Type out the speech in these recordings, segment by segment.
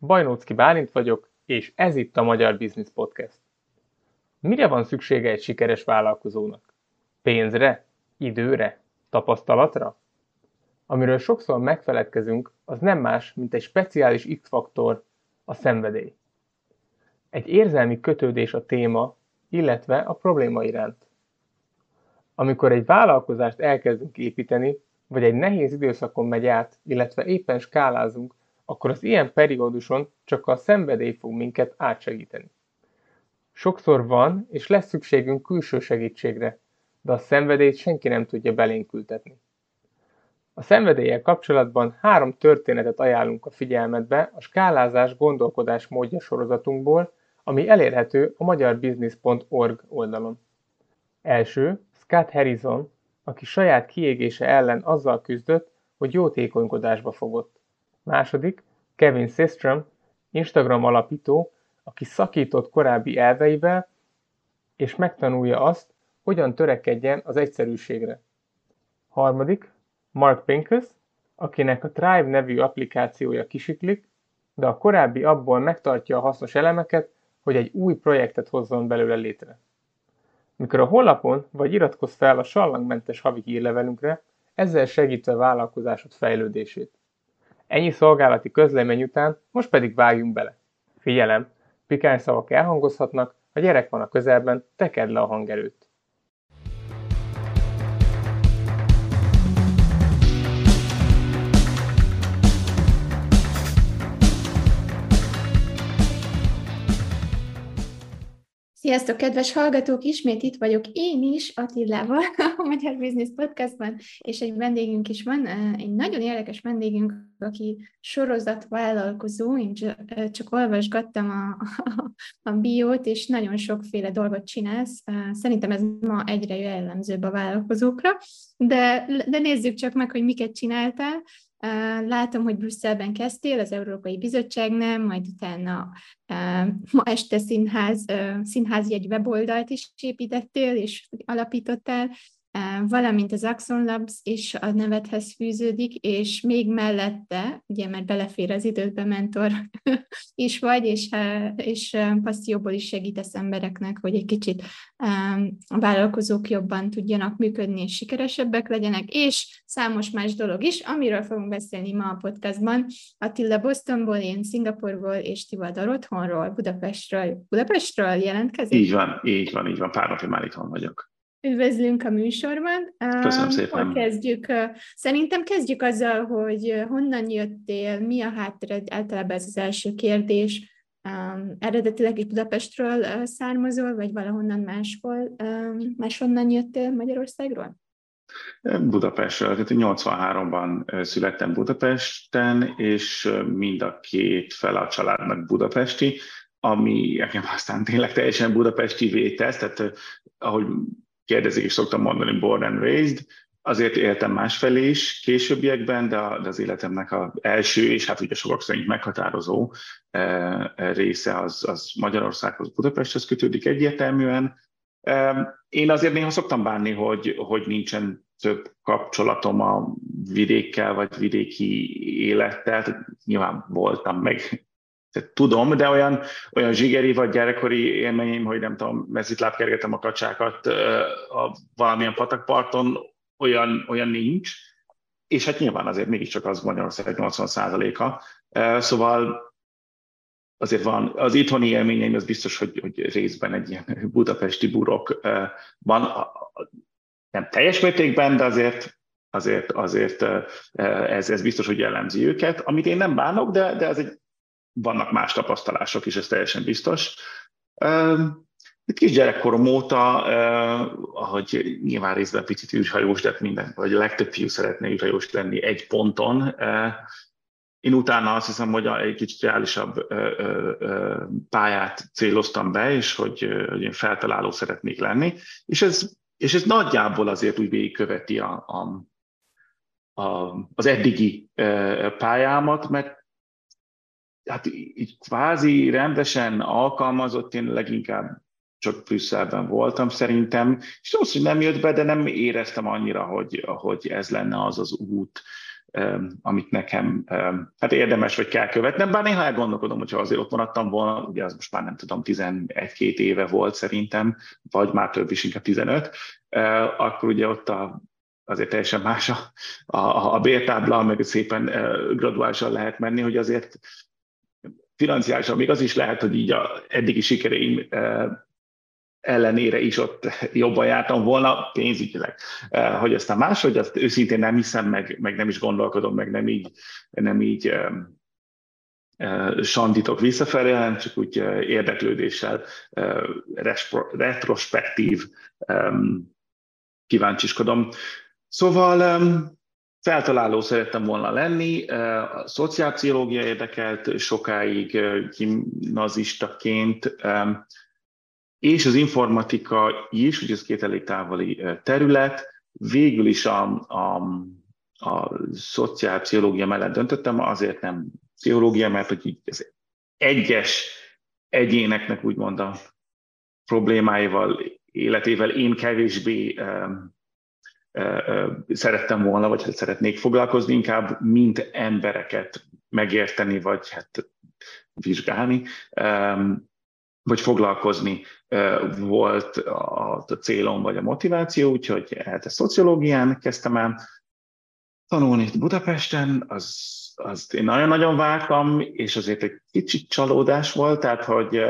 Bajnócki Bálint vagyok, és ez itt a Magyar Business Podcast. Mire van szüksége egy sikeres vállalkozónak? Pénzre? Időre? Tapasztalatra? Amiről sokszor megfeledkezünk, az nem más, mint egy speciális X-faktor, a szenvedély. Egy érzelmi kötődés a téma, illetve a probléma iránt. Amikor egy vállalkozást elkezdünk építeni, vagy egy nehéz időszakon megy át, illetve éppen skálázunk, akkor az ilyen perióduson csak a szenvedély fog minket átsegíteni. Sokszor van és lesz szükségünk külső segítségre, de a szenvedélyt senki nem tudja belénk ültetni. A szenvedéllyel kapcsolatban három történetet ajánlunk a figyelmetbe a skálázás gondolkodás módja sorozatunkból, ami elérhető a magyarbusiness.org oldalon. Első, Scott Harrison, aki saját kiégése ellen azzal küzdött, hogy jótékonykodásba fogott. Második, Kevin Systrom, Instagram alapító, aki szakított korábbi elveivel, és megtanulja azt, hogyan törekedjen az egyszerűségre. Harmadik, Mark Pincus, akinek a Thrive nevű applikációja kisiklik, de a korábbi abból megtartja a hasznos elemeket, hogy egy új projektet hozzon belőle létre. Mikor a honlapon vagy iratkozz fel a sallangmentes havi hírlevelünkre, ezzel segítve a vállalkozásod fejlődését. Ennyi szolgálati közlemény után most pedig vágjunk bele. Figyelem! Pikány szavak elhangozhatnak, a gyerek van a közelben, tekerd le a hangerőt. Sziasztok, kedves hallgatók! Ismét itt vagyok én is Attilával a Magyar Business Podcastban, és egy vendégünk is van, egy nagyon érdekes vendégünk, aki sorozatvállalkozó, én csak olvasgattam a, a, a biót, és nagyon sokféle dolgot csinálsz. Szerintem ez ma egyre jellemzőbb a vállalkozókra, de, de nézzük csak meg, hogy miket csináltál. Látom, hogy Brüsszelben kezdtél, az Európai Bizottságnál, majd utána ma este színház, színházi egy weboldalt is építettél, és alapítottál, valamint az Axon Labs is a nevedhez fűződik, és még mellette, ugye mert belefér az idődbe mentor is vagy, és, és passzióból is segítesz embereknek, hogy egy kicsit a vállalkozók jobban tudjanak működni, és sikeresebbek legyenek, és számos más dolog is, amiről fogunk beszélni ma a podcastban. Attila Bostonból, én Szingapurból, és Tivadar otthonról, Budapestről. Budapestről jelentkezik? Így van, így van, így van. Pár napja már itthon vagyok. Üdvözlünk a műsorban. Köszönöm szépen. kezdjük? Szerintem kezdjük azzal, hogy honnan jöttél, mi a háttered, általában ez az első kérdés. Eredetileg itt Budapestről származol, vagy valahonnan máshol, máshonnan jöttél Magyarországról? Budapestről. Tehát 83-ban születtem Budapesten, és mind a két fel a családnak budapesti, ami nekem aztán tényleg teljesen budapesti vétesz, tehát ahogy kérdezik, és szoktam mondani born and raised, azért éltem másfelé is későbbiekben, de, az életemnek az első, és hát ugye sokak szerint meghatározó e, e, része az, az Magyarországhoz, Budapesthez kötődik egyértelműen. Én azért néha szoktam bánni, hogy, hogy nincsen több kapcsolatom a vidékkel, vagy vidéki élettel. Nyilván voltam, meg tudom, de olyan, olyan zsigeri vagy gyerekkori élményeim, hogy nem tudom, mezitláb kergetem a kacsákat a valamilyen patakparton, olyan, olyan nincs. És hát nyilván azért mégiscsak az Magyarország 80%-a. Szóval azért van, az itthoni élményeim az biztos, hogy, hogy részben egy ilyen budapesti burok van, nem teljes mértékben, de azért azért, azért ez, ez biztos, hogy jellemzi őket, amit én nem bánok, de, de ez egy vannak más tapasztalások is, ez teljesen biztos. Itt kisgyerekkorom óta, ahogy nyilván részben picit űrhajós, de minden, vagy a legtöbb fiú szeretne űrhajós lenni egy ponton. Én utána azt hiszem, hogy egy kicsit reálisabb pályát céloztam be, és hogy, hogy én feltaláló szeretnék lenni. És ez, és ez nagyjából azért úgy végigköveti a, a, a, az eddigi pályámat, mert hát így kvázi rendesen alkalmazott, én leginkább csak Brüsszelben voltam szerintem, és az, hogy nem jött be, de nem éreztem annyira, hogy, hogy ez lenne az az út, amit nekem hát érdemes vagy kell követnem, bár néha elgondolkodom, hogyha azért ott maradtam volna, ugye az most már nem tudom, 11-2 éve volt szerintem, vagy már több is, inkább 15, akkor ugye ott a, azért teljesen más a, a, a bértábla, meg szépen graduálisan lehet menni, hogy azért financiálisan még az is lehet, hogy így a eddigi sikereim ellenére is ott jobban jártam volna pénzügyileg. Eh, hogy aztán máshogy, azt őszintén nem hiszem, meg, meg nem is gondolkodom, meg nem így, nem így uh, sandítok visszafelé, hanem csak úgy érdeklődéssel retrospektív kíváncsiskodom. Szóval feltaláló szerettem volna lenni, a szociálpszichológia érdekelt sokáig gimnazistaként, és az informatika is, ugye ez két elég távoli terület, végül is a, a, a szociálpszichológia mellett döntöttem, azért nem pszichológia, mert hogy az egyes egyéneknek úgymond a problémáival, életével én kevésbé szerettem volna, vagy hát szeretnék foglalkozni, inkább mint embereket megérteni, vagy hát vizsgálni. Vagy foglalkozni volt a, célom vagy a motiváció, úgyhogy hát a szociológián kezdtem el. Tanulni itt Budapesten, az, az én nagyon-nagyon vártam, és azért egy kicsit csalódás volt, tehát hogy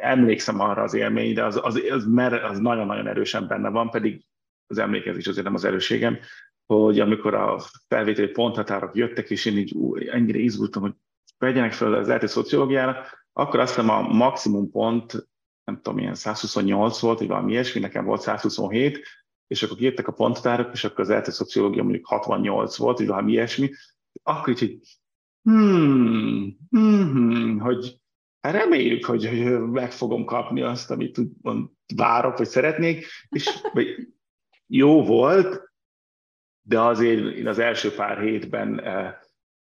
emlékszem arra az élményre, az, az, az, az nagyon-nagyon erősen benne van, pedig az emlékezés azért nem az erőségem, hogy amikor a felvételi ponthatárok jöttek, és én így ú, ennyire izgultam, hogy vegyenek fel az eltét szociológiára, akkor azt hiszem a maximum pont, nem tudom, ilyen 128 volt, vagy valami ilyesmi, nekem volt 127, és akkor írtak a ponttárok, és akkor az ELTE szociológia mondjuk 68 volt, vagy valami ilyesmi, akkor így, hogy hmm, hmm, hogy hát reméljük, hogy, hogy meg fogom kapni azt, amit várok, vagy szeretnék, és vagy jó volt, de azért én az első pár hétben eh,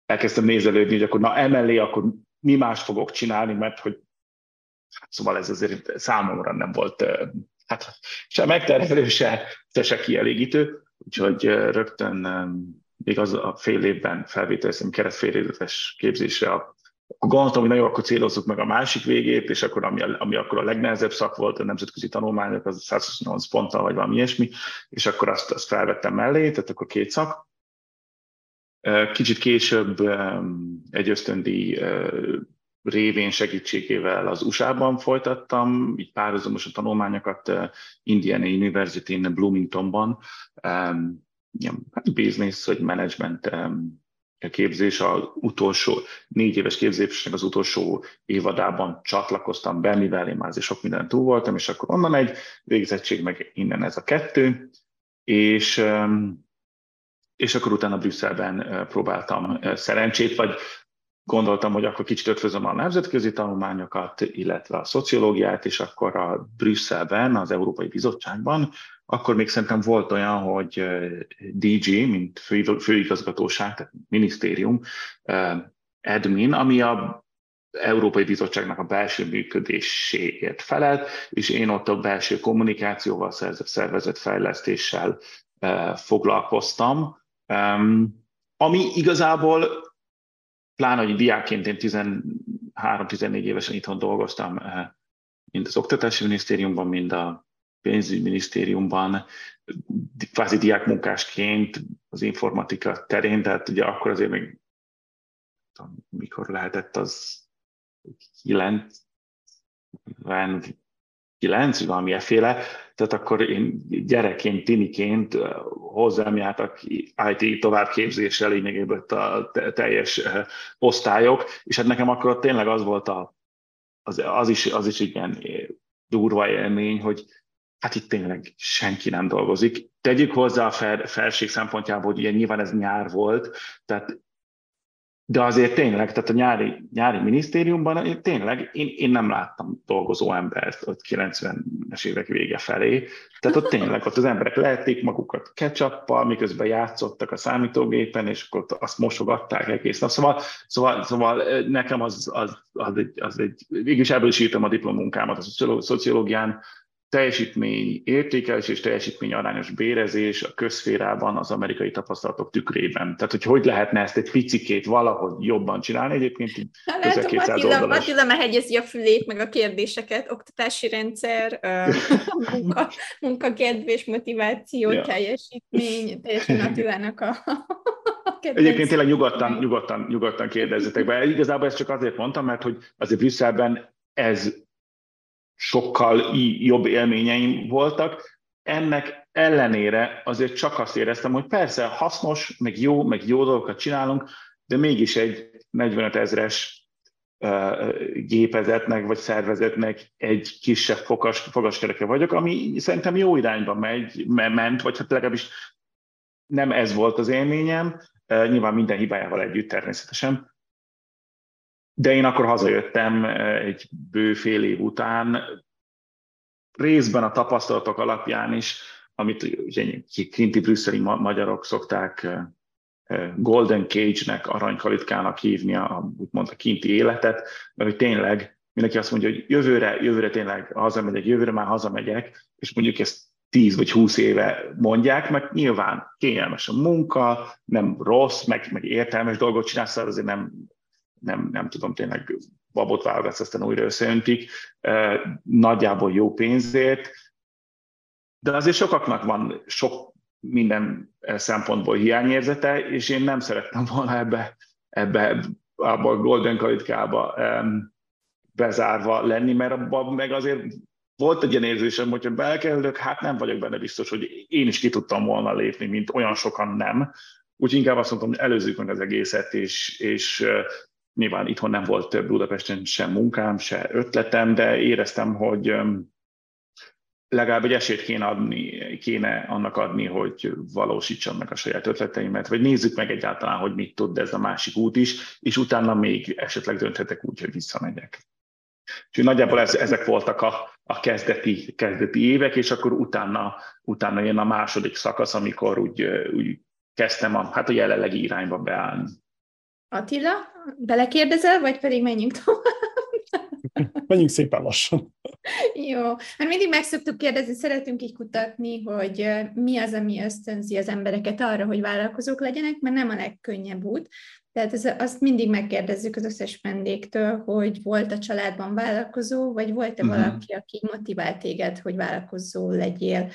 elkezdtem nézelődni, hogy akkor na emellé akkor mi más fogok csinálni, mert hogy szóval ez azért számomra nem volt hát se megterhelő, se, se kielégítő, úgyhogy rögtön még az a fél évben felvételeztem keresztféléletes képzésre a hogy nagyon akkor célozzuk meg a másik végét, és akkor ami, ami akkor a legnehezebb szak volt, a nemzetközi tanulmányok, az 128 ponttal, vagy valami ilyesmi, és akkor azt, azt felvettem mellé, tehát akkor két szak, Kicsit később egy ösztöndi révén segítségével az USA-ban folytattam, így párhuzamos tanulmányokat Indiana University-n Bloomingtonban, hát business vagy management képzés, az utolsó négy éves képzésnek az utolsó évadában csatlakoztam be, mivel én már sok minden túl voltam, és akkor onnan egy végzettség, meg innen ez a kettő, és és akkor utána Brüsszelben próbáltam szerencsét, vagy gondoltam, hogy akkor kicsit ötvözöm a nemzetközi tanulmányokat, illetve a szociológiát, és akkor a Brüsszelben, az Európai Bizottságban, akkor még szerintem volt olyan, hogy DG, mint fő, főigazgatóság, tehát minisztérium, admin, ami a Európai Bizottságnak a belső működéséért felelt, és én ott a belső kommunikációval, szervezett fejlesztéssel foglalkoztam, ami igazából, pláne, hogy diákként én 13-14 évesen itthon dolgoztam, mind az Oktatási Minisztériumban, mind a pénzügyminisztériumban, kvázi diákmunkásként az informatika terén, tehát ugye akkor azért még tudom, mikor lehetett az 9, 9, vagy valami efféle, tehát akkor én gyerekként, tiniként hozzám jártak IT továbbképzéssel lényegében a teljes osztályok, és hát nekem akkor tényleg az volt a, az, az, is, az is igen durva élmény, hogy hát itt tényleg senki nem dolgozik. Tegyük hozzá a fel, felség szempontjából, hogy ugye nyilván ez nyár volt, tehát de azért tényleg, tehát a nyári, nyári minisztériumban tényleg én, én nem láttam dolgozó embert ott 90-es évek vége felé. Tehát ott tényleg ott az emberek lehették magukat ketchuppal, miközben játszottak a számítógépen, és akkor azt mosogatták egész nap. Szóval, szóval, szóval nekem az, az, az, egy, az egy, végülis ebből is írtam a diplomunkámat a szociológián, teljesítmény értékelés és teljesítmény arányos bérezés a közférában az amerikai tapasztalatok tükrében. Tehát, hogy hogy lehetne ezt egy picikét valahogy jobban csinálni, egyébként közel 200 Attila, oldalas. Attila mehegyezi a fülét, meg a kérdéseket, oktatási rendszer, munka, munkakedvés, motiváció, ja. teljesítmény, teljesen Attilának a Egyébként tényleg nyugodtan, nyugodtan, nyugodtan kérdezzetek be. Igazából ezt csak azért mondtam, mert hogy azért Brüsszelben ez sokkal jobb élményeim voltak. Ennek ellenére azért csak azt éreztem, hogy persze hasznos, meg jó, meg jó dolgokat csinálunk, de mégis egy 45 ezres gépezetnek vagy szervezetnek egy kisebb fogas, fogaskereke vagyok, ami szerintem jó irányba megy, ment, vagy hát legalábbis nem ez volt az élményem, nyilván minden hibájával együtt természetesen, de én akkor hazajöttem egy bő fél év után, részben a tapasztalatok alapján is, amit ugye kinti brüsszeli magyarok szokták Golden Cage-nek, aranykalitkának hívni a, úgymond a kinti életet, mert hogy tényleg mindenki azt mondja, hogy jövőre, jövőre tényleg hazamegyek, jövőre már hazamegyek, és mondjuk ezt 10 vagy 20 éve mondják, meg nyilván kényelmes a munka, nem rossz, meg, meg értelmes dolgot csinálsz, azért nem nem, nem tudom, tényleg babot válogatsz, aztán újra összeöntik, nagyjából jó pénzért, de azért sokaknak van sok minden szempontból hiányérzete, és én nem szerettem volna ebbe, ebbe abba a Golden Kalitkába bezárva lenni, mert abban meg azért volt egy ilyen érzésem, hogyha belekerülök, hát nem vagyok benne biztos, hogy én is ki tudtam volna lépni, mint olyan sokan nem. Úgy inkább azt mondtam, hogy előzzük meg az egészet, és, és Nyilván itthon nem volt Budapesten sem munkám, se ötletem, de éreztem, hogy legalább egy esélyt kéne, adni, kéne annak adni, hogy valósítsam meg a saját ötleteimet, vagy nézzük meg egyáltalán, hogy mit tud ez a másik út is, és utána még esetleg dönthetek úgy, hogy visszamegyek. Úgyhogy nagyjából ez, ezek voltak a, a kezdeti, kezdeti évek, és akkor utána, utána jön a második szakasz, amikor úgy, úgy kezdtem a, hát a jelenlegi irányba beállni. Attila, belekérdezel, vagy pedig menjünk tovább? menjünk szépen lassan. Jó, mert mindig meg szoktuk kérdezni, szeretünk így kutatni, hogy mi az, ami ösztönzi az embereket arra, hogy vállalkozók legyenek, mert nem a legkönnyebb út. Tehát ez, azt mindig megkérdezzük az összes vendégtől, hogy volt a családban vállalkozó, vagy volt-e uh-huh. valaki, aki motivált téged, hogy vállalkozó legyél.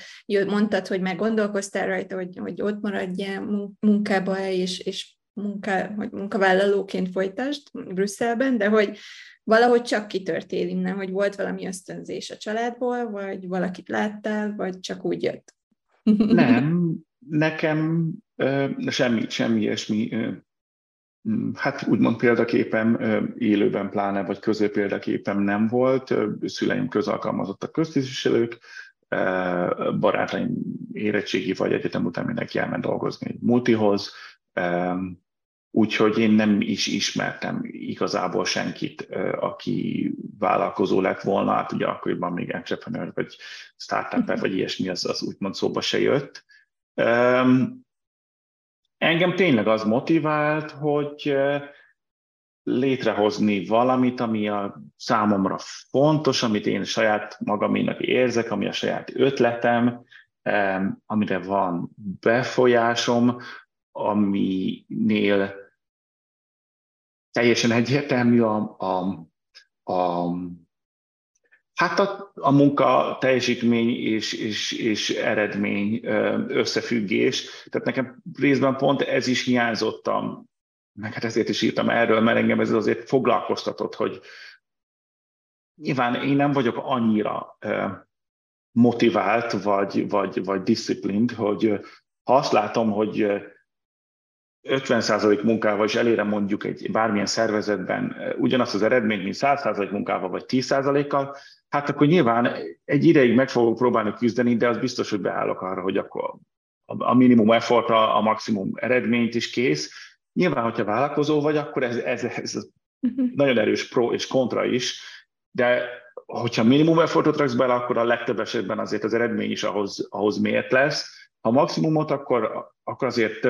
Mondtad, hogy meg gondolkoztál rajta, hogy, hogy ott maradjál munkába, és, és munka, hogy munkavállalóként folytasd Brüsszelben, de hogy valahogy csak kitörtél innen, hogy volt valami ösztönzés a családból, vagy valakit láttál, vagy csak úgy jött? Nem, nekem semmi, semmi ilyesmi, hát úgymond példaképem élőben pláne, vagy középéldaképem nem volt. Szüleim közalkalmazottak köztisztviselők, barátaim érettségi vagy egyetem után mindenki elment dolgozni egy multihoz, Úgyhogy én nem is ismertem igazából senkit, aki vállalkozó lett volna, hát ugye akkoriban még entrepreneur vagy startup vagy ilyesmi, az, az úgymond szóba se jött. Engem tényleg az motivált, hogy létrehozni valamit, ami a számomra fontos, amit én saját magaménak érzek, ami a saját ötletem, amire van befolyásom, aminél teljesen egyértelmű a, a, a Hát a, a munka, teljesítmény és, és, és eredmény összefüggés. Tehát nekem részben pont ez is hiányzottam, meg hát ezért is írtam erről, mert engem ez azért foglalkoztatott, hogy nyilván én nem vagyok annyira motivált, vagy, vagy, vagy disziplint, hogy ha azt látom, hogy 50% munkával is elére mondjuk egy bármilyen szervezetben ugyanazt az eredményt, mint 100% munkával vagy 10%-kal, hát akkor nyilván egy ideig meg fogok próbálni küzdeni, de az biztos, hogy beállok arra, hogy akkor a minimum effort, a, maximum eredményt is kész. Nyilván, hogyha vállalkozó vagy, akkor ez, ez, ez uh-huh. nagyon erős pro és kontra is, de hogyha minimum effortot raksz bele, akkor a legtöbb esetben azért az eredmény is ahhoz, ahhoz mért lesz. Ha maximumot, akkor, akkor azért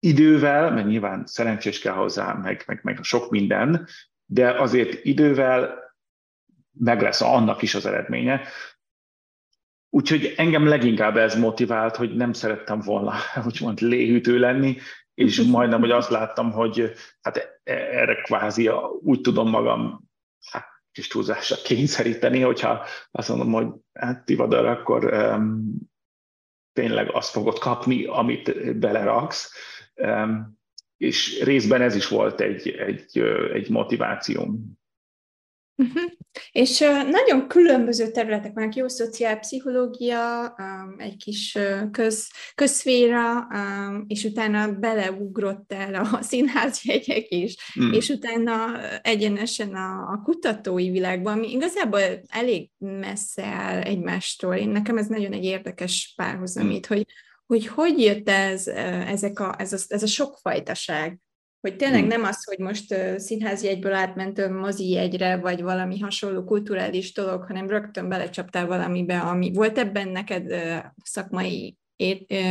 idővel, mert nyilván szerencsés kell hozzá, meg, meg, meg sok minden, de azért idővel meg lesz annak is az eredménye. úgyhogy engem leginkább ez motivált, hogy nem szerettem volna, úgymond léhűtő lenni, és majdnem, hogy azt láttam, hogy hát erre kvázi úgy tudom magam hát, kis túlzásra kényszeríteni, hogyha azt mondom, hogy hát Tivadar, akkor um, tényleg azt fogod kapni, amit beleraksz. És részben ez is volt egy, egy, egy motivációm. Uh-huh. És nagyon különböző területek vannak, jó szociálpszichológia, egy kis köz, közszféra, és utána beleugrottál a színházjegyek is, mm. és utána egyenesen a, a kutatói világban, ami igazából elég messze áll egymástól. Én nekem ez nagyon egy érdekes párhuzamít, mm. hogy hogy hogy jött ez, ezek a, ez, a, ez a sokfajtaság, hogy tényleg hmm. nem az, hogy most színházi egyből átmentél mozi jegyre, vagy valami hasonló kulturális dolog, hanem rögtön belecsaptál valamibe, ami volt ebben neked szakmai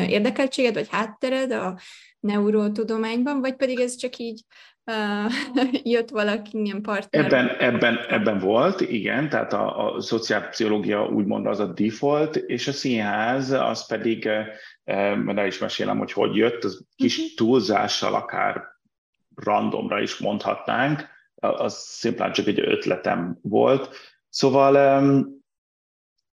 érdekeltséged, vagy háttered a neurotudományban, vagy pedig ez csak így jött valaki ilyen partner? Ebben, ebben, ebben volt, igen, tehát a, a szociálpszichológia úgymond az a default, és a színház az pedig, mert el is mesélem, hogy hogy jött, az kis uh-huh. túlzással akár randomra is mondhatnánk, az szimplán csak egy ötletem volt. Szóval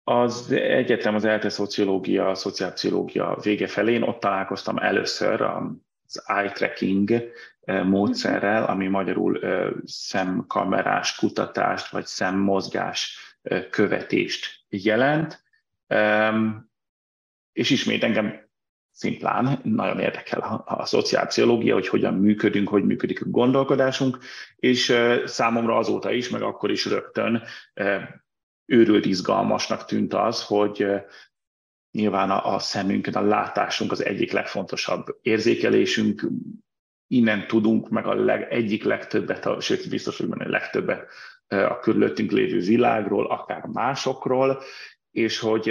az egyetem, az ELTE szociológia, szociálpszichológia vége felén ott találkoztam először az eye tracking módszerrel, ami magyarul szemkamerás kutatást vagy szemmozgás követést jelent. És ismét engem szimplán nagyon érdekel a, a szociálpszichológia, hogy hogyan működünk, hogy működik a gondolkodásunk, és számomra azóta is, meg akkor is rögtön őrült izgalmasnak tűnt az, hogy nyilván a, a szemünkön, a látásunk az egyik legfontosabb érzékelésünk, innen tudunk meg a leg, egyik legtöbbet, a, sőt biztos, hogy a legtöbbet a körülöttünk lévő világról, akár másokról, és hogy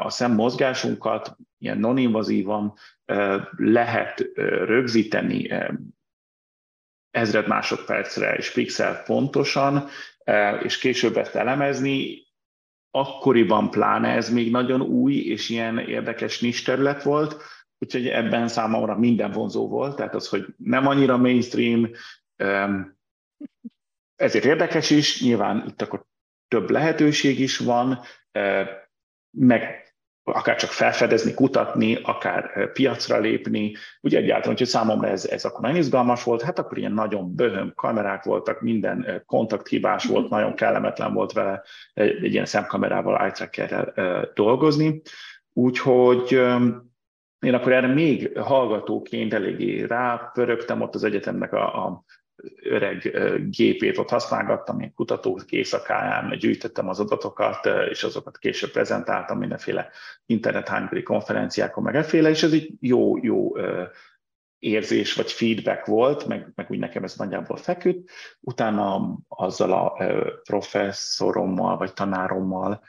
a szemmozgásunkat ilyen non-invazívan lehet rögzíteni ezred másodpercre és pixel pontosan, és később ezt elemezni, akkoriban pláne ez még nagyon új és ilyen érdekes nis terület volt, úgyhogy ebben számomra minden vonzó volt, tehát az, hogy nem annyira mainstream, ezért érdekes is, nyilván itt akkor több lehetőség is van, meg akár csak felfedezni, kutatni, akár piacra lépni. Ugye egyáltalán, hogy számomra ez, ez akkor nagyon izgalmas volt, hát akkor ilyen nagyon böhöm kamerák voltak, minden kontakthibás volt, nagyon kellemetlen volt vele egy, egy ilyen szemkamerával, eye dolgozni. Úgyhogy én akkor erre még hallgatóként eléggé rápörögtem ott az egyetemnek a, a öreg gépét használgattam, én kutatók éjszakáján gyűjtöttem az adatokat, és azokat később prezentáltam mindenféle internet konferenciákon, meg efféle, és ez egy jó, jó érzés vagy feedback volt, meg, meg úgy nekem ez nagyjából feküdt. Utána azzal a professzorommal vagy tanárommal,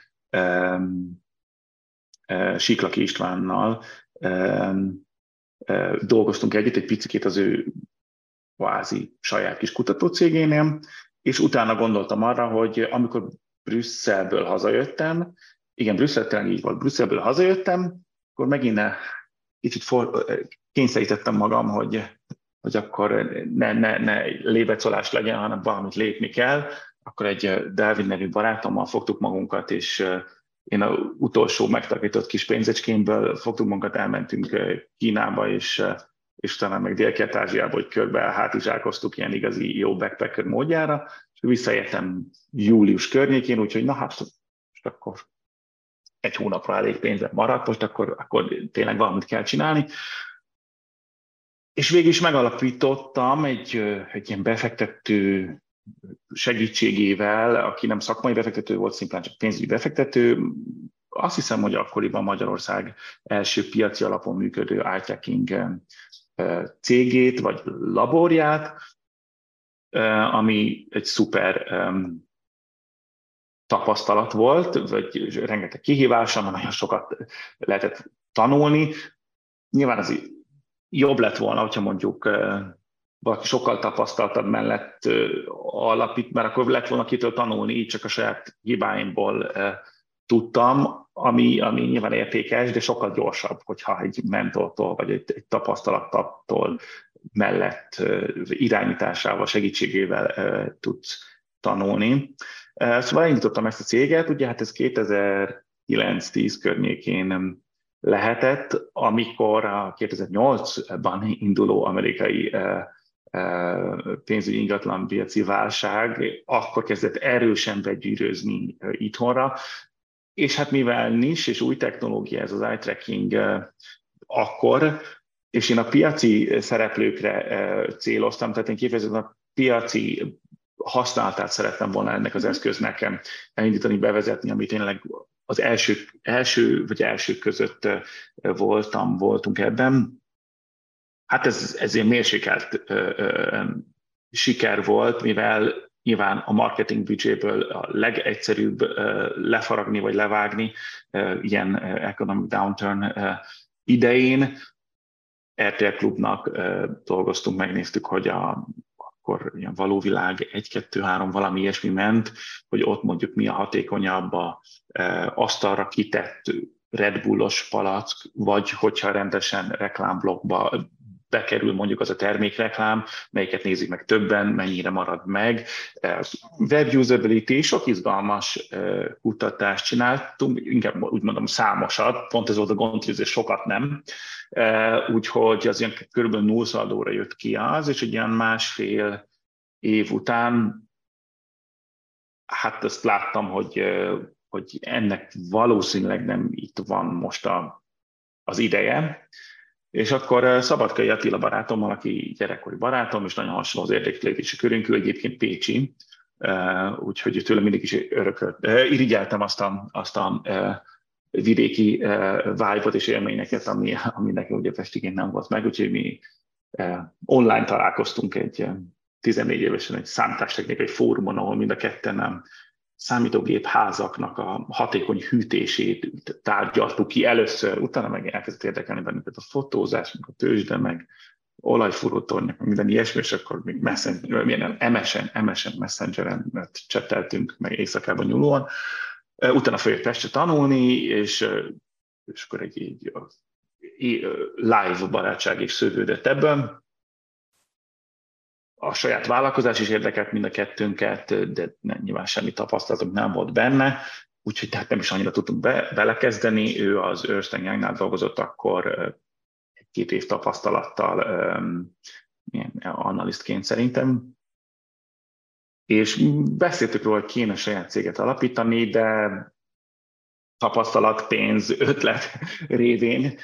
Siklaki Istvánnal dolgoztunk együtt egy picit az ő kvázi saját kis kutatócégénél, és utána gondoltam arra, hogy amikor Brüsszelből hazajöttem, igen, Brüsszeltelen így volt, Brüsszelből hazajöttem, akkor megint kicsit for, kényszerítettem magam, hogy, hogy akkor ne, ne, ne lébecolás legyen, hanem valamit lépni kell. Akkor egy David nevű barátommal fogtuk magunkat, és én a utolsó megtakított kis pénzecskémből fogtuk magunkat, elmentünk Kínába, és és utána meg Dél-Kelet-Ázsiába, hogy körbe hátizsákoztuk ilyen igazi jó backpacker módjára, és visszaértem július környékén, úgyhogy na hát most akkor egy hónapra elég pénzem maradt, most akkor, akkor tényleg valamit kell csinálni. És végül is megalapítottam egy, egy ilyen befektető segítségével, aki nem szakmai befektető volt, szimplán csak pénzügyi befektető, azt hiszem, hogy akkoriban Magyarország első piaci alapon működő eye cégét vagy laborját, ami egy szuper tapasztalat volt, vagy rengeteg kihívás, amely nagyon sokat lehetett tanulni. Nyilván az jobb lett volna, hogyha mondjuk valaki sokkal tapasztaltabb mellett alapít, mert akkor lett volna kitől tanulni, így csak a saját hibáimból tudtam, ami, ami nyilván értékes, de sokkal gyorsabb, hogyha egy mentortól vagy egy, egy tapasztalattól mellett irányításával, segítségével tudsz tanulni. Szóval elindítottam ezt a céget, ugye hát ez 2009-10 környékén lehetett, amikor a 2008-ban induló amerikai pénzügyi ingatlanpiaci válság akkor kezdett erősen begyűrőzni itthonra, és hát mivel nincs és új technológia ez az eye tracking akkor, és én a piaci szereplőkre céloztam, tehát én kifejezetten a piaci használatát szerettem volna ennek az eszköznek elindítani, bevezetni, ami tényleg az első, első vagy elsők között voltam, voltunk ebben. Hát ez, ez egy mérsékelt ö, ö, siker volt, mivel nyilván a marketing büdzséből a legegyszerűbb lefaragni vagy levágni ilyen economic downturn idején. RTL Klubnak dolgoztunk, megnéztük, hogy a akkor ilyen valóvilág 1-2-3 valami ilyesmi ment, hogy ott mondjuk mi a hatékonyabb a asztalra kitett Red Bullos palack, vagy hogyha rendesen reklámblokkba bekerül mondjuk az a termékreklám, melyiket nézik meg többen, mennyire marad meg. E, web usability, sok izgalmas e, kutatást csináltunk, inkább úgy mondom számosat, pont ez volt a gond, hogy sokat nem, úgyhogy az ilyen körülbelül nullszaldóra jött ki az, és egy ilyen másfél év után hát azt láttam, hogy, hogy ennek valószínűleg nem itt van most a, az ideje, és akkor Szabadkai Attila barátommal, aki gyerekkori barátom, és nagyon hasonló az érdeklődési körünk, ő egyébként Pécsi, úgyhogy tőle mindig is örökölt. Irigyeltem azt a, azt a vidéki vibe-ot és élményeket, ami, ami nekem ugye Pestiként nem volt meg, úgyhogy mi online találkoztunk egy 14 évesen egy számítástechnikai fórumon, ahol mind a ketten számítógép házaknak a hatékony hűtését tárgyaltuk ki először, utána meg elkezdett érdekelni bennünket a fotózás, meg a tőzsde, meg olajfúrótornyok, minden ilyesmi, és akkor még messenger, milyen MSN, MSN Messengeren cseteltünk, meg éjszakában nyúlóan. Utána följött Pestre tanulni, és, és akkor egy így live barátság is szövődött ebben. A saját vállalkozás is érdekelt mind a kettőnket, de nyilván semmi tapasztalatunk nem volt benne, úgyhogy tehát nem is annyira tudtunk be, belekezdeni. Ő az Ernst Youngnál dolgozott akkor egy-két év tapasztalattal um, analistként szerintem, és beszéltük róla, hogy kéne saját céget alapítani, de tapasztalat, pénz, ötlet révén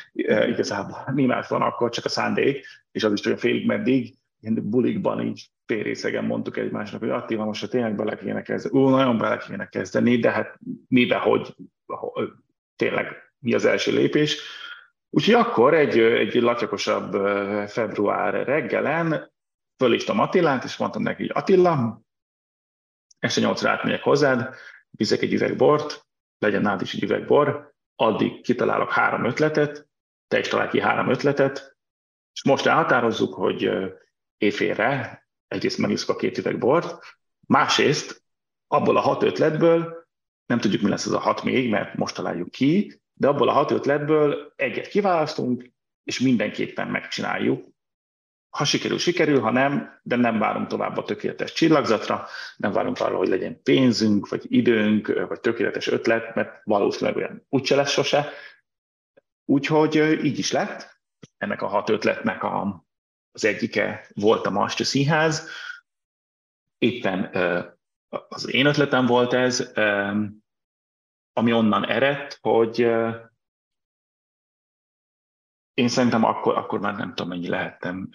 igazából mi más van akkor, csak a szándék, és az is csak félig meddig, ilyen bulikban így férészegen mondtuk egymásnak, hogy Attila, most tényleg bele kéne kezdeni, ú, nagyon bele kéne kezdeni, de hát mibe, hogy tényleg mi az első lépés. Úgyhogy akkor egy, egy latyakosabb február reggelen fölhívtam Attilát, és mondtam neki, hogy Attila, este nyolcra átmegyek hozzád, viszek egy üveg bort, legyen nálad is egy üveg bor, addig kitalálok három ötletet, te is találj ki három ötletet, és most elhatározzuk, hogy éjfélre egyrészt megiszok a két üveg bort, másrészt abból a hat ötletből, nem tudjuk, mi lesz az a hat még, mert most találjuk ki, de abból a hat ötletből egyet kiválasztunk, és mindenképpen megcsináljuk, ha sikerül, sikerül, ha nem, de nem várunk tovább a tökéletes csillagzatra, nem várunk arra, hogy legyen pénzünk, vagy időnk, vagy tökéletes ötlet, mert valószínűleg olyan úgyse lesz sose. Úgyhogy így is lett. Ennek a hat ötletnek a, az egyike volt a Mastya Színház. Éppen az én ötletem volt ez, ami onnan eredt, hogy én szerintem akkor, akkor már nem tudom, mennyi lehettem,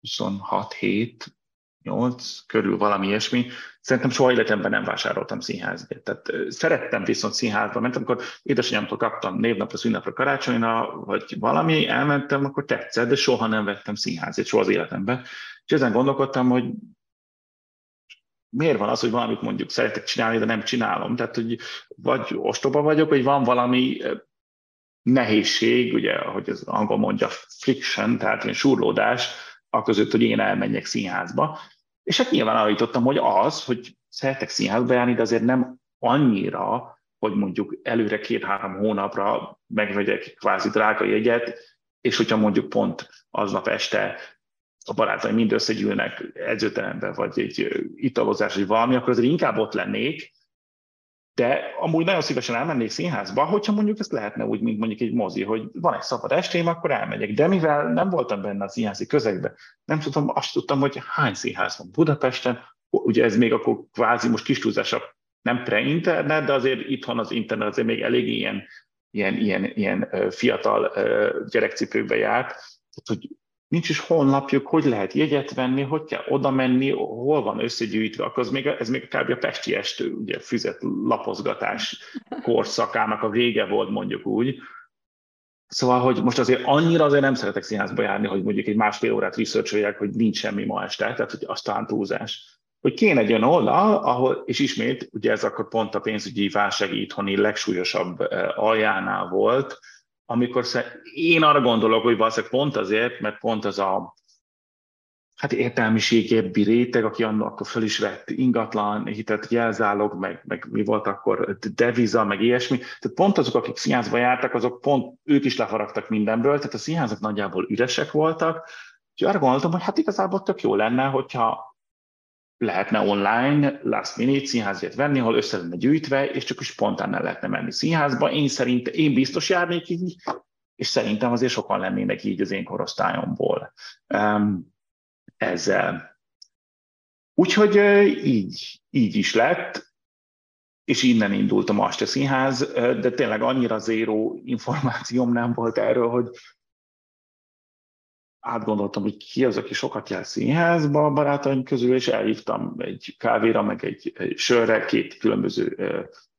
26, 7, 8 körül valami ilyesmi. Szerintem soha életemben nem vásároltam színházba. Tehát szerettem viszont színházba mentem, amikor édesanyámtól kaptam névnapra, szünnapra, karácsonyra, vagy valami, elmentem, akkor tetszett, de soha nem vettem színházat, soha az életemben. És ezen gondolkodtam, hogy miért van az, hogy valamit mondjuk szeretek csinálni, de nem csinálom. Tehát, hogy vagy ostoba vagyok, vagy van valami nehézség, ugye, ahogy az angol mondja, friction, tehát ilyen surlódás, között, hogy én elmenjek színházba. És hát nyilván állítottam, hogy az, hogy szeretek színházba járni, de azért nem annyira, hogy mondjuk előre két-három hónapra megvegyek kvázi drága jegyet, és hogyha mondjuk pont aznap este a barátaim mind összegyűlnek edzőterembe, vagy egy italozás, vagy valami, akkor azért inkább ott lennék, de amúgy nagyon szívesen elmennék színházba, hogyha mondjuk ezt lehetne úgy, mint mondjuk egy mozi, hogy van egy szabad estém, akkor elmegyek. De mivel nem voltam benne a színházi közegben, nem tudom, azt tudtam, hogy hány színház van Budapesten, ugye ez még akkor kvázi most kis túlzásabb, nem pre-internet, de azért itthon az internet azért még elég ilyen, ilyen, ilyen, ilyen fiatal gyerekcipőkbe járt, tehát, hogy nincs is honlapjuk, hogy lehet jegyet venni, hogy kell oda menni, hol van összegyűjtve, akkor ez még, ez még kb. a Pesti estő, ugye füzet lapozgatás korszakának a vége volt mondjuk úgy. Szóval, hogy most azért annyira azért nem szeretek színházba járni, hogy mondjuk egy másfél órát researcholjak, hogy nincs semmi ma este, tehát hogy aztán túlzás. Hogy kéne egy olyan oldal, ahol, és ismét, ugye ez akkor pont a pénzügyi válság itthoni legsúlyosabb eh, aljánál volt, amikor én arra gondolok, hogy valószínűleg pont azért, mert pont az a hát értelmiségébbi réteg, aki annak akkor föl is vett ingatlan, hitet jelzálog, meg, meg mi volt akkor deviza, meg ilyesmi. Tehát pont azok, akik színházba jártak, azok pont ők is lefaragtak mindenből, tehát a színházak nagyjából üresek voltak, úgyhogy arra gondoltam, hogy hát igazából tök jó lenne, hogyha lehetne online last minute színházért venni, ahol össze lenne gyűjtve, és csak is spontán el lehetne menni színházba. Én szerint, én biztos járnék így, és szerintem azért sokan lennének így az én korosztályomból ezzel. Úgyhogy így, így is lett, és innen indult a Master Színház, de tényleg annyira zéró információm nem volt erről, hogy átgondoltam, hogy ki az, aki sokat jár színházba a barátaim közül, és elhívtam egy kávéra, meg egy, egy sörre két különböző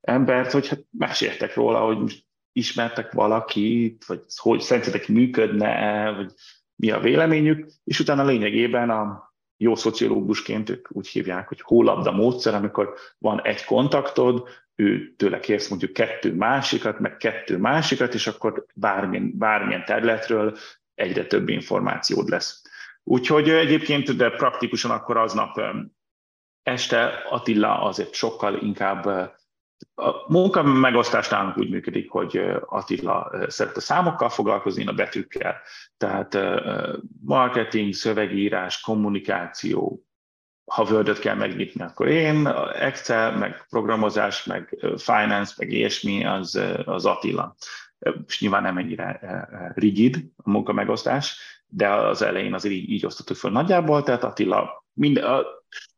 embert, hogy hát meséltek róla, hogy most ismertek valakit, vagy hogy szerintetek működne vagy mi a véleményük, és utána lényegében a jó szociológusként ők úgy hívják, hogy hólabda módszer, amikor van egy kontaktod, ő tőle kérsz mondjuk kettő másikat, meg kettő másikat, és akkor bármilyen, bármilyen területről egyre több információd lesz. Úgyhogy egyébként, de praktikusan akkor aznap este Attila azért sokkal inkább a munka megosztás nálunk úgy működik, hogy Attila szeret a számokkal foglalkozni, a betűkkel. Tehát marketing, szövegírás, kommunikáció, ha word kell megnyitni, akkor én, Excel, meg programozás, meg finance, meg ilyesmi, az, az Attila és nyilván nem ennyire eh, eh, rigid a munkamegosztás, de az elején azért így, így osztottuk föl nagyjából, tehát Attila, mind, a,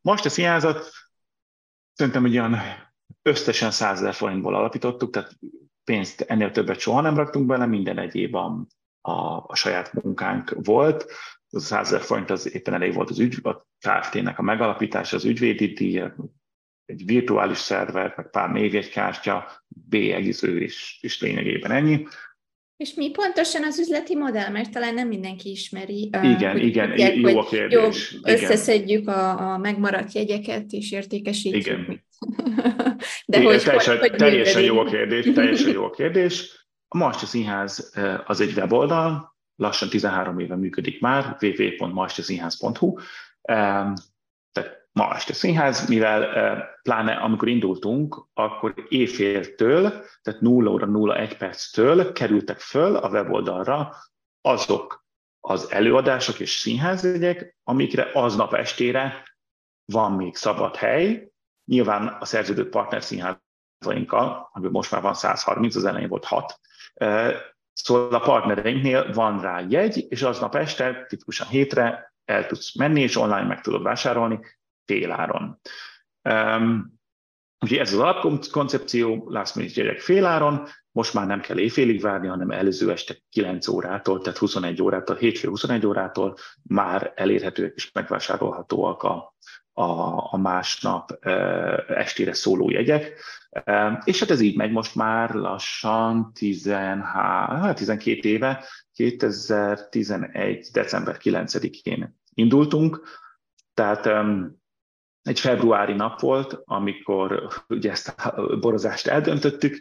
most a színházat szerintem egy olyan összesen 100 ezer forintból alapítottuk, tehát pénzt ennél többet soha nem raktunk bele, minden egyéb a, a, a saját munkánk volt. Az 100 ezer forint az éppen elég volt az ügy, a Kft-nek a megalapítása, az ügyvédi díj, egy virtuális szerver, meg pár névjegykártya, bélyegző, és, és lényegében ennyi. És mi pontosan az üzleti modell, mert talán nem mindenki ismeri. Igen, hogy igen, tudják, jó a kérdés. Jó, összeszedjük a, a megmaradt jegyeket, és értékesítjük. Igen. De igen, hogy, teljesen, hogy, teljesen jó a kérdés, teljesen jó a kérdés. A Masta Színház az egy weboldal, lassan 13 éve működik már, www.masterszínház.hu ma este színház, mivel pláne amikor indultunk, akkor éjféltől, tehát 0 óra 01 perctől kerültek föl a weboldalra azok az előadások és színházjegyek, amikre aznap estére van még szabad hely. Nyilván a szerződött partner színházainkkal, amiből most már van 130, az elején volt 6, Szóval a partnereinknél van rá jegy, és aznap este, tipikusan hétre el tudsz menni, és online meg tudod vásárolni, féláron. Um, Úgyhogy ez az alapkoncepció, last minute jegyek féláron, most már nem kell éjfélig várni, hanem előző este 9 órától, tehát 21 órától, hétfő 21 órától már elérhetőek és megvásárolhatóak a, a, a másnap e, estére szóló jegyek. És hát ez így megy most már lassan 13, 12 hát éve, 2011. december 9-én indultunk, tehát egy februári nap volt, amikor ugye ezt a borozást eldöntöttük,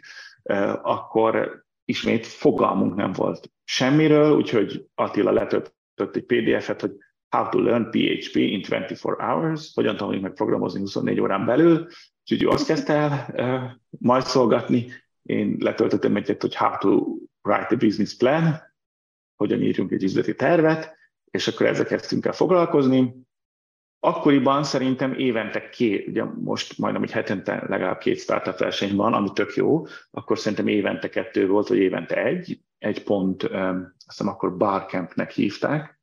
akkor ismét fogalmunk nem volt semmiről, úgyhogy Attila letöltött egy PDF-et, hogy How to Learn PHP in 24 Hours, hogyan tanuljuk meg programozni 24 órán belül, úgyhogy ő azt kezdte el uh, majd szolgatni, én letöltöttem egyet, hogy How to Write a Business Plan, hogyan írjunk egy üzleti tervet, és akkor ezzel kezdtünk el foglalkozni. Akkoriban szerintem évente két, ugye most majdnem egy hetente legalább két startup verseny van, ami tök jó, akkor szerintem évente kettő volt, vagy évente egy, egy pont, azt hiszem akkor Barcampnek hívták,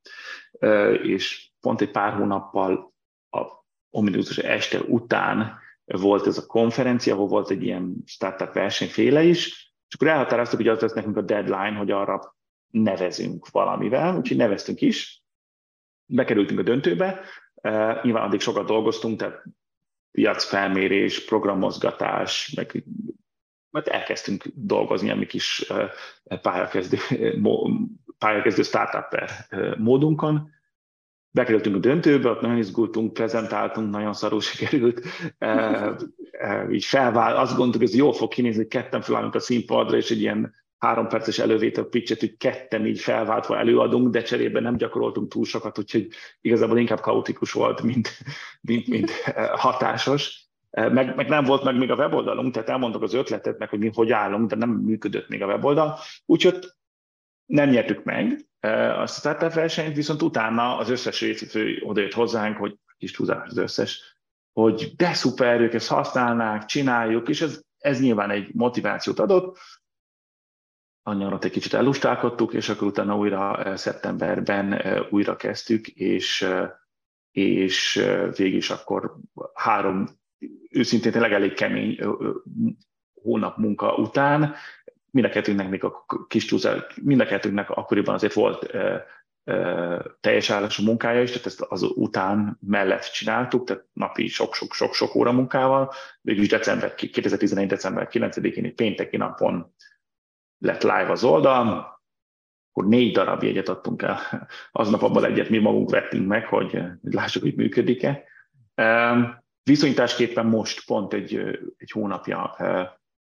és pont egy pár hónappal a ominózus este után volt ez a konferencia, ahol volt egy ilyen startup versenyféle is, és akkor elhatároztuk, hogy az lesz nekünk a deadline, hogy arra nevezünk valamivel, úgyhogy neveztünk is, bekerültünk a döntőbe, uh, nyilván addig sokat dolgoztunk, tehát piacfelmérés, programozgatás, meg mert elkezdtünk dolgozni a mi kis uh, pályakezdő, pályakezdő startup módunkon, bekerültünk a döntőbe, ott nagyon izgultunk, prezentáltunk, nagyon szarul sikerült, e, e, így felvál, azt gondoltuk, ez jól fog kinézni, ketten felállunk a színpadra, és egy ilyen három perces elővétel pitchet, hogy ketten így felváltva előadunk, de cserébe nem gyakoroltunk túl sokat, úgyhogy igazából inkább kaotikus volt, mint, mint, mint hatásos. Meg, meg, nem volt meg még a weboldalunk, tehát elmondtuk az ötletet, meg hogy mi hogy állunk, de nem működött még a weboldal. Úgyhogy nem nyertük meg a startup versenyt, viszont utána az összes résztvevő odajött hozzánk, hogy kis túlzás az összes, hogy de szuper, ők ezt használnák, csináljuk, és ez, ez nyilván egy motivációt adott, anyarat egy kicsit elustálkodtuk, és akkor utána újra szeptemberben újra kezdtük, és, és végig is akkor három őszintén tényleg elég kemény hónap munka után, mind a kettőnknek még a kis csúszál, mind a kettőnknek akkoriban azért volt teljes állású munkája is, tehát ezt az után mellett csináltuk, tehát napi sok-sok-sok-sok óra munkával. Végülis december, 2011. december 9-én egy pénteki napon lett live az oldal, akkor négy darab jegyet adtunk el. Aznap abban egyet mi magunk vettünk meg, hogy lássuk, hogy működik-e. Viszonyításképpen most pont egy, egy hónapja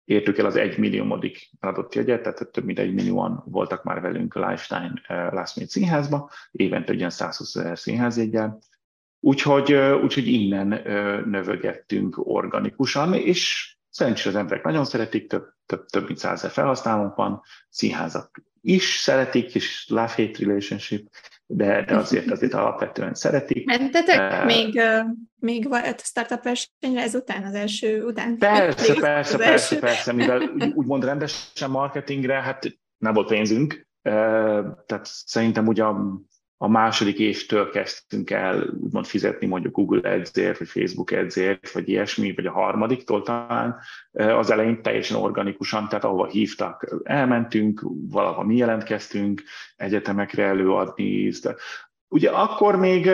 értük el az egy milliómodik adott jegyet, tehát több mint egy millióan voltak már velünk a Lifetime Last Minute színházba, évente ugyan 120 ezer színházjegyel. Úgyhogy, úgyhogy innen növögettünk organikusan, és Szerencsére az emberek nagyon szeretik, több, több, több mint százezer felhasználónk van, színházak is szeretik, és love-hate relationship, de, de azért azért alapvetően szeretik. Mentetek uh, még, uh, még a startup versenyre ezután, az első után? Persze, persze, persze, első. persze, mivel úgymond rendesen marketingre, hát nem volt pénzünk, uh, tehát szerintem ugye a második évtől kezdtünk el úgymond fizetni mondjuk Google Ads-ért, vagy Facebook Ads-ért, vagy ilyesmi, vagy a harmadiktól talán, az elején teljesen organikusan, tehát ahova hívtak, elmentünk, valahol mi jelentkeztünk egyetemekre előadni. Ugye akkor még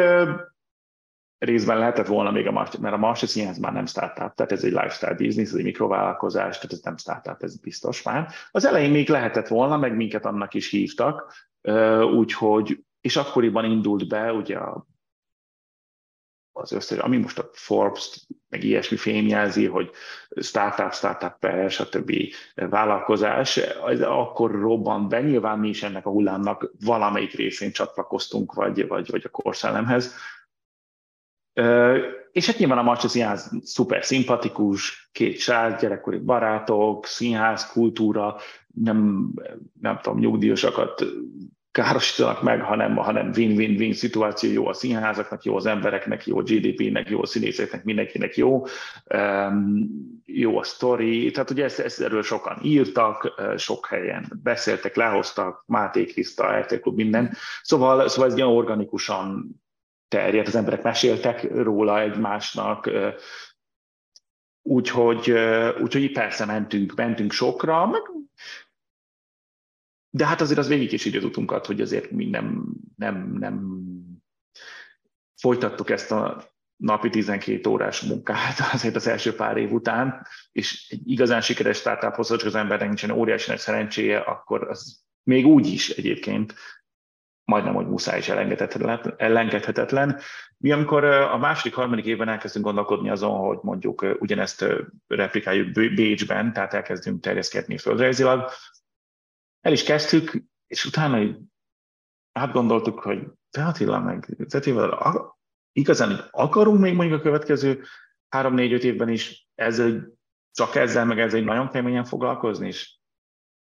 részben lehetett volna még a March, mert a March Színház már nem startup, tehát ez egy lifestyle business, ez egy mikrovállalkozás, tehát ez nem startup, ez biztos már. Az elején még lehetett volna, meg minket annak is hívtak, úgyhogy és akkoriban indult be ugye az összes, ami most a Forbes, meg ilyesmi fémjelzi, hogy startup, startup stb. vállalkozás, az akkor robbant be, nyilván mi is ennek a hullámnak valamelyik részén csatlakoztunk, vagy, vagy, vagy a korszellemhez. És hát nyilván a Macsa Színház szuper szimpatikus, két srác, gyerekkori barátok, színház, kultúra, nem, nem tudom, nyugdíjasokat károsítanak meg, hanem, hanem win-win-win szituáció, jó a színházaknak, jó az embereknek, jó a GDP-nek, jó a színészeknek, mindenkinek jó, um, jó a sztori, tehát ugye ezt, ezt erről sokan írtak, sok helyen beszéltek, lehoztak, Máté Kriszta, RT Klub, minden, szóval, szóval ez olyan organikusan terjedt, az emberek meséltek róla egymásnak, úgyhogy, úgyhogy persze mentünk, mentünk sokra, meg de hát azért az végig is így utunkat, hogy azért mi nem, nem, nem folytattuk ezt a napi 12 órás munkát azért az első pár év után, és egy igazán sikeres startuphoz, hogy az embernek nincsen óriási nagy szerencséje, akkor az még úgy is egyébként majdnem, hogy muszáj is elengedhetetlen. elengedhetetlen. Mi amikor a második, harmadik évben elkezdünk gondolkodni azon, hogy mondjuk ugyanezt replikáljuk Bécsben, tehát elkezdünk terjeszkedni földrajzilag, el is kezdtük, és utána átgondoltuk, hogy te Attila meg Zetivel igazán akarunk még mondjuk a következő három-négy-öt évben is ezzel, csak ezzel, meg ezzel nagyon keményen foglalkozni, és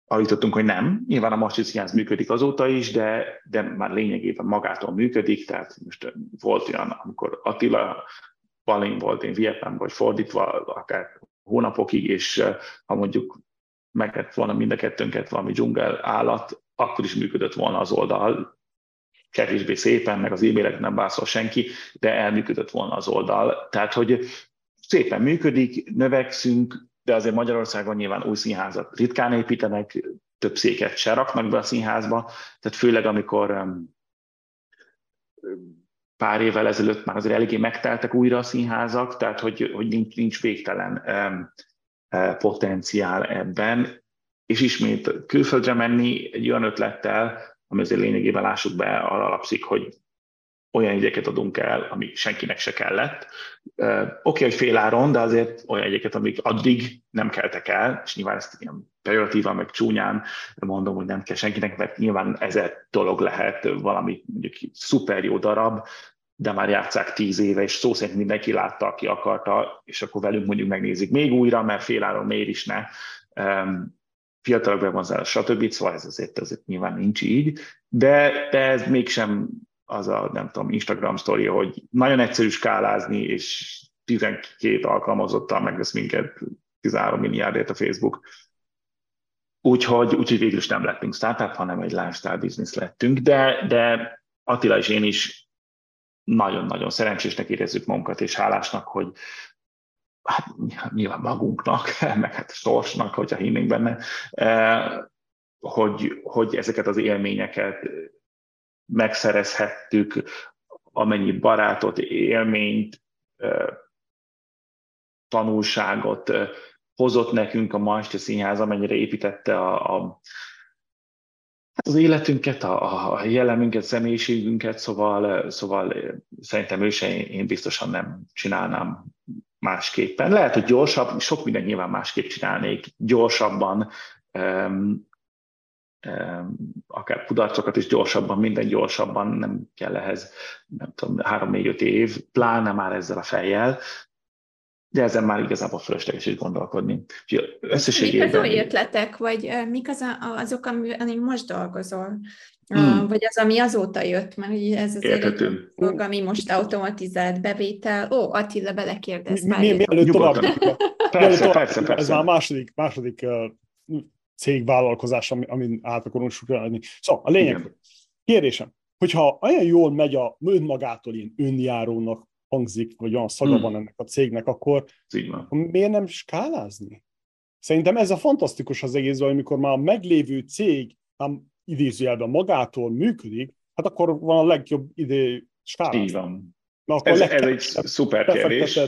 állítottunk, hogy nem. Nyilván a Mastic működik azóta is, de, de már lényegében magától működik, tehát most volt olyan, amikor Attila Balin volt, én Vietnám, vagy fordítva, akár hónapokig, és ha mondjuk meg volna mind a kettőnket valami dzsungel állat, akkor is működött volna az oldal, kevésbé szépen, meg az e-mailek nem válaszol senki, de elműködött volna az oldal. Tehát, hogy szépen működik, növekszünk, de azért Magyarországon nyilván új színházat ritkán építenek, több széket se raknak be a színházba, tehát főleg amikor pár évvel ezelőtt már azért eléggé megteltek újra a színházak, tehát hogy, hogy nincs, nincs végtelen potenciál ebben, és ismét külföldre menni egy olyan ötlettel, ami azért lényegében lássuk be, arra alapszik, hogy olyan jegyeket adunk el, ami senkinek se kellett. Oké, okay, hogy féláron, de azért olyan jegyeket, amik addig nem keltek el, és nyilván ezt ilyen pejoratívan, meg csúnyán mondom, hogy nem kell senkinek, mert nyilván ezer dolog lehet valami mondjuk szuper jó darab, de már játszák tíz éve, és szó szerint mindenki látta, aki akarta, és akkor velünk mondjuk megnézik még újra, mert féláron miért is ne. Fiatalok bevonzás, stb. Szóval ez azért, azért nyilván nincs így, de, de ez mégsem az a, nem tudom, Instagram sztoria, hogy nagyon egyszerű skálázni, és 12 alkalmazottal megvesz minket 13 milliárdért a Facebook. Úgyhogy, úgyhogy végül is nem lettünk startup, hanem egy lifestyle business lettünk, de, de Attila és én is nagyon-nagyon szerencsésnek érezzük magunkat, és hálásnak, hogy hát nyilván magunknak, meg hát sorsnak, hogyha hinnénk benne, eh, hogy, hogy ezeket az élményeket megszerezhettük, amennyi barátot, élményt, tanulságot hozott nekünk a Majste Színház, amennyire építette a, a az életünket, a, a jellemünket, személyiségünket, szóval, szóval szerintem ő én biztosan nem csinálnám másképpen. Lehet, hogy gyorsabb, sok minden nyilván másképp csinálnék, gyorsabban, akár kudarcokat is gyorsabban, minden gyorsabban, nem kell ehhez, nem tudom, három-négy-öt év, pláne már ezzel a fejjel, de ezen már igazából fölösleges is gondolkodni. Összességében... Mik az új ötletek, vagy mik az a, azok, ami most dolgozol? Hmm. Vagy az, ami azóta jött, mert ugye ez az egy dolog, ami most automatizált bevétel. Ó, Attila, belekérdez. Mi, mi, mielőtt tovább, persze, persze, persze. Ez már a második, második cégvállalkozás, amin át akarunk sugalni. Szóval a lényeg, Igen. kérdésem, hogyha olyan jól megy a önmagától én önjárónak hangzik, vagy olyan szaga hmm. van ennek a cégnek, akkor, akkor miért nem skálázni? Szerintem ez a fantasztikus az egész, hogy amikor már a meglévő cég nem idézőjelben magától működik, hát akkor van a legjobb idő skálázni. Így van. ez, ez egy szuper kérdés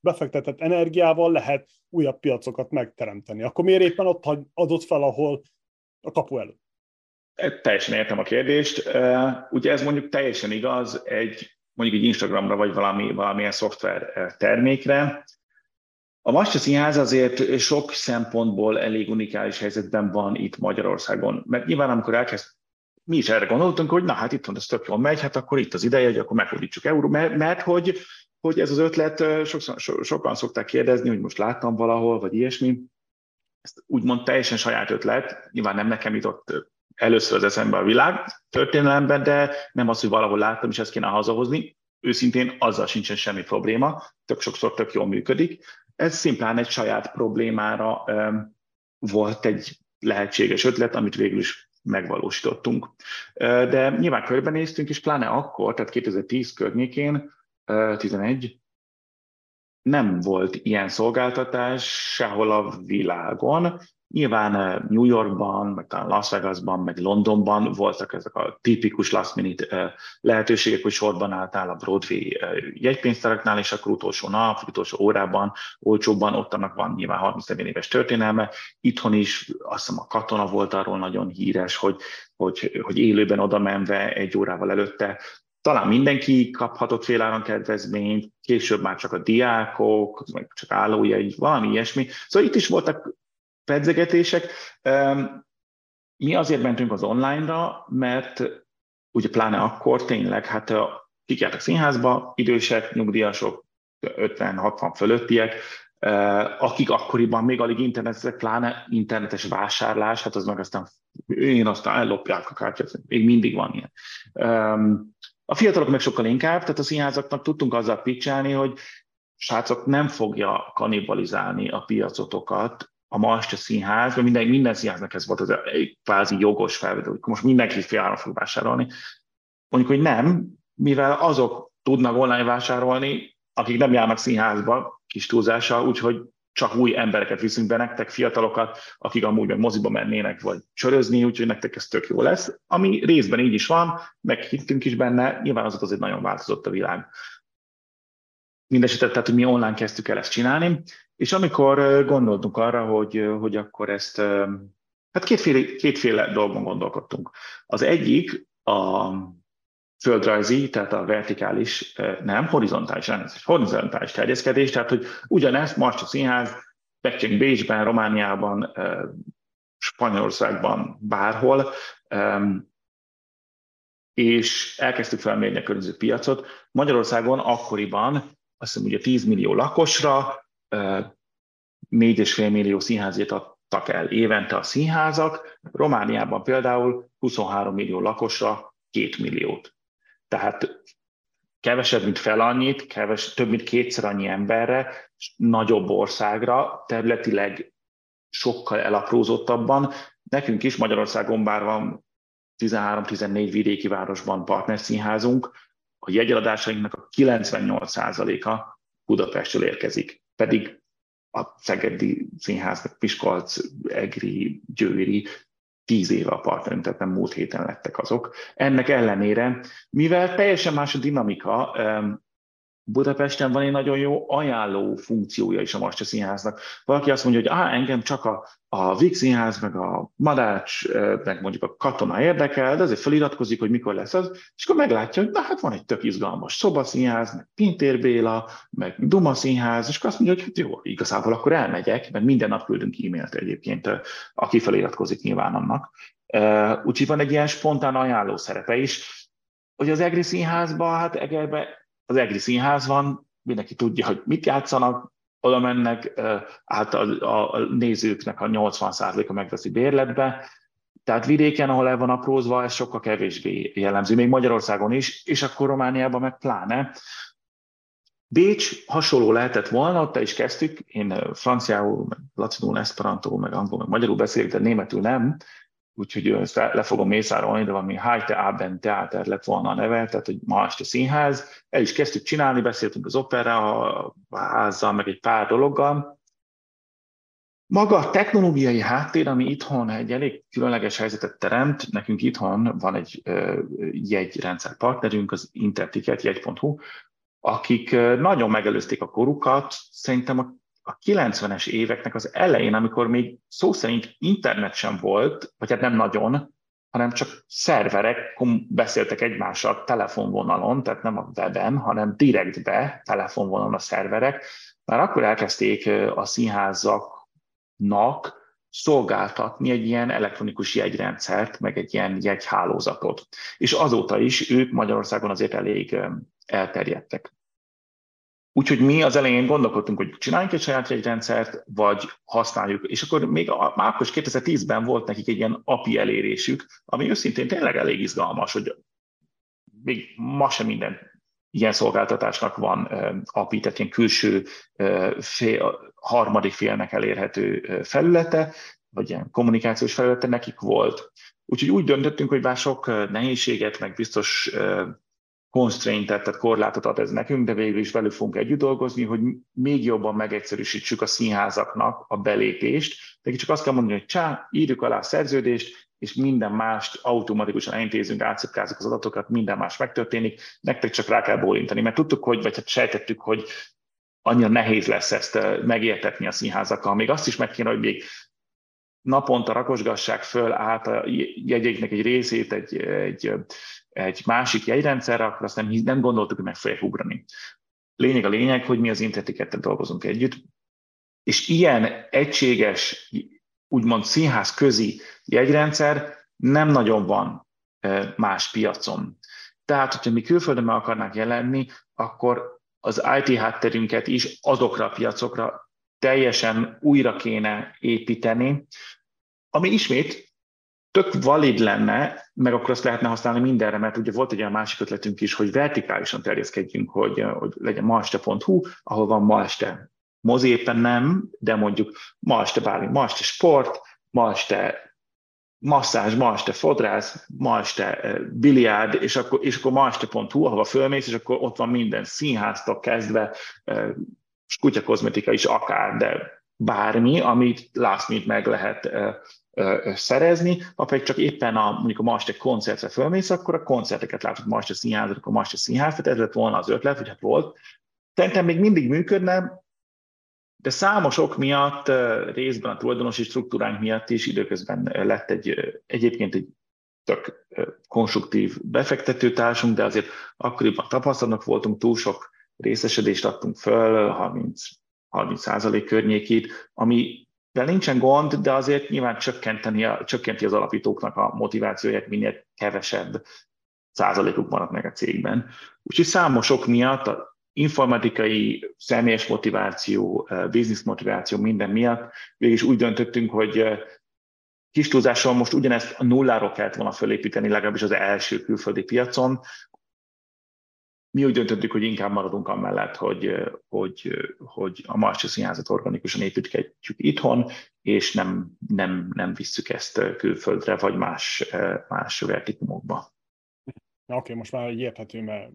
befektetett energiával lehet újabb piacokat megteremteni. Akkor miért éppen ott adott fel, ahol a kapu előtt? Teljesen értem a kérdést. Ugye ez mondjuk teljesen igaz egy mondjuk egy Instagramra, vagy valami, valamilyen szoftver e, termékre. A Masta Színház azért sok szempontból elég unikális helyzetben van itt Magyarországon, mert nyilván amikor elkezd mi is erre gondoltunk, hogy na hát itt van, ez tök jól megy, hát akkor itt az ideje, hogy akkor megfordítsuk euró, mert, mert hogy hogy ez az ötlet, sokszor, so, sokan szokták kérdezni, hogy most láttam valahol, vagy ilyesmi. Ezt úgymond teljesen saját ötlet, nyilván nem nekem jutott először az eszembe a világ történelemben, de nem az, hogy valahol láttam, és ezt kéne hazahozni. Őszintén azzal sincsen semmi probléma, tök sokszor tök jól működik. Ez szimplán egy saját problémára um, volt egy lehetséges ötlet, amit végül is megvalósítottunk. De nyilván körbenéztünk, és pláne akkor, tehát 2010 környékén 11, nem volt ilyen szolgáltatás sehol a világon. Nyilván New Yorkban, meg talán Las Vegasban, meg Londonban voltak ezek a tipikus last minute lehetőségek, hogy sorban álltál a Broadway jegypénztáraknál, és akkor utolsó nap, utolsó órában, olcsóbban, ott annak van nyilván 30 éves történelme. Itthon is azt hiszem a katona volt arról nagyon híres, hogy, hogy, hogy élőben oda menve egy órával előtte talán mindenki kaphatott féláron kedvezményt, később már csak a diákok, meg csak állójegy, valami ilyesmi. Szóval itt is voltak pedzegetések. Mi azért mentünk az online-ra, mert ugye pláne akkor tényleg, hát kik jártak színházba, idősek, nyugdíjasok, 50-60 fölöttiek, akik akkoriban még alig internetek, pláne internetes vásárlás, hát az meg aztán én aztán ellopják a kártyát, még mindig van ilyen. A fiatalok meg sokkal inkább, tehát a színházaknak tudtunk azzal pitchelni, hogy srácok nem fogja kanibalizálni a piacotokat, a Malsta színház, mert minden, minden színháznak ez volt az egy kvázi jogos felvedő, hogy most mindenki féláron fog vásárolni. Mondjuk, hogy nem, mivel azok tudnak online vásárolni, akik nem járnak színházba, kis túlzással, úgyhogy csak új embereket viszünk be nektek, fiatalokat, akik amúgy meg moziba mennének, vagy csörözni, úgyhogy nektek ez tök jó lesz. Ami részben így is van, meg hittünk is benne, nyilván az azért nagyon változott a világ. Mindenesetre, tehát, hogy mi online kezdtük el ezt csinálni, és amikor gondoltunk arra, hogy, hogy akkor ezt, hát kétféle, kétféle dolgon gondolkodtunk. Az egyik a földrajzi, tehát a vertikális, nem, horizontális, elnézést, horizontális terjeszkedés, tehát hogy ugyanezt Marcsa Színház, Peking Bécsben, Romániában, Spanyolországban, bárhol, és elkezdtük felmérni a környező piacot. Magyarországon akkoriban azt hiszem ugye 10 millió lakosra 4,5 millió színházét adtak el évente a színházak, Romániában például 23 millió lakosra 2 milliót. Tehát kevesebb, mint fel annyit, keves, több mint kétszer annyi emberre, nagyobb országra, területileg sokkal elaprózottabban. Nekünk is Magyarországon bár van 13-14 vidéki városban partnerszínházunk, a jegyeladásainknak a 98%-a Budapestről érkezik. Pedig a Szegedi Színháznak Piskolc, Egri, Győri tíz éve a partnerünk, tehát nem múlt héten lettek azok. Ennek ellenére, mivel teljesen más a dinamika, Budapesten van egy nagyon jó ajánló funkciója is a Marcsa Színháznak. Valaki azt mondja, hogy á, engem csak a, a Vix Színház, meg a Madács, meg mondjuk a Katona érdekel, de azért feliratkozik, hogy mikor lesz az, és akkor meglátja, hogy na hát van egy tök izgalmas Szobaszínház, meg Pintér Béla, meg Duma Színház, és akkor azt mondja, hogy hát jó, igazából akkor elmegyek, mert minden nap küldünk e-mailt egyébként, aki feliratkozik nyilván annak. Úgyhogy van egy ilyen spontán ajánló szerepe is, hogy az Egri Színházban, hát Egerbe az EGRI színház van, mindenki tudja, hogy mit játszanak, oda mennek, által a nézőknek a 80%-a megveszi bérletbe, tehát vidéken, ahol el van aprózva, ez sokkal kevésbé jellemző, még Magyarországon is, és akkor Romániában meg pláne. Bécs hasonló lehetett volna, ott is kezdtük, én franciául, meg lacinul, esperantóul, meg angol, meg magyarul beszélek, de németül nem, úgyhogy ezt le fogom mészárolni, de valami Heite Abend Theater lett volna a neve, tehát hogy ma este színház. El is kezdtük csinálni, beszéltünk az opera a házzal, meg egy pár dologgal. Maga a technológiai háttér, ami itthon egy elég különleges helyzetet teremt, nekünk itthon van egy jegyrendszer partnerünk, az Interticket, jegy.hu, akik nagyon megelőzték a korukat, szerintem a a 90-es éveknek az elején, amikor még szó szerint internet sem volt, vagy hát nem nagyon, hanem csak szerverek beszéltek egymással telefonvonalon, tehát nem a weben, hanem direktbe telefonvonalon a szerverek, már akkor elkezdték a színházaknak szolgáltatni egy ilyen elektronikus jegyrendszert, meg egy ilyen jegyhálózatot. És azóta is ők Magyarországon azért elég elterjedtek. Úgyhogy mi az elején gondolkodtunk, hogy csináljunk egy saját jegyrendszert, vagy használjuk. És akkor még a, már akkor is 2010-ben volt nekik egy ilyen API elérésük, ami őszintén tényleg elég izgalmas, hogy még ma sem minden ilyen szolgáltatásnak van API, tehát ilyen külső fél, harmadik félnek elérhető felülete, vagy ilyen kommunikációs felülete nekik volt. Úgyhogy úgy döntöttünk, hogy bár sok nehézséget, meg biztos constraintet, tehát korlátot ad ez nekünk, de végül is velük fogunk együtt dolgozni, hogy még jobban megegyszerűsítsük a színházaknak a belépést. De csak azt kell mondani, hogy csá, írjuk alá a szerződést, és minden mást automatikusan elintézünk, átszipkázzuk az adatokat, minden más megtörténik, nektek csak rá kell bólintani, mert tudtuk, hogy, vagy hát sejtettük, hogy annyira nehéz lesz ezt eh, megértetni a színházakkal. Még azt is meg kéne, hogy még naponta rakosgassák föl át a jegyeknek egy részét egy, egy egy másik jegyrendszerre, akkor azt nem, nem gondoltuk, hogy meg fogják ugrani. Lényeg a lényeg, hogy mi az Interticettel dolgozunk együtt, és ilyen egységes, úgymond színház közi jegyrendszer nem nagyon van más piacon. Tehát, hogyha mi külföldön meg akarnánk jelenni, akkor az IT hátterünket is azokra a piacokra teljesen újra kéne építeni, ami ismét tök valid lenne, meg akkor azt lehetne használni mindenre, mert ugye volt egy olyan másik ötletünk is, hogy vertikálisan terjeszkedjünk, hogy, hogy legyen maeste.hu, ahol van ma este mozi éppen nem, de mondjuk ma este bármi, ma este sport, ma este masszázs, ma este fodrász, ma este biliárd, és akkor, és akkor ma este.hu, ahova fölmész, és akkor ott van minden színháztól kezdve, kutyakozmetika is akár, de bármi, amit last minute meg lehet szerezni, ha pedig csak éppen a, mondjuk a ma koncertre fölmész, akkor a koncerteket látod ma este színházat, akkor ma este ez lett volna az ötlet, hogy hát volt. Szerintem még mindig működne, de számos ok miatt, részben a tulajdonosi struktúránk miatt is időközben lett egy, egyébként egy tök konstruktív befektetőtársunk, de azért akkoriban tapasztalatnak voltunk, túl sok részesedést adtunk föl, 30, 30 százalék környékét, ami de nincsen gond, de azért nyilván csökkenteni a, csökkenti az alapítóknak a motivációját, minél kevesebb százalékuk maradt meg a cégben. Úgyhogy számosok miatt a informatikai, személyes motiváció, eh, biznisz motiváció, minden miatt végig is úgy döntöttünk, hogy eh, kis túlzással most ugyanezt a nulláról kellett volna fölépíteni, legalábbis az első külföldi piacon. Mi úgy döntöttük, hogy inkább maradunk amellett, hogy, hogy, hogy a Marcsa Színházat organikusan építgetjük itthon, és nem, nem, nem visszük ezt külföldre, vagy más, más vertikumokba. Oké, okay, most már érthető, mert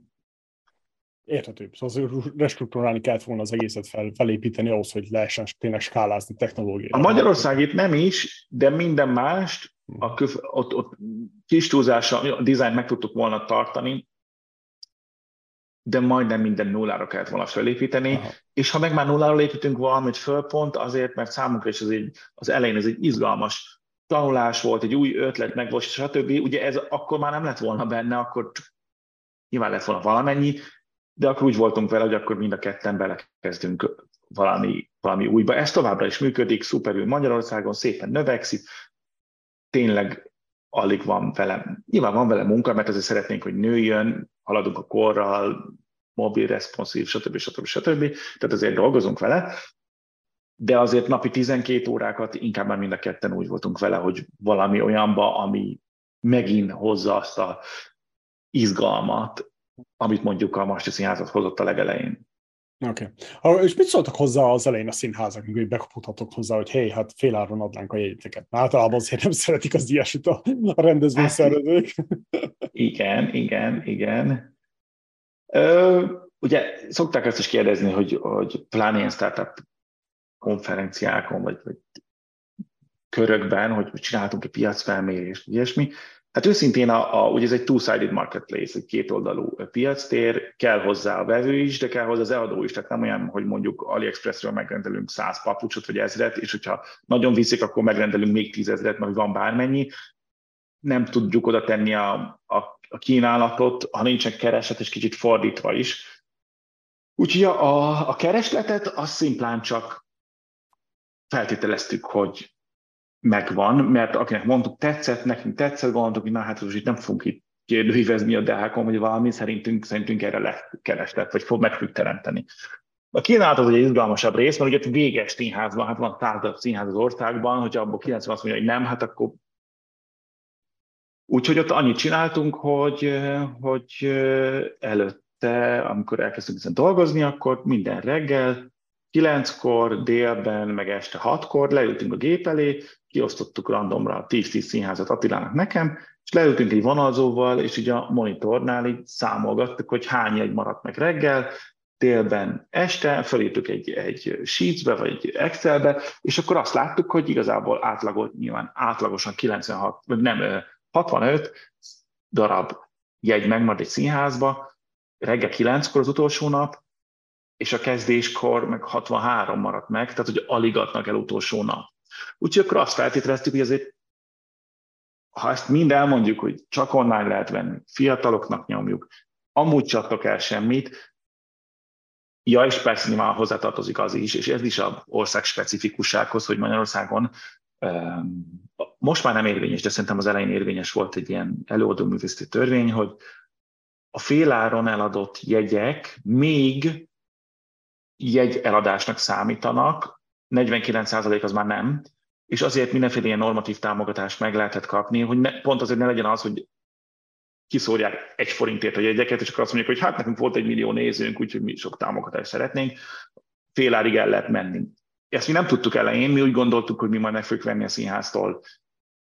érthető. Szóval restruktúrálni kellett volna az egészet fel, felépíteni ahhoz, hogy lehessen tényleg skálázni technológiát. A Magyarország itt nem is, de minden mást, a köf, ott, ott kis túlzása, a dizájnt meg tudtuk volna tartani, de majdnem minden nullára kellett volna felépíteni, Aha. és ha meg már nullára építünk valamit föl, pont azért, mert számunkra is az, egy, az elején ez egy izgalmas tanulás volt, egy új ötlet meg volt, stb. Ugye ez akkor már nem lett volna benne, akkor nyilván lett volna valamennyi, de akkor úgy voltunk vele, hogy akkor mind a ketten belekezdünk valami, valami újba. Ez továbbra is működik, szuperül Magyarországon, szépen növekszik, tényleg alig van vele, nyilván van vele munka, mert azért szeretnénk, hogy nőjön, haladunk a korral, mobil, responsív, stb. stb. stb. Tehát azért dolgozunk vele, de azért napi 12 órákat inkább már mind a ketten úgy voltunk vele, hogy valami olyanba, ami megint hozza azt a izgalmat, amit mondjuk a Masti Színházat hozott a legelején. Oké. Okay. És mit szóltak hozzá az elején a színházak, hogy bekaphatok hozzá, hogy hé, hát féláron adnánk a jegyeteket. Általában azért nem szeretik az ilyesmit a, a rendezvényszervezők. igen, igen, igen. Ö, ugye szokták ezt is kérdezni, hogy, hogy pláne ilyen startup konferenciákon, vagy, vagy körökben, hogy csináltunk egy piacfelmérést, ilyesmi, Hát őszintén, a, a, ugye ez egy two-sided marketplace, egy kétoldalú piactér, kell hozzá a vevő is, de kell hozzá az eladó is, tehát nem olyan, hogy mondjuk AliExpressről megrendelünk 100 papucsot vagy ezret, és hogyha nagyon viszik, akkor megrendelünk még tízezret, mert van bármennyi. Nem tudjuk oda tenni a, a, a kínálatot, ha nincsen kereslet, és kicsit fordítva is. Úgyhogy a, a keresletet az szimplán csak feltételeztük, hogy megvan, mert akinek mondtuk, tetszett, nekünk tetszett, gondoltuk, hogy na hát most itt nem fogunk itt kérdőívezni a dehákon, vagy valami, szerintünk, szerintünk erre lesz kereslet, vagy fog meg tudjuk teremteni. A kínálat az egy izgalmasabb rész, mert ugye véges színházban, hát van századak színház az országban, hogyha abból 90 azt mondja, hogy nem, hát akkor Úgyhogy ott annyit csináltunk, hogy, hogy előtte, amikor elkezdtünk dolgozni, akkor minden reggel Kilenckor, délben, meg este hatkor leültünk a gép elé, kiosztottuk randomra 10-10 színházat Attilának nekem, és leültünk egy vonalzóval, és így a monitornál így számolgattuk, hogy hány egy maradt meg reggel, délben, este, felírtuk egy, egy Sheetsbe, vagy egy Excelbe, és akkor azt láttuk, hogy igazából átlagot, nyilván átlagosan 96, vagy nem, 65 darab jegy megmarad egy színházba, reggel 9-kor az utolsó nap, és a kezdéskor meg 63 maradt meg, tehát hogy alig adnak el utolsó nap. Úgyhogy akkor azt feltételeztük, hogy azért ha ezt mind elmondjuk, hogy csak online lehet venni, fiataloknak nyomjuk, amúgy csattok el semmit, ja, és persze nyilván hozzátartozik az is, és ez is a ország specifikussághoz, hogy Magyarországon most már nem érvényes, de szerintem az elején érvényes volt egy ilyen előadó művészeti törvény, hogy a féláron eladott jegyek még jegy eladásnak számítanak, 49% az már nem, és azért mindenféle ilyen normatív támogatást meg lehetett kapni, hogy ne, pont azért ne legyen az, hogy kiszórják egy forintért a jegyeket, és akkor azt mondjuk, hogy hát nekünk volt egy millió nézőnk, úgyhogy mi sok támogatást szeretnénk, félárig el lehet menni. Ezt mi nem tudtuk elején, mi úgy gondoltuk, hogy mi majd meg fogjuk venni a színháztól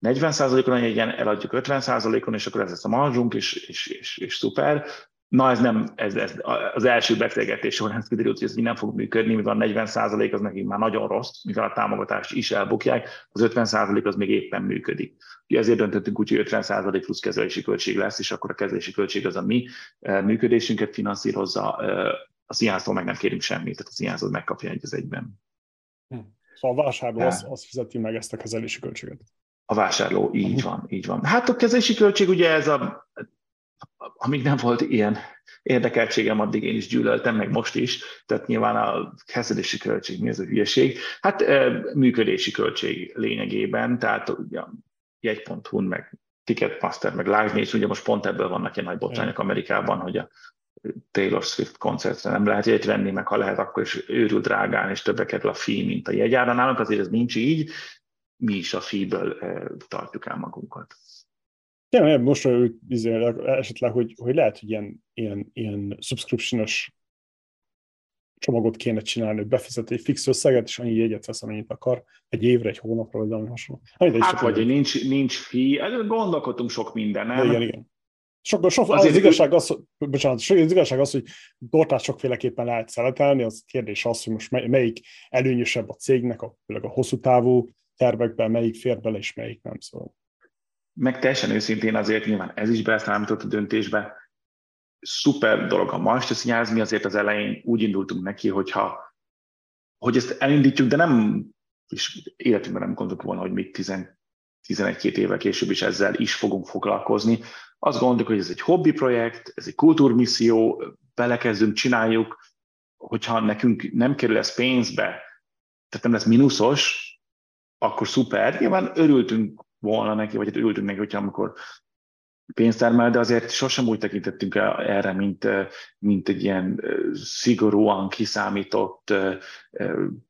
40%-on a jegyen, eladjuk 50%-on, és akkor ez lesz a marzsunk, és, és, és, és szuper. Na ez nem, ez, ez az első beszélgetés során kiderült, hogy ez nem fog működni, mivel a 40% az nekik már nagyon rossz, mivel a támogatást is elbukják, az 50% az még éppen működik. Ugye ezért döntöttünk úgy, hogy 50% plusz kezelési költség lesz, és akkor a kezelési költség az a mi eh, működésünket finanszírozza, eh, a színháztól meg nem kérünk semmit, tehát a színházat megkapja egy az egyben. Hm. Szóval a vásárló az, az fizeti meg ezt a kezelési költséget. A vásárló, így van, így van. Hát a kezelési költség ugye ez a amíg nem volt ilyen érdekeltségem, addig én is gyűlöltem, meg most is, tehát nyilván a kezelési költség, mi ez a hülyeség? Hát működési költség lényegében, tehát ugye jegy.hu-n, meg Ticketmaster, meg Live ugye most pont ebből vannak ilyen nagy botrányok Amerikában, hogy a Taylor Swift koncertre nem lehet jegyet venni, meg ha lehet, akkor is őrül drágán, és többe kerül a fee, mint a jegyára. Nálunk azért ez nincs így, mi is a fee-ből tartjuk el magunkat. Tényleg most izé, esetleg, hogy, hogy lehet, hogy ilyen, ilyen, ilyen subscription-os csomagot kéne csinálni, hogy befizet egy fix összeget, és annyi jegyet vesz, amennyit akar, egy évre, egy hónapra, vagy valami hasonló. Hát, hát vagy nincs, nincs fi, hát gondolkodtunk sok nem? Igen, igen. Sok, sok, az, az, igazság az, bocsánat, az igazság az, hogy tortát sokféleképpen lehet szeletelni, az kérdés az, hogy most melyik előnyösebb a cégnek, a, a hosszú távú tervekben, melyik fér bele, és melyik nem. Szóval meg teljesen őszintén azért nyilván ez is beszámított a döntésbe. Szuper dolog a Manchester mi azért az elején úgy indultunk neki, hogyha, hogy ezt elindítjuk, de nem, és életünkben nem gondoltuk volna, hogy még 11-2 évvel később is ezzel is fogunk foglalkozni. Azt gondoljuk, hogy ez egy hobbi projekt, ez egy kultúrmisszió, belekezdünk, csináljuk, hogyha nekünk nem kerül ez pénzbe, tehát nem lesz mínuszos, akkor szuper. Nyilván örültünk volna neki, vagy hát ültünk neki, hogyha amikor pénzt termel, de azért sosem úgy tekintettünk erre, mint, mint egy ilyen szigorúan kiszámított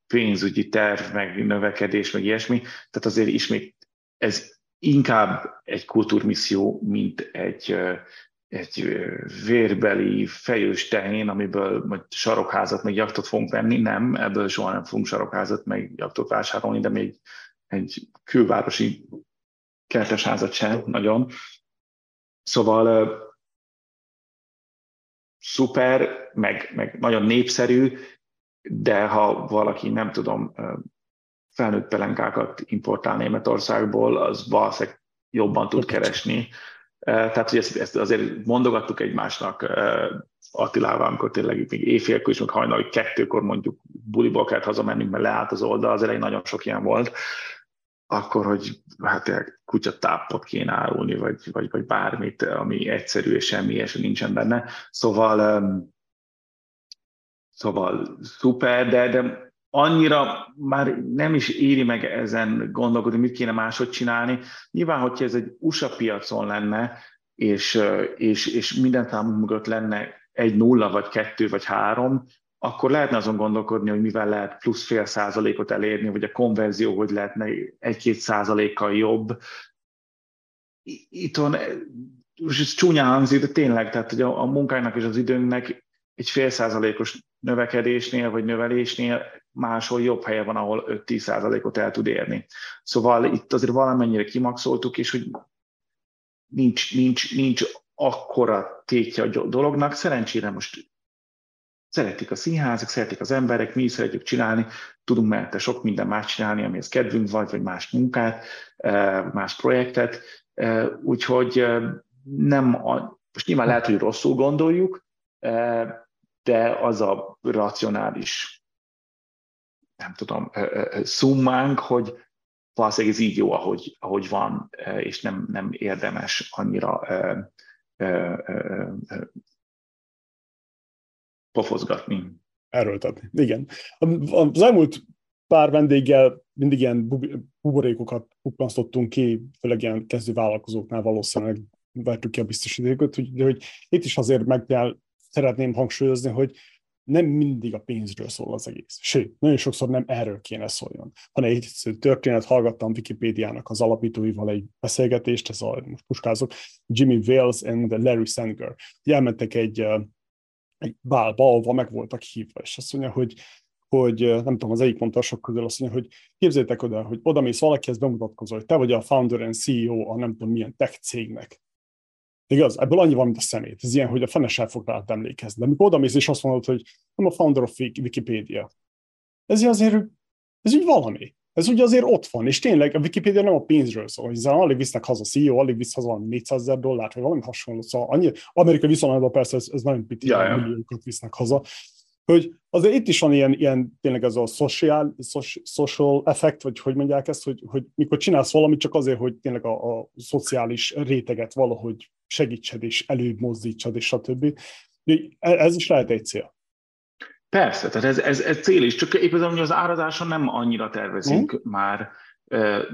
pénzügyi terv, meg növekedés, meg ilyesmi. Tehát azért ismét ez inkább egy kultúrmisszió, mint egy, egy vérbeli fejős tehén, amiből majd sarokházat, meg jaktot fogunk venni. Nem, ebből soha nem fogunk sarokházat, meg jaktot vásárolni, de még egy külvárosi kertesházat sem nagyon. Szóval szuper, meg, meg nagyon népszerű, de ha valaki, nem tudom, felnőtt pelenkákat importál Németországból, az valószínűleg jobban tud keresni. Tehát, hogy ezt, ezt azért mondogattuk egymásnak Attilával, amikor tényleg még éjfélkor is, meg hajnali kettőkor mondjuk buliból kellett hazamennünk, mert leállt az oldal, az elején nagyon sok ilyen volt akkor, hogy hát kutyatápot kéne árulni, vagy, vagy, vagy bármit, ami egyszerű és semmi és nincsen benne. Szóval, szóval szuper, de, de annyira már nem is éri meg ezen gondolkodni, mit kéne máshogy csinálni. Nyilván, hogyha ez egy USA piacon lenne, és, és, és minden számunk lenne egy nulla, vagy kettő, vagy három, akkor lehetne azon gondolkodni, hogy mivel lehet plusz fél százalékot elérni, vagy a konverzió hogy lehetne egy-két százalékkal jobb. Itt van, most ez csúnya hangzik, de tényleg, tehát hogy a, a munkának és az időnknek egy fél százalékos növekedésnél vagy növelésnél máshol jobb helye van, ahol 5-10 százalékot el tud érni. Szóval itt azért valamennyire kimaxoltuk, és hogy nincs, nincs, nincs akkora tétje a dolognak. Szerencsére most Szeretik a színházak, szeretik az emberek, mi is szeretjük csinálni, tudunk mellette sok minden más csinálni, amihez kedvünk vagy, vagy más munkát, más projektet, úgyhogy nem, a, most nyilván lehet, hogy rosszul gondoljuk, de az a racionális, nem tudom, szummánk, hogy valószínűleg ez így jó, ahogy, ahogy van, és nem, nem érdemes annyira pofozgatni. Erőltetni, igen. Az elmúlt pár vendéggel mindig ilyen buborékokat pukkansztottunk ki, főleg ilyen kezdő vállalkozóknál valószínűleg vettük ki a biztosítékot, hogy, hogy itt is azért meg kell, szeretném hangsúlyozni, hogy nem mindig a pénzről szól az egész. Sőt, nagyon sokszor nem erről kéne szóljon. Hanem egy történet, hallgattam Wikipédiának az alapítóival egy beszélgetést, ez a, most puskázok, Jimmy Wales and Larry Sanger. Elmentek egy, egy bálba, ahol meg voltak hívva, és azt mondja, hogy hogy nem tudom, az egyik mondta sok közül azt mondja, hogy képzeljétek oda, hogy oda mész valakihez bemutatkozol, hogy te vagy a founder and CEO a nem tudom milyen tech cégnek. Igaz? Ebből annyi van, mint a szemét. Ez ilyen, hogy a fene sem fog rá emlékezni. De amikor oda mész és azt mondod, hogy nem a founder of Wikipedia. Ez azért, ez úgy valami. Ez ugye azért ott van, és tényleg a Wikipedia nem a pénzről szól, hiszen alig visznek haza CEO, alig visz haza 400 ezer dollárt, vagy valami hasonló. Szóval annyi, amerikai viszonylatban persze ez, ez nagyon piti, ja. milliókat visznek haza, hogy azért itt is van ilyen, ilyen tényleg ez a social, social effect, vagy hogy mondják ezt, hogy, hogy mikor csinálsz valamit csak azért, hogy tényleg a, a szociális réteget valahogy segítsed és előbb mozdítsad, és stb. Ez is lehet egy cél. Persze, tehát ez, ez, ez cél is, csak éppen hogy az árazáson nem annyira tervezünk mm. már,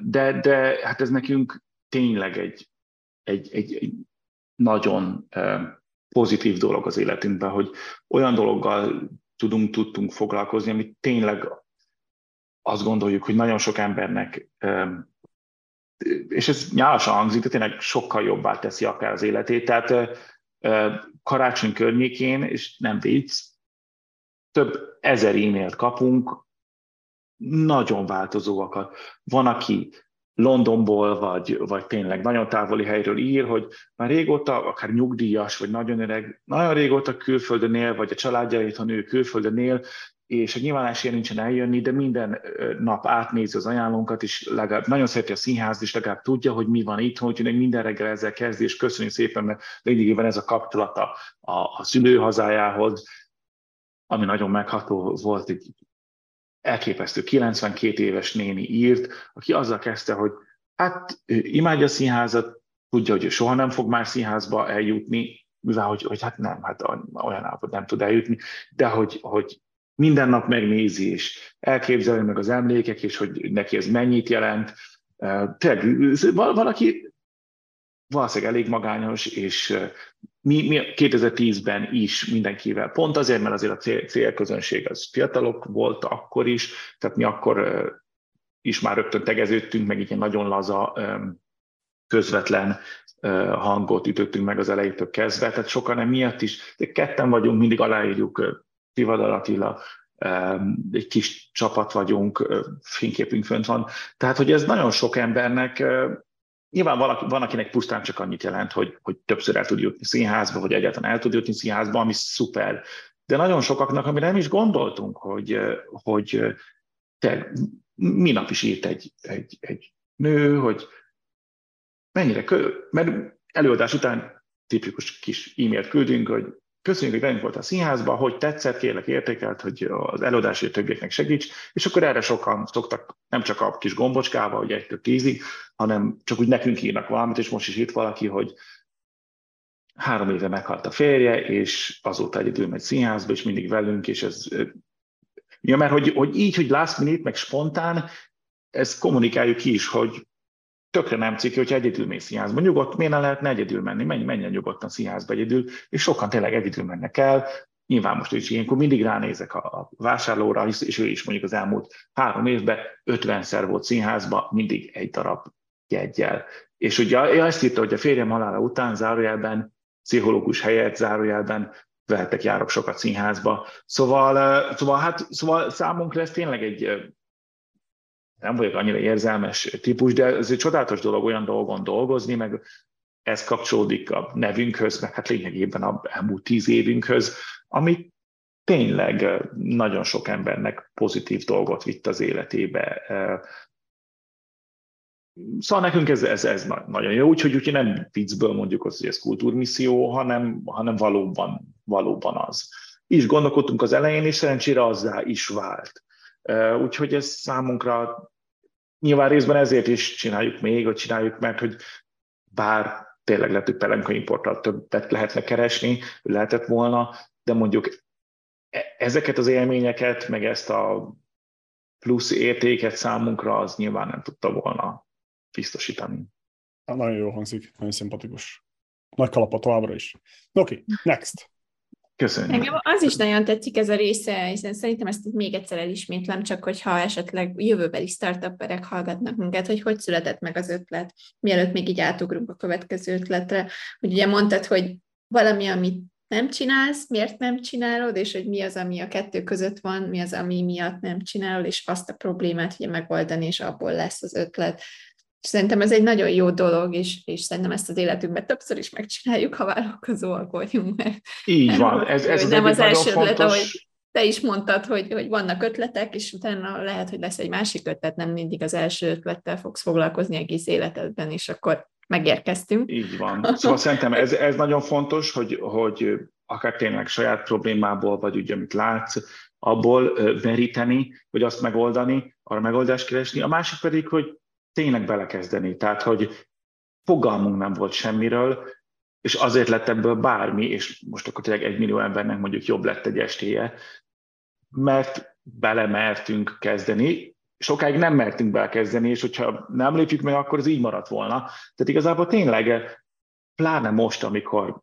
de, de hát ez nekünk tényleg egy, egy, egy, egy nagyon pozitív dolog az életünkben, hogy olyan dologgal tudunk, tudtunk foglalkozni, amit tényleg azt gondoljuk, hogy nagyon sok embernek, és ez nyálasan hangzik, de tényleg sokkal jobbá teszi akár az életét. Tehát karácsony környékén, és nem vicc, több ezer e-mailt kapunk, nagyon változóakat. Van, aki Londonból, vagy, vagy tényleg nagyon távoli helyről ír, hogy már régóta, akár nyugdíjas, vagy nagyon öreg, nagyon régóta külföldön él, vagy a családja ha nő külföldön él, és a nyilvánásért nincsen eljönni, de minden nap átnézi az ajánlónkat, és legalább nagyon szereti a színház, és legalább tudja, hogy mi van itt, hogy minden reggel ezzel kezdi, és köszönjük szépen, mert lényegében ez a kapcsolata a, a szülőhazájához, ami nagyon megható volt, egy elképesztő 92 éves néni írt, aki azzal kezdte, hogy hát imádja a színházat, tudja, hogy ő soha nem fog már színházba eljutni, mivel hogy, hogy hát nem, hát olyan állapot nem tud eljutni, de hogy, hogy minden nap megnézi, és elképzelni meg az emlékek, és hogy neki ez mennyit jelent. Tényleg, valaki valószínűleg elég magányos, és mi, mi 2010-ben is mindenkivel, pont azért, mert azért a cél, célközönség az fiatalok volt akkor is, tehát mi akkor is már rögtön tegeződtünk, meg így nagyon laza, közvetlen hangot ütöttünk meg az elejétől kezdve, tehát sokan emiatt is, de ketten vagyunk, mindig aláírjuk Tivadar Attila, egy kis csapat vagyunk, fényképünk fönt van. Tehát, hogy ez nagyon sok embernek Nyilván valaki, van, akinek pusztán csak annyit jelent, hogy, hogy többször el tud jutni színházba, vagy egyáltalán el tud jutni színházba, ami szuper. De nagyon sokaknak, amire nem is gondoltunk, hogy, hogy te minap is írt egy, egy, egy nő, hogy mennyire kö... mert előadás után tipikus kis e-mailt küldünk, hogy köszönjük, hogy velünk volt a színházba, hogy tetszett, kérlek értékelt, hogy az előadásért többieknek segíts, és akkor erre sokan szoktak nem csak a kis gombocskába, hogy egytől tízig, hanem csak úgy nekünk írnak valamit, és most is itt valaki, hogy három éve meghalt a férje, és azóta egyedül megy színházba, és mindig velünk, és ez... Ja, mert hogy, hogy így, hogy last minute, meg spontán, ezt kommunikáljuk ki is, hogy tökre nem ciki, hogyha egyedül mész színházba. Nyugodt, miért ne lehetne egyedül menni? Menj, menjen nyugodtan színházba egyedül, és sokan tényleg egyedül mennek el. Nyilván most is ilyenkor mindig ránézek a vásárlóra, és ő is mondjuk az elmúlt három évben 50-szer volt színházba, mindig egy darab jegyel. És ugye ezt írta, hogy a férjem halála után zárójelben, pszichológus helyett zárójelben vehetek, járok sokat színházba. Szóval, szóval, hát, szóval számunkra ez tényleg egy nem vagyok annyira érzelmes típus, de ez egy csodálatos dolog olyan dolgon dolgozni, meg ez kapcsolódik a nevünkhöz, meg hát lényegében a elmúlt tíz évünkhöz, ami tényleg nagyon sok embernek pozitív dolgot vitt az életébe. Szóval nekünk ez, ez, ez nagyon jó, úgyhogy, úgyhogy nem viccből mondjuk azt, hogy ez kultúrmisszió, hanem, hanem valóban, valóban az. Is gondolkodtunk az elején, és szerencsére azzá is vált. Úgyhogy ez számunkra nyilván részben ezért is csináljuk még, hogy csináljuk, mert hogy bár tényleg lehet, hogy pelenka importtal többet lehetne keresni, lehetett volna, de mondjuk e, ezeket az élményeket, meg ezt a plusz értéket számunkra, az nyilván nem tudta volna biztosítani. Nagyon jó hangzik, nagyon szimpatikus. Nagy kalapa továbbra is. Oké, okay, next. Köszönjük. Engem az is nagyon tetszik ez a része, hiszen szerintem ezt még egyszer elismétlem, csak hogyha esetleg jövőbeli startupperek hallgatnak minket, hogy hogy született meg az ötlet, mielőtt még így átugrunk a következő ötletre. Hogy ugye mondtad, hogy valami, amit nem csinálsz, miért nem csinálod, és hogy mi az, ami a kettő között van, mi az, ami miatt nem csinálod, és azt a problémát ugye megoldani, és abból lesz az ötlet. És szerintem ez egy nagyon jó dolog, és, és szerintem ezt az életünkben többször is megcsináljuk, ha vállalkozóak vagyunk. Mert, Így van, ez, ez nem az első ötlet, ahogy te is mondtad, hogy, hogy vannak ötletek, és utána lehet, hogy lesz egy másik ötlet, nem mindig az első ötlettel fogsz foglalkozni egész életedben, és akkor megérkeztünk. Így van. Szóval szerintem ez, ez nagyon fontos, hogy, hogy akár tényleg saját problémából, vagy ugye, amit látsz, abból veríteni, vagy azt megoldani, arra megoldást keresni. A másik pedig, hogy tényleg belekezdeni. Tehát, hogy fogalmunk nem volt semmiről, és azért lett ebből bármi, és most akkor tényleg egy millió embernek mondjuk jobb lett egy estéje, mert belemertünk kezdeni, sokáig nem mertünk belekezdeni, és hogyha nem lépjük meg, akkor ez így maradt volna. Tehát igazából tényleg, pláne most, amikor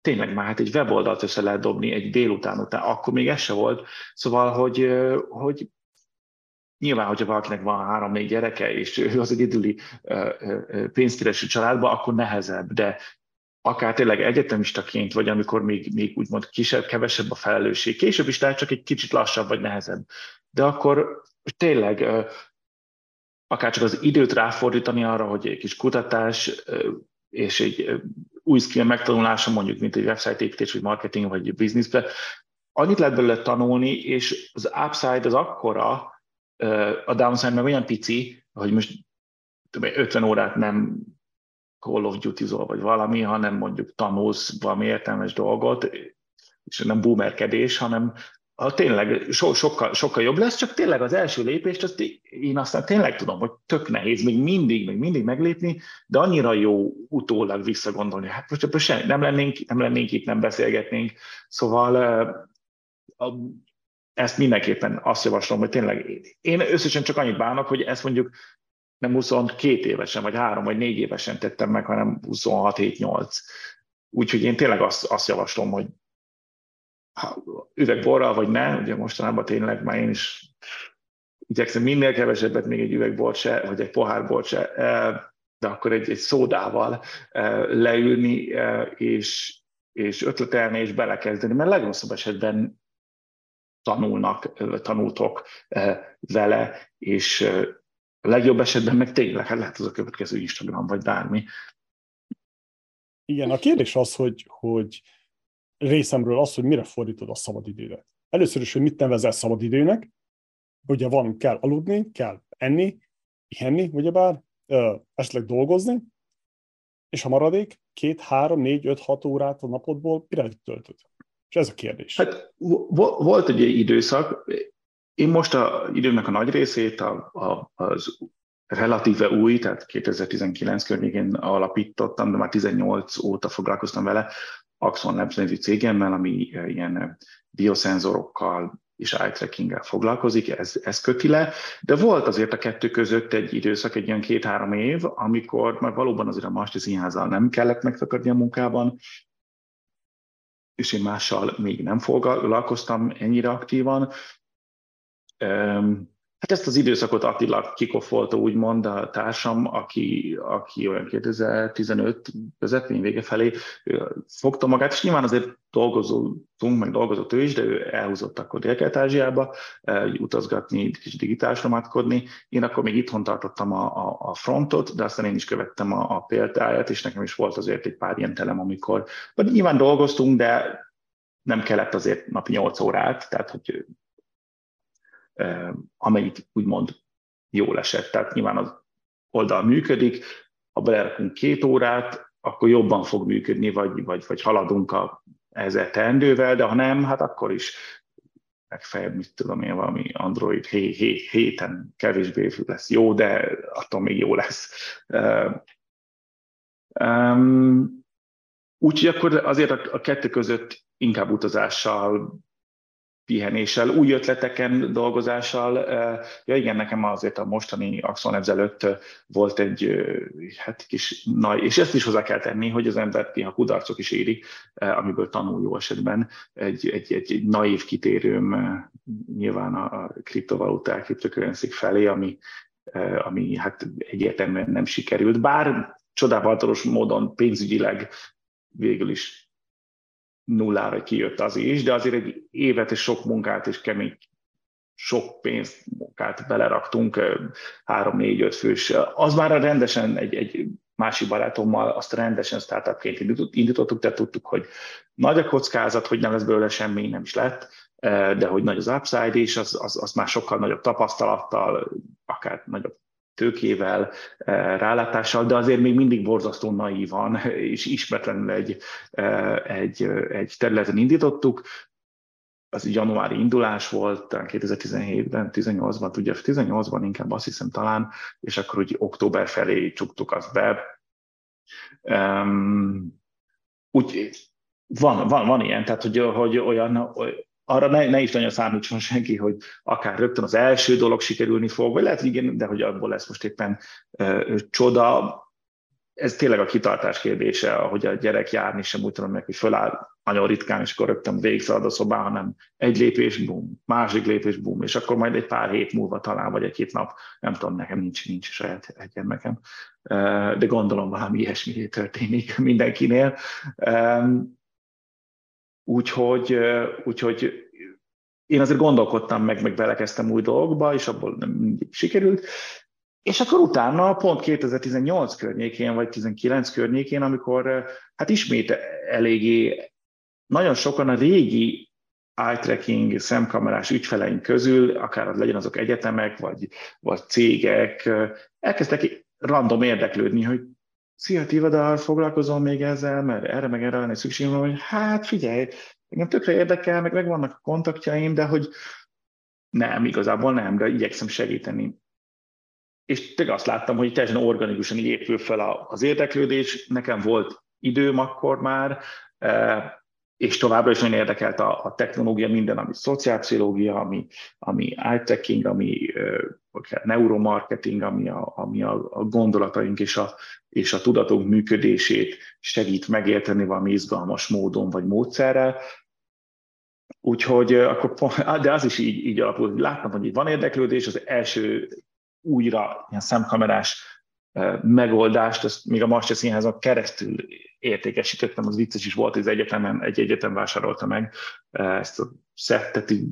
tényleg már hát egy weboldalt össze lehet dobni egy délután után, akkor még ez se volt. Szóval, hogy, hogy Nyilván, hogyha valakinek van három-négy gyereke, és ő az egy idüli pénzkereső családban, akkor nehezebb, de akár tényleg egyetemistaként, vagy amikor még, még úgymond kisebb, kevesebb a felelősség, később is lehet csak egy kicsit lassabb, vagy nehezebb. De akkor tényleg akár csak az időt ráfordítani arra, hogy egy kis kutatás és egy új skill megtanulása, mondjuk, mint egy website építés, vagy marketing, vagy businessbe, annyit lehet belőle tanulni, és az upside az akkora, a downside meg olyan pici, hogy most 50 órát nem Call of duty vagy valami, hanem mondjuk tanulsz valami értelmes dolgot, és nem boomerkedés, hanem ha tényleg so, sokkal, sokkal jobb lesz, csak tényleg az első lépést, azt én aztán tényleg tudom, hogy tök nehéz még mindig, még mindig meglépni, de annyira jó utólag visszagondolni. Hát most sem, nem lennénk, nem lennénk itt, nem beszélgetnénk. Szóval ezt mindenképpen azt javaslom, hogy tényleg én összesen csak annyit bánok, hogy ezt mondjuk nem 22 évesen, vagy 3 vagy 4 évesen tettem meg, hanem 26-7-8. Úgyhogy én tényleg azt, azt javaslom, hogy üvegborral, vagy ne, ugye mostanában tényleg már én is igyekszem minél kevesebbet, még egy üvegbort se, vagy egy pohárbort se, de akkor egy, egy szódával leülni, és, és ötletelni, és belekezdeni, mert legrosszabb esetben tanulnak, tanultok vele, és legjobb esetben meg tényleg, hát lehet az a következő Instagram, vagy bármi. Igen, a kérdés az, hogy, hogy részemről az, hogy mire fordítod a szabadidődet. Először is, hogy mit nevezel szabadidőnek, ugye van, kell aludni, kell enni, ihenni, ugyebár, esetleg dolgozni, és a maradék két, három, négy, öt, hat órát a napodból mire töltöd? És ez a kérdés. Hát volt egy időszak, én most a időmnek a nagy részét a, a, az relatíve új, tehát 2019 környékén alapítottam, de már 18 óta foglalkoztam vele, Axon Labs nevű cégemmel, ami eh, ilyen eh, bioszenzorokkal és eye tracking foglalkozik, ez, ez köti le, de volt azért a kettő között egy időszak, egy ilyen két-három év, amikor már valóban azért a Masti Színházzal nem kellett megszakadni a munkában, és én mással még nem foglalkoztam ennyire aktívan. Hát ezt az időszakot Attila kikoffolta úgymond a társam, aki, aki olyan 2015 közepén vége felé fogta magát, és nyilván azért dolgozottunk, meg dolgozott ő is, de ő elhúzott akkor Dél-Kelet-Ázsiába, utazgatni, kis digitális nomádkodni. Én akkor még itthon tartottam a, a, a frontot, de aztán én is követtem a, a példáját, és nekem is volt azért egy pár ilyen telem, amikor, nyilván dolgoztunk, de nem kellett azért napi 8 órát, tehát hogy amelyik úgymond jól esett. Tehát nyilván az oldal működik, ha belerakunk két órát, akkor jobban fog működni, vagy, vagy, vagy haladunk a ezzel teendővel, de ha nem, hát akkor is legfeljebb, mit tudom én, valami Android hé, hé, héten kevésbé lesz jó, de attól még jó lesz. Um, Úgyhogy akkor azért a, a kettő között inkább utazással pihenéssel, új ötleteken dolgozással. Ja igen, nekem azért a mostani Axon előtt volt egy hát kis nagy, és ezt is hozzá kell tenni, hogy az ember néha kudarcok is éri, amiből tanul jó esetben. Egy, egy, egy, egy naív kitérőm nyilván a kriptovaluták, kriptokörenszik felé, ami, ami hát egyértelműen nem sikerült, bár csodálatos módon pénzügyileg végül is nullára kijött az is, de azért egy évet és sok munkát és kemény sok pénzt, munkát beleraktunk, három, négy, öt fős. Az már rendesen egy, egy másik barátommal azt rendesen startupként indítottuk, tehát tudtuk, hogy nagy a kockázat, hogy nem lesz belőle semmi, nem is lett, de hogy nagy az upside, és az, az, az már sokkal nagyobb tapasztalattal, akár nagyobb tőkével, eh, rálátással, de azért még mindig borzasztó naívan és ismeretlenül egy, eh, egy, egy területen indítottuk. Az januári indulás volt, talán 2017-ben, 18-ban, ugye 18-ban inkább azt hiszem talán, és akkor úgy október felé csuktuk azt be. Um, úgy van, van, van ilyen, tehát hogy, hogy olyan, arra ne, ne is nagyon számítson senki, hogy akár rögtön az első dolog sikerülni fog, vagy lehet, hogy igen, de hogy abból lesz most éppen ö, csoda. Ez tényleg a kitartás kérdése, ahogy a gyerek járni sem úgy tudom meg, hogy föláll nagyon ritkán, és akkor rögtön végigszalad a szobán, hanem egy lépés, bum, másik lépés, bum, és akkor majd egy pár hét múlva talán, vagy egy-két nap, nem tudom, nekem nincs, nincs saját egy gyermekem, de gondolom valami ilyesmi történik mindenkinél. Úgyhogy, úgyhogy én azért gondolkodtam meg, meg belekezdtem új dolgokba, és abból nem mindig sikerült. És akkor utána, pont 2018 környékén, vagy 19 környékén, amikor hát ismét eléggé nagyon sokan a régi eye tracking szemkamerás ügyfeleink közül, akár az legyen azok egyetemek, vagy, vagy cégek, elkezdtek random érdeklődni, hogy szia, Tivadar, foglalkozom még ezzel, mert erre meg erre lenne szükségem, hogy hát figyelj, engem tökre érdekel, meg megvannak a kontaktjaim, de hogy nem, igazából nem, de igyekszem segíteni. És tényleg azt láttam, hogy teljesen organikusan így épül fel az érdeklődés. Nekem volt időm akkor már, e, és továbbra is nagyon érdekelt a, a technológia, minden, ami szociálpszichológia, ami, ami eye-tracking, ami neuromarketing, ami a, ami a, gondolataink és a, és a tudatunk működését segít megérteni valami izgalmas módon vagy módszerrel. Úgyhogy akkor, de az is így, így alapul, hogy láttam, hogy itt van érdeklődés, az első újra ilyen szemkamerás megoldást, ezt még a Marcia Színházon keresztül értékesítettem, az vicces is volt, hogy az egyetemen, egy egyetem vásárolta meg ezt a szettet, így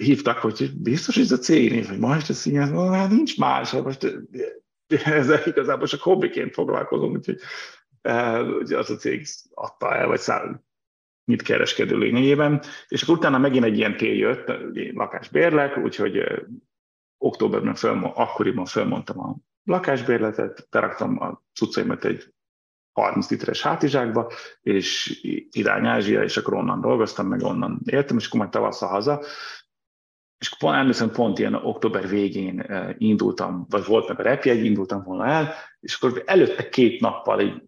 hívtak, hogy biztos, hogy ez a cég név, hogy Marcia Színház, hát nincs más, hát most ezzel igazából csak hobbiként foglalkozom, úgyhogy az a cég adta el, vagy száll, mit kereskedő lényegében. És akkor utána megint egy ilyen tél jött, lakásbérlek, úgyhogy októberben föl, akkoriban felmondtam a lakásbérletet, beraktam a cuccaimat egy 30 literes hátizsákba, és irány Ázsia, és akkor onnan dolgoztam, meg onnan éltem, és akkor majd tavasszal haza. És pont, emlékszem, pont ilyen október végén indultam, vagy volt meg a repjegy, indultam volna el, és akkor előtte két nappal így,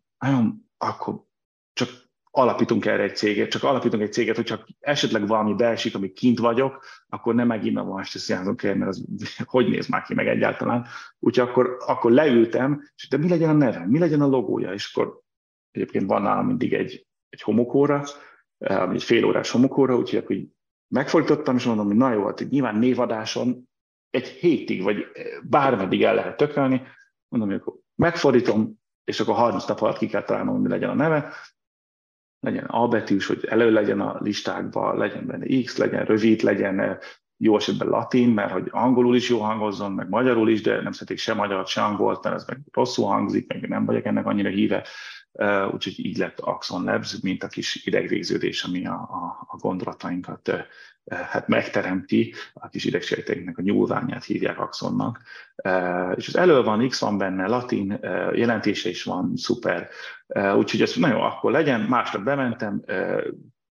akkor csak alapítunk erre egy céget, csak alapítunk egy céget, hogyha esetleg valami beesik, ami kint vagyok, akkor nem megint a Manchester el, mert az hogy néz már ki meg egyáltalán. Úgyhogy akkor, akkor leültem, és de mi legyen a neve, mi legyen a logója, és akkor egyébként van nálam mindig egy, egy homokóra, eh, egy fél órás homokóra, úgyhogy akkor megfordítottam, és mondom, hogy na jó, hát nyilván névadáson egy hétig, vagy bármeddig el lehet tökölni, mondom, hogy akkor megfordítom, és akkor 30 nap alatt ki kell találnom, mi legyen a neve, legyen A betűs, hogy elő legyen a listákban, legyen benne X, legyen rövid, legyen eh, jó esetben latin, mert hogy angolul is jó hangozzon, meg magyarul is, de nem szeretik se magyar, se angolt, mert ez meg rosszul hangzik, meg nem vagyok ennek annyira híve. Úgyhogy így lett Axon Labs, mint a kis idegvégződés, ami a, a, a gondolatainkat hát megteremti, a kis idegsejteinknek a nyúlványát hívják Axonnak. És az elő van, X van benne, latin jelentése is van, szuper. Úgyhogy ez nagyon akkor legyen, másnap bementem,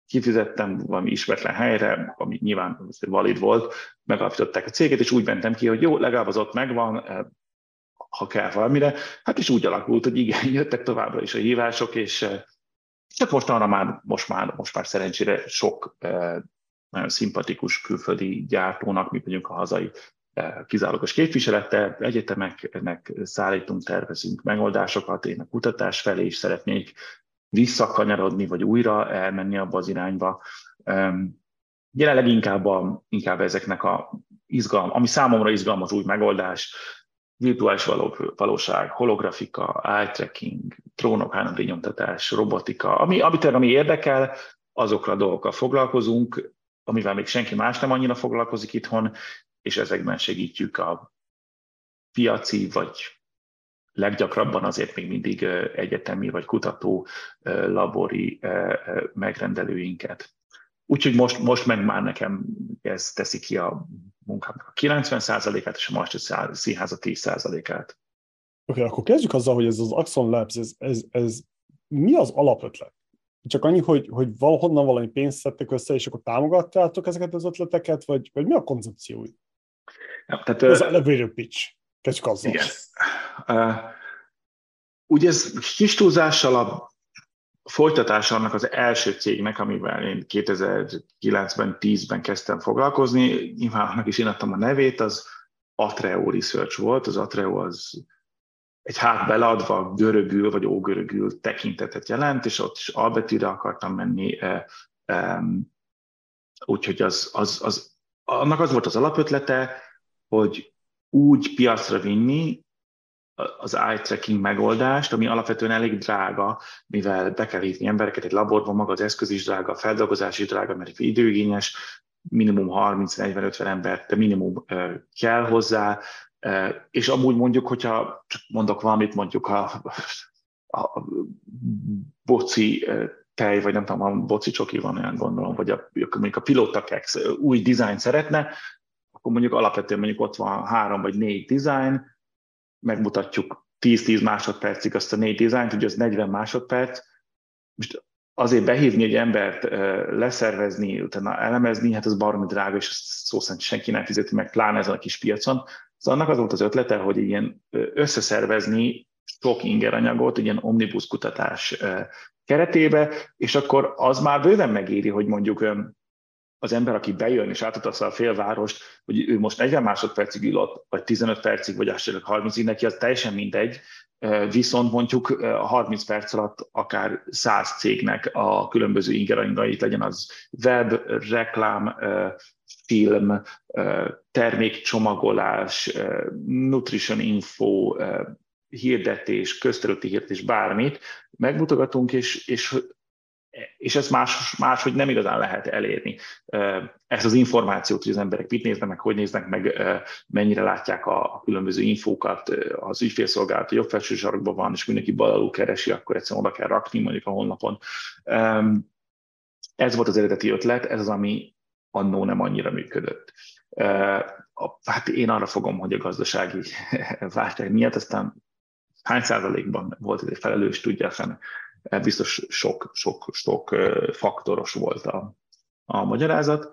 kifizettem valami ismeretlen helyre, ami nyilván valid volt, megalapították a céget, és úgy mentem ki, hogy jó, legalább az ott megvan, ha kell valamire. Hát is úgy alakult, hogy igen, jöttek továbbra is a hívások, és csak most arra már, most már, most már szerencsére sok nagyon szimpatikus külföldi gyártónak, mi vagyunk a hazai kizárólagos képviselete, egyetemeknek szállítunk, tervezünk megoldásokat, én a kutatás felé is szeretnék visszakanyarodni, vagy újra elmenni abba az irányba. Jelenleg inkább, a, inkább ezeknek a izgalom, ami számomra izgalmas új megoldás, virtuális valóság, holografika, eye tracking, trónok 3D nyomtatás, robotika, ami, amit ami érdekel, azokra a dolgokkal foglalkozunk, amivel még senki más nem annyira foglalkozik itthon, és ezekben segítjük a piaci, vagy leggyakrabban azért még mindig egyetemi vagy kutató labori megrendelőinket. Úgyhogy most, most meg már nekem ez teszi ki a munkámnak a 90%-át, és a Master Színház a 10%-át. Oké, okay, akkor kezdjük azzal, hogy ez az Axon Labs, ez, ez, ez mi az alapötlet? Csak annyi, hogy, hogy valahonnan valami pénzt szedtek össze, és akkor támogattátok ezeket az ötleteket, vagy, vagy mi a koncepciói? Ja, tehát, ez a elevator pitch. Kezdjük azzal. Igen. Uh, ugye ez kis túlzással a folytatása annak az első cégnek, amivel én 2009-ben, 10-ben kezdtem foglalkozni, nyilván annak is én adtam a nevét, az Atreo Research volt. Az Atreo az egy hát beladva görögül vagy ógörögül tekintetet jelent, és ott is albetűre akartam menni, úgyhogy az, az, az, annak az volt az alapötlete, hogy úgy piacra vinni az eye tracking megoldást, ami alapvetően elég drága, mivel be kell hívni embereket egy laborban, maga az eszköz is drága, a feldolgozás is drága, mert időigényes, minimum 30-40-50 ember, de minimum kell hozzá, és amúgy mondjuk, hogyha csak mondok valamit, mondjuk a, a boci tej, vagy nem tudom, a boci csoki van olyan gondolom, vagy a, mondjuk a pilóta új dizájn szeretne, akkor mondjuk alapvetően mondjuk ott van három vagy négy dizájn, megmutatjuk 10-10 másodpercig azt a négy dizájnt, ugye az 40 másodperc, most azért behívni egy embert, leszervezni, utána elemezni, hát az baromi drága, és szó szerint senki nem fizeti meg, pláne ezen a kis piacon. Szóval annak az volt az ötlete, hogy ilyen összeszervezni sok ingeranyagot, ilyen omnibus kutatás keretébe, és akkor az már bőven megéri, hogy mondjuk az ember, aki bejön és átutazza a félvárost, hogy ő most 40 másodpercig ül ott, vagy 15 percig, vagy esetleg 30-ig, neki az teljesen mindegy, viszont mondjuk a 30 perc alatt akár 100 cégnek a különböző ingeranyagait, legyen az web, reklám, film, termékcsomagolás, nutrition info, hirdetés, közterületi hirdetés, bármit, megmutogatunk, és, és és ezt más, máshogy nem igazán lehet elérni. Ezt az információt, hogy az emberek mit néznek meg, hogy néznek meg, mennyire látják a, különböző infókat, az ügyfélszolgálat jobb felső sarokban van, és mindenki bal alul keresi, akkor egyszerűen oda kell rakni mondjuk a honlapon. Ez volt az eredeti ötlet, ez az, ami annó nem annyira működött. Hát én arra fogom, hogy a gazdasági válság miatt, aztán hány százalékban volt ez egy felelős, tudja Hát biztos sok, sok, sok faktoros volt a, a magyarázat.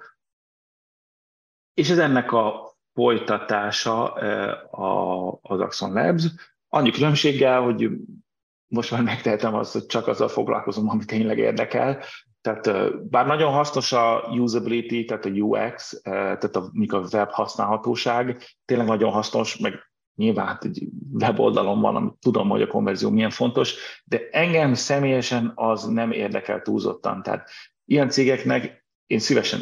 És ez ennek a folytatása az Axon Labs, annyi különbséggel, hogy most már megtehetem azt, hogy csak azzal foglalkozom, ami tényleg érdekel. Tehát bár nagyon hasznos a usability, tehát a UX, tehát a, a web használhatóság, tényleg nagyon hasznos, meg Nyilván hát egy weboldalon van, amit tudom, hogy a konverzió milyen fontos, de engem személyesen az nem érdekel túlzottan. Tehát ilyen cégeknek én szívesen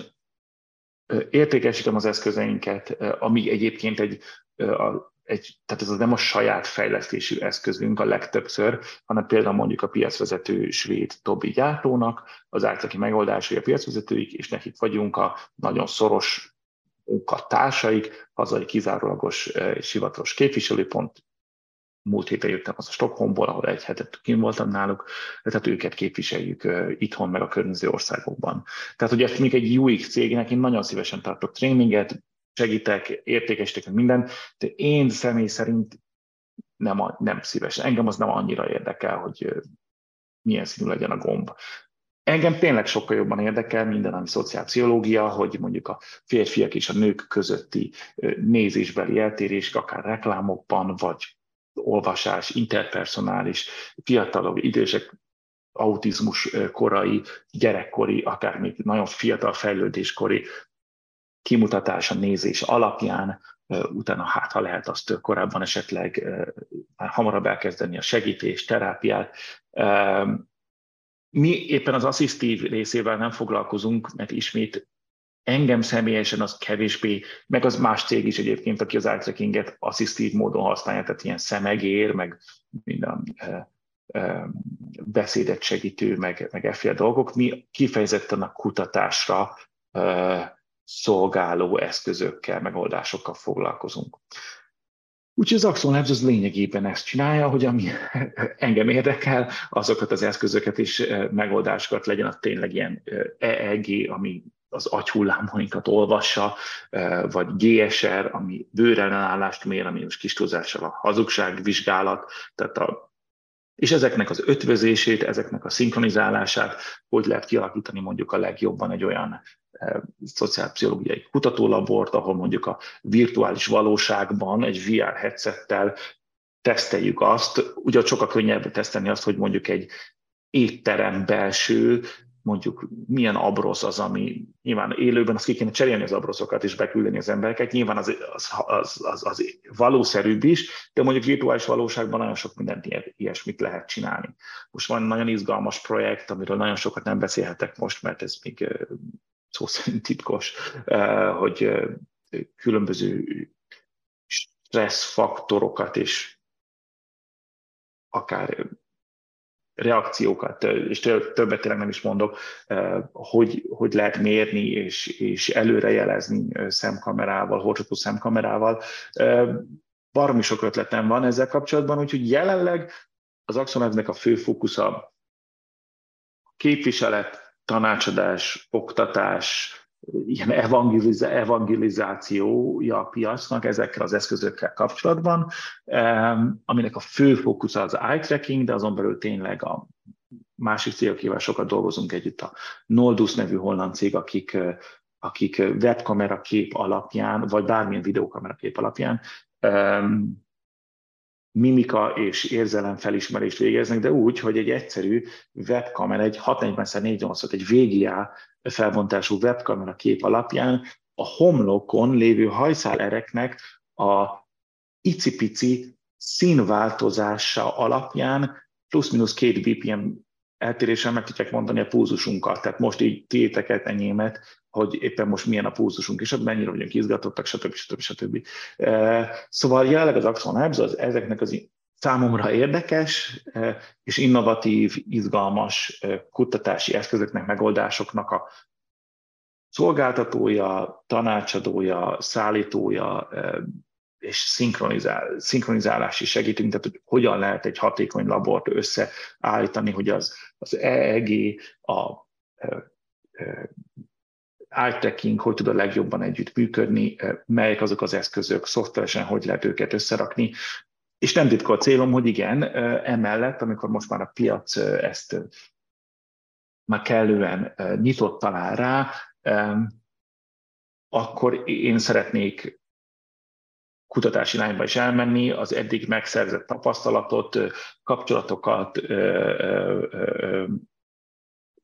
értékesítem az eszközeinket, ami egyébként egy, egy, tehát ez nem a saját fejlesztésű eszközünk a legtöbbször, hanem például mondjuk a piacvezető svéd Tobi gyártónak, az átszaki megoldásai a piacvezetőik, és nekik vagyunk a nagyon szoros munkatársaik, hazai kizárólagos és hivatalos képviselőpont, múlt héten jöttem az a Stockholmból, ahol egy hetet kim voltam náluk, tehát őket képviseljük itthon, meg a környező országokban. Tehát, hogy ezt még egy UX cégnek én nagyon szívesen tartok tréninget, segítek, értékesítek minden, de én személy szerint nem, a, nem szívesen. Engem az nem annyira érdekel, hogy milyen színű legyen a gomb. Engem tényleg sokkal jobban érdekel minden, ami szociálpszichológia, hogy mondjuk a férfiak és a nők közötti nézésbeli eltérés, akár reklámokban, vagy olvasás, interpersonális, fiatalok, idősek autizmus korai, gyerekkori, akár még nagyon fiatal fejlődéskori kimutatása, nézés alapján, utána hát, ha lehet azt korábban esetleg már hamarabb elkezdeni a segítés, terápiát. Mi éppen az asszisztív részével nem foglalkozunk, mert ismét engem személyesen az kevésbé, meg az más cég is egyébként, aki az eye asszisztív módon használja, tehát ilyen szemegér, meg minden beszédet segítő, meg, meg efféle dolgok. Mi kifejezetten a kutatásra szolgáló eszközökkel, megoldásokkal foglalkozunk. Úgyhogy az Axon Labs az lényegében ezt csinálja, hogy ami engem érdekel, azokat az eszközöket és megoldásokat legyen a tényleg ilyen EEG, ami az agyhullámainkat olvassa, vagy GSR, ami bőrellenállást mér, ami most kis túlzással a hazugságvizsgálat, tehát a és ezeknek az ötvözését, ezeknek a szinkronizálását hogy lehet kialakítani mondjuk a legjobban egy olyan szociálpszichológiai kutatólabort, ahol mondjuk a virtuális valóságban egy VR headsettel teszteljük azt, ugye sokkal könnyebb tesztelni azt, hogy mondjuk egy étterem belső mondjuk milyen abrosz az, ami nyilván élőben, azt ki kéne cserélni az abroszokat és beküldeni az embereket, nyilván az, az, az, az, az valószerűbb is, de mondjuk virtuális valóságban nagyon sok mindent ilyesmit lehet csinálni. Most van nagyon izgalmas projekt, amiről nagyon sokat nem beszélhetek most, mert ez még szó szerint titkos, hogy különböző stresszfaktorokat és akár reakciókat, és többet tényleg nem is mondok, hogy, hogy lehet mérni és, és előrejelezni szemkamerával, horcsató szemkamerával. Baromi sok ötletem van ezzel kapcsolatban, úgyhogy jelenleg az Axonevnek a fő fókusza képviselet, tanácsadás, oktatás, ilyen evangeliz- evangelizációja a piacnak ezekkel az eszközökkel kapcsolatban, aminek a fő fókusz az eye tracking, de azon belül tényleg a másik cégekével sokat dolgozunk együtt, a Noldus nevű holland cég, akik, akik webkamera kép alapján, vagy bármilyen videokamera kép alapján mimika és érzelem felismerést végeznek, de úgy, hogy egy egyszerű webkamera, egy 640x480, egy VGA felbontású webkamera kép alapján a homlokon lévő hajszálereknek a icipici színváltozása alapján plusz-minusz két BPM eltérésen meg tudják mondani a púzusunkat. Tehát most így tiéteket, enyémet, hogy éppen most milyen a púzusunk, és mennyire vagyunk izgatottak, stb. stb. stb. Szóval jelenleg az Axon Labs az ezeknek az számomra érdekes és innovatív, izgalmas kutatási eszközöknek, megoldásoknak a szolgáltatója, tanácsadója, szállítója és szinkronizál, szinkhronizálási segítünk, tehát hogy hogyan lehet egy hatékony labort összeállítani, hogy az, az EEG, a eye tracking, hogy tud a legjobban együtt működni, melyek azok az eszközök, szoftveresen hogy lehet őket összerakni, és nem titka a célom, hogy igen, emellett, amikor most már a piac ezt már kellően nyitott talál rá, akkor én szeretnék kutatási irányba is elmenni, az eddig megszerzett tapasztalatot, kapcsolatokat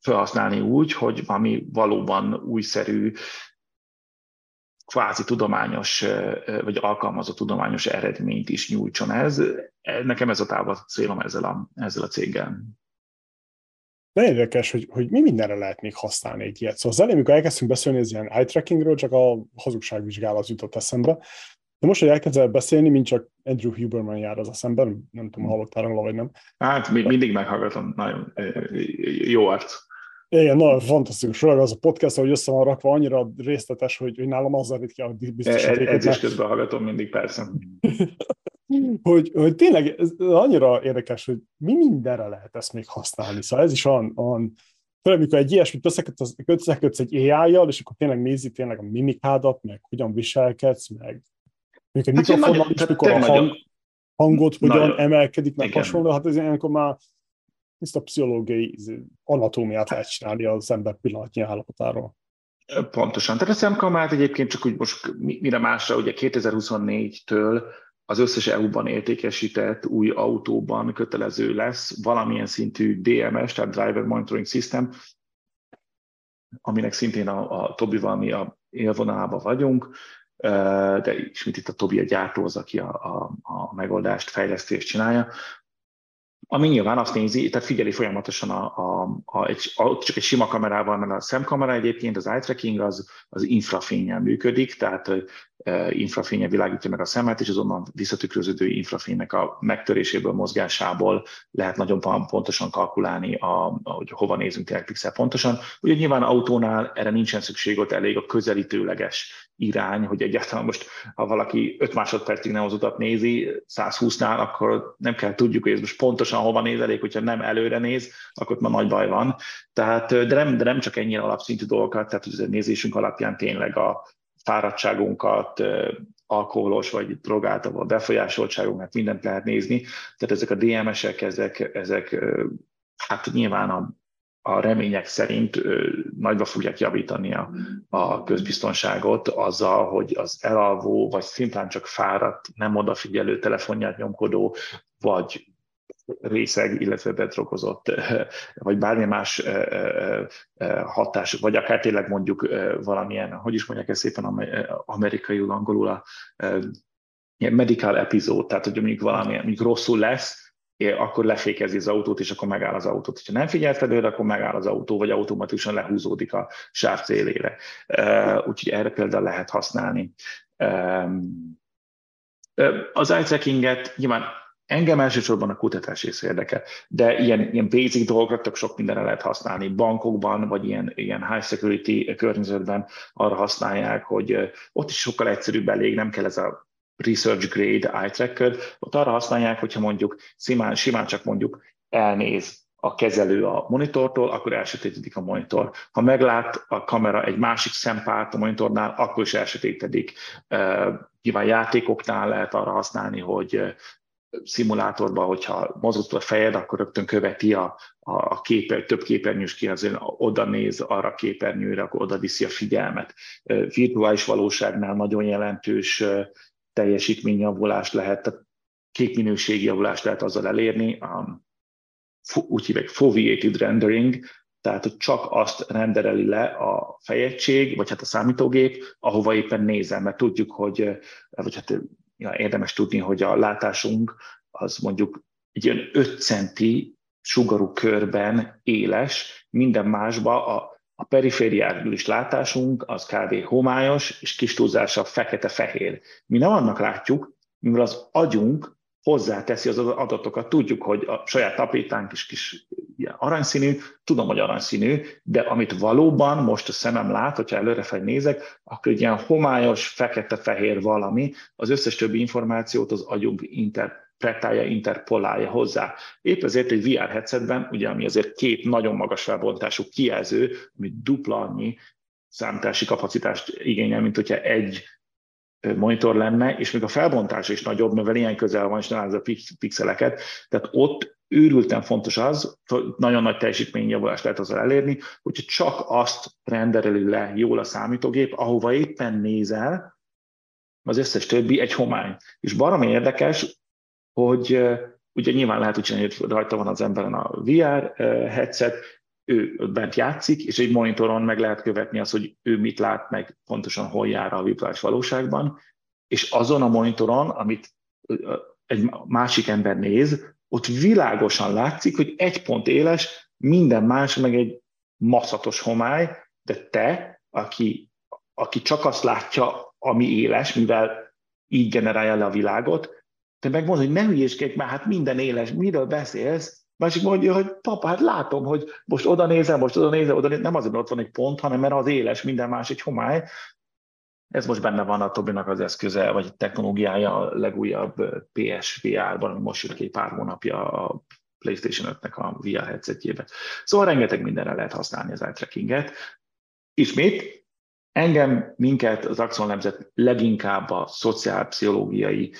felhasználni úgy, hogy valami valóban újszerű, kvázi tudományos, vagy alkalmazott tudományos eredményt is nyújtson ez. Nekem ez a távol célom ezzel a, ezzel a céggel. De érdekes, hogy, hogy mi mindenre lehet még használni egy ilyet. Szóval az elején, amikor elkezdtünk beszélni az ilyen eye trackingről, csak a hazugságvizsgálat jutott eszembe. De most, hogy elkezdel beszélni, mint csak Andrew Huberman jár az eszemben, nem tudom, hallottál róla, vagy nem. Hát mindig meghallgatom, nagyon jó arc. Igen, nagyon fantasztikus. Főleg az a podcast, hogy össze van rakva, annyira részletes, hogy, hogy nálam az zavít ki a biztosítékot. Edzés közben hallgatom mindig, persze. hogy, hogy tényleg ez annyira érdekes, hogy mi mindenre lehet ezt még használni. Szóval ez is olyan, olyan főleg, amikor egy ilyesmit összekötsz, összekötsz egy AI-jal, és akkor tényleg nézi tényleg a mimikádat, meg hogyan viselkedsz, meg egy hát mikrofonnal is, mikor a hang, hangot hogyan nagyon, emelkedik, meg hasonló, hát ez ilyenkor már a pszichológiai anatómiát lehet csinálni az ember pillanatnyi állapotáról. Pontosan. Tehát a szemkamát egyébként csak úgy most mire másra, ugye 2024-től az összes EU-ban értékesített új autóban kötelező lesz valamilyen szintű DMS, tehát Driver Monitoring System, aminek szintén a, a Tobival mi a élvonalában vagyunk, de ismét itt a Tobi a gyártó az, aki a, a, a megoldást, fejlesztést csinálja, ami nyilván azt nézi, tehát figyeli folyamatosan a, a, a, egy, a, csak egy sima kamerával, mert a szemkamera egyébként, az eye tracking az, az infrafényen működik, tehát e, infrafénye világítja meg a szemet, és azonban visszatükröződő infrafénynek a megtöréséből, mozgásából lehet nagyon pontosan kalkulálni, a, hogy hova nézünk tényleg pixel pontosan. Ugye nyilván autónál erre nincsen szükség, ott elég a közelítőleges irány, hogy egyáltalán most, ha valaki 5 másodpercig nem az utat nézi, 120-nál, akkor nem kell tudjuk, hogy ez most pontosan hova néz, elég, hogyha nem előre néz, akkor már nagy baj van. Tehát, de nem, de nem csak ennyire alapszintű dolgokat, tehát hogy a nézésünk alapján tényleg a fáradtságunkat, alkoholos vagy drogáltavó befolyásoltságunkat, mindent lehet nézni. Tehát ezek a DMS-ek, ezek, ezek hát nyilván a a remények szerint nagyba fogják javítani a, a közbiztonságot azzal, hogy az elalvó, vagy szintén csak fáradt, nem odafigyelő telefonját nyomkodó, vagy részeg, illetve betrokozott, vagy bármi más hatás, vagy akár tényleg mondjuk valamilyen, hogy is mondják ezt szépen amerikaiul, angolul a medical epizód, tehát hogy mondjuk valami, mondjuk rosszul lesz, akkor lefékezi az autót, és akkor megáll az autót. Ha nem figyelsz előre, akkor megáll az autó, vagy automatikusan lehúzódik a sáv célére. Úgyhogy erre például lehet használni. Az eye trackinget nyilván engem elsősorban a kutatás része érdekel, de ilyen, ilyen basic dolgokra tök sok mindenre lehet használni. Bankokban, vagy ilyen, ilyen high security környezetben arra használják, hogy ott is sokkal egyszerűbb elég, nem kell ez a research grade eye tracker, ott arra használják, hogyha mondjuk simán, simán csak mondjuk elnéz a kezelő a monitortól, akkor elsötétedik a monitor. Ha meglát a kamera egy másik szempárt a monitornál, akkor is elsötétedik. Nyilván játékoknál lehet arra használni, hogy szimulátorban, hogyha mozgott a fejed, akkor rögtön követi a, a képer, több képernyős kijelzőn, oda néz arra a képernyőre, akkor oda viszi a figyelmet. Virtuális valóságnál nagyon jelentős teljesítményjavulást lehet, tehát képminőségi javulást lehet azzal elérni, um, úgy hívják foveated rendering, tehát hogy csak azt rendereli le a fejegység, vagy hát a számítógép, ahova éppen nézem, mert tudjuk, hogy, vagy hát ja, érdemes tudni, hogy a látásunk az mondjuk egy ilyen 5 centi sugarú körben éles, minden másba a a perifériáról is látásunk az kb. homályos, és kis túlzása fekete-fehér. Mi nem annak látjuk, mivel az agyunk hozzáteszi az adatokat. Tudjuk, hogy a saját tapétánk is kis ilyen aranyszínű, tudom, hogy aranyszínű, de amit valóban most a szemem lát, hogyha előrefelé nézek, akkor egy ilyen homályos, fekete-fehér valami, az összes többi információt az agyunk inter pretálja, interpolálja hozzá. Épp ezért egy VR headsetben, ugye, ami azért két nagyon magas felbontású kijelző, ami dupla annyi számítási kapacitást igényel, mint hogyha egy monitor lenne, és még a felbontás is nagyobb, mivel ilyen közel van, és nem a pixeleket, tehát ott őrülten fontos az, nagyon nagy teljesítményjavulást lehet azzal elérni, hogyha csak azt rendereli le jól a számítógép, ahova éppen nézel, az összes többi egy homály. És baromi érdekes, hogy ugye nyilván lehet úgy csinálni, hogy rajta van az emberen a VR headset, ő bent játszik, és egy monitoron meg lehet követni azt, hogy ő mit lát, meg pontosan hol jár a virtuális valóságban, és azon a monitoron, amit egy másik ember néz, ott világosan látszik, hogy egy pont éles, minden más meg egy maszatos homály, de te, aki, aki csak azt látja, ami éles, mivel így generálja le a világot, te megmondod, hogy ne hülyéskedj már, hát minden éles, miről beszélsz? Másik mondja, hogy papa, hát látom, hogy most oda nézel, most oda nézel, oda nézel. nem azért, mert ott van egy pont, hanem mert az éles, minden más egy homály. Ez most benne van a Tobinak az eszköze, vagy technológiája a legújabb PSVR-ban, ami most jött ki pár hónapja a PlayStation 5-nek a VR headsetjébe. Szóval rengeteg mindenre lehet használni az eye trackinget. Ismét, engem, minket az Axon nemzet leginkább a szociálpszichológiai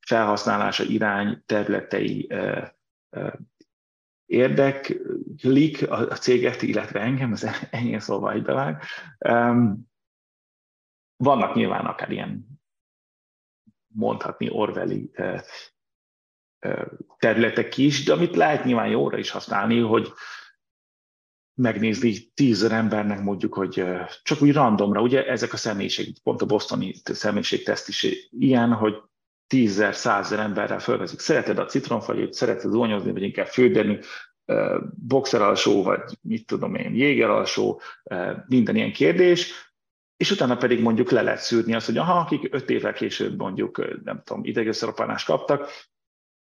felhasználása irány területei érdeklik a céget, illetve engem, ez ennyi szóval egybevág. Vannak nyilván akár ilyen mondhatni Orwelli területek is, de amit lehet nyilván jóra is használni, hogy megnézni tízezer embernek mondjuk, hogy csak úgy randomra, ugye ezek a személyiség, pont a bostoni személyiségteszt is ilyen, hogy tízzer, százezer emberrel fölvezik. Szereted a citromfagyit, szereted zonyozni, vagy inkább főderni, boxer alsó, vagy mit tudom én, jéger alsó, minden ilyen kérdés, és utána pedig mondjuk le lehet szűrni azt, hogy aha, akik öt évvel később mondjuk, nem tudom, idegösszerapánást kaptak,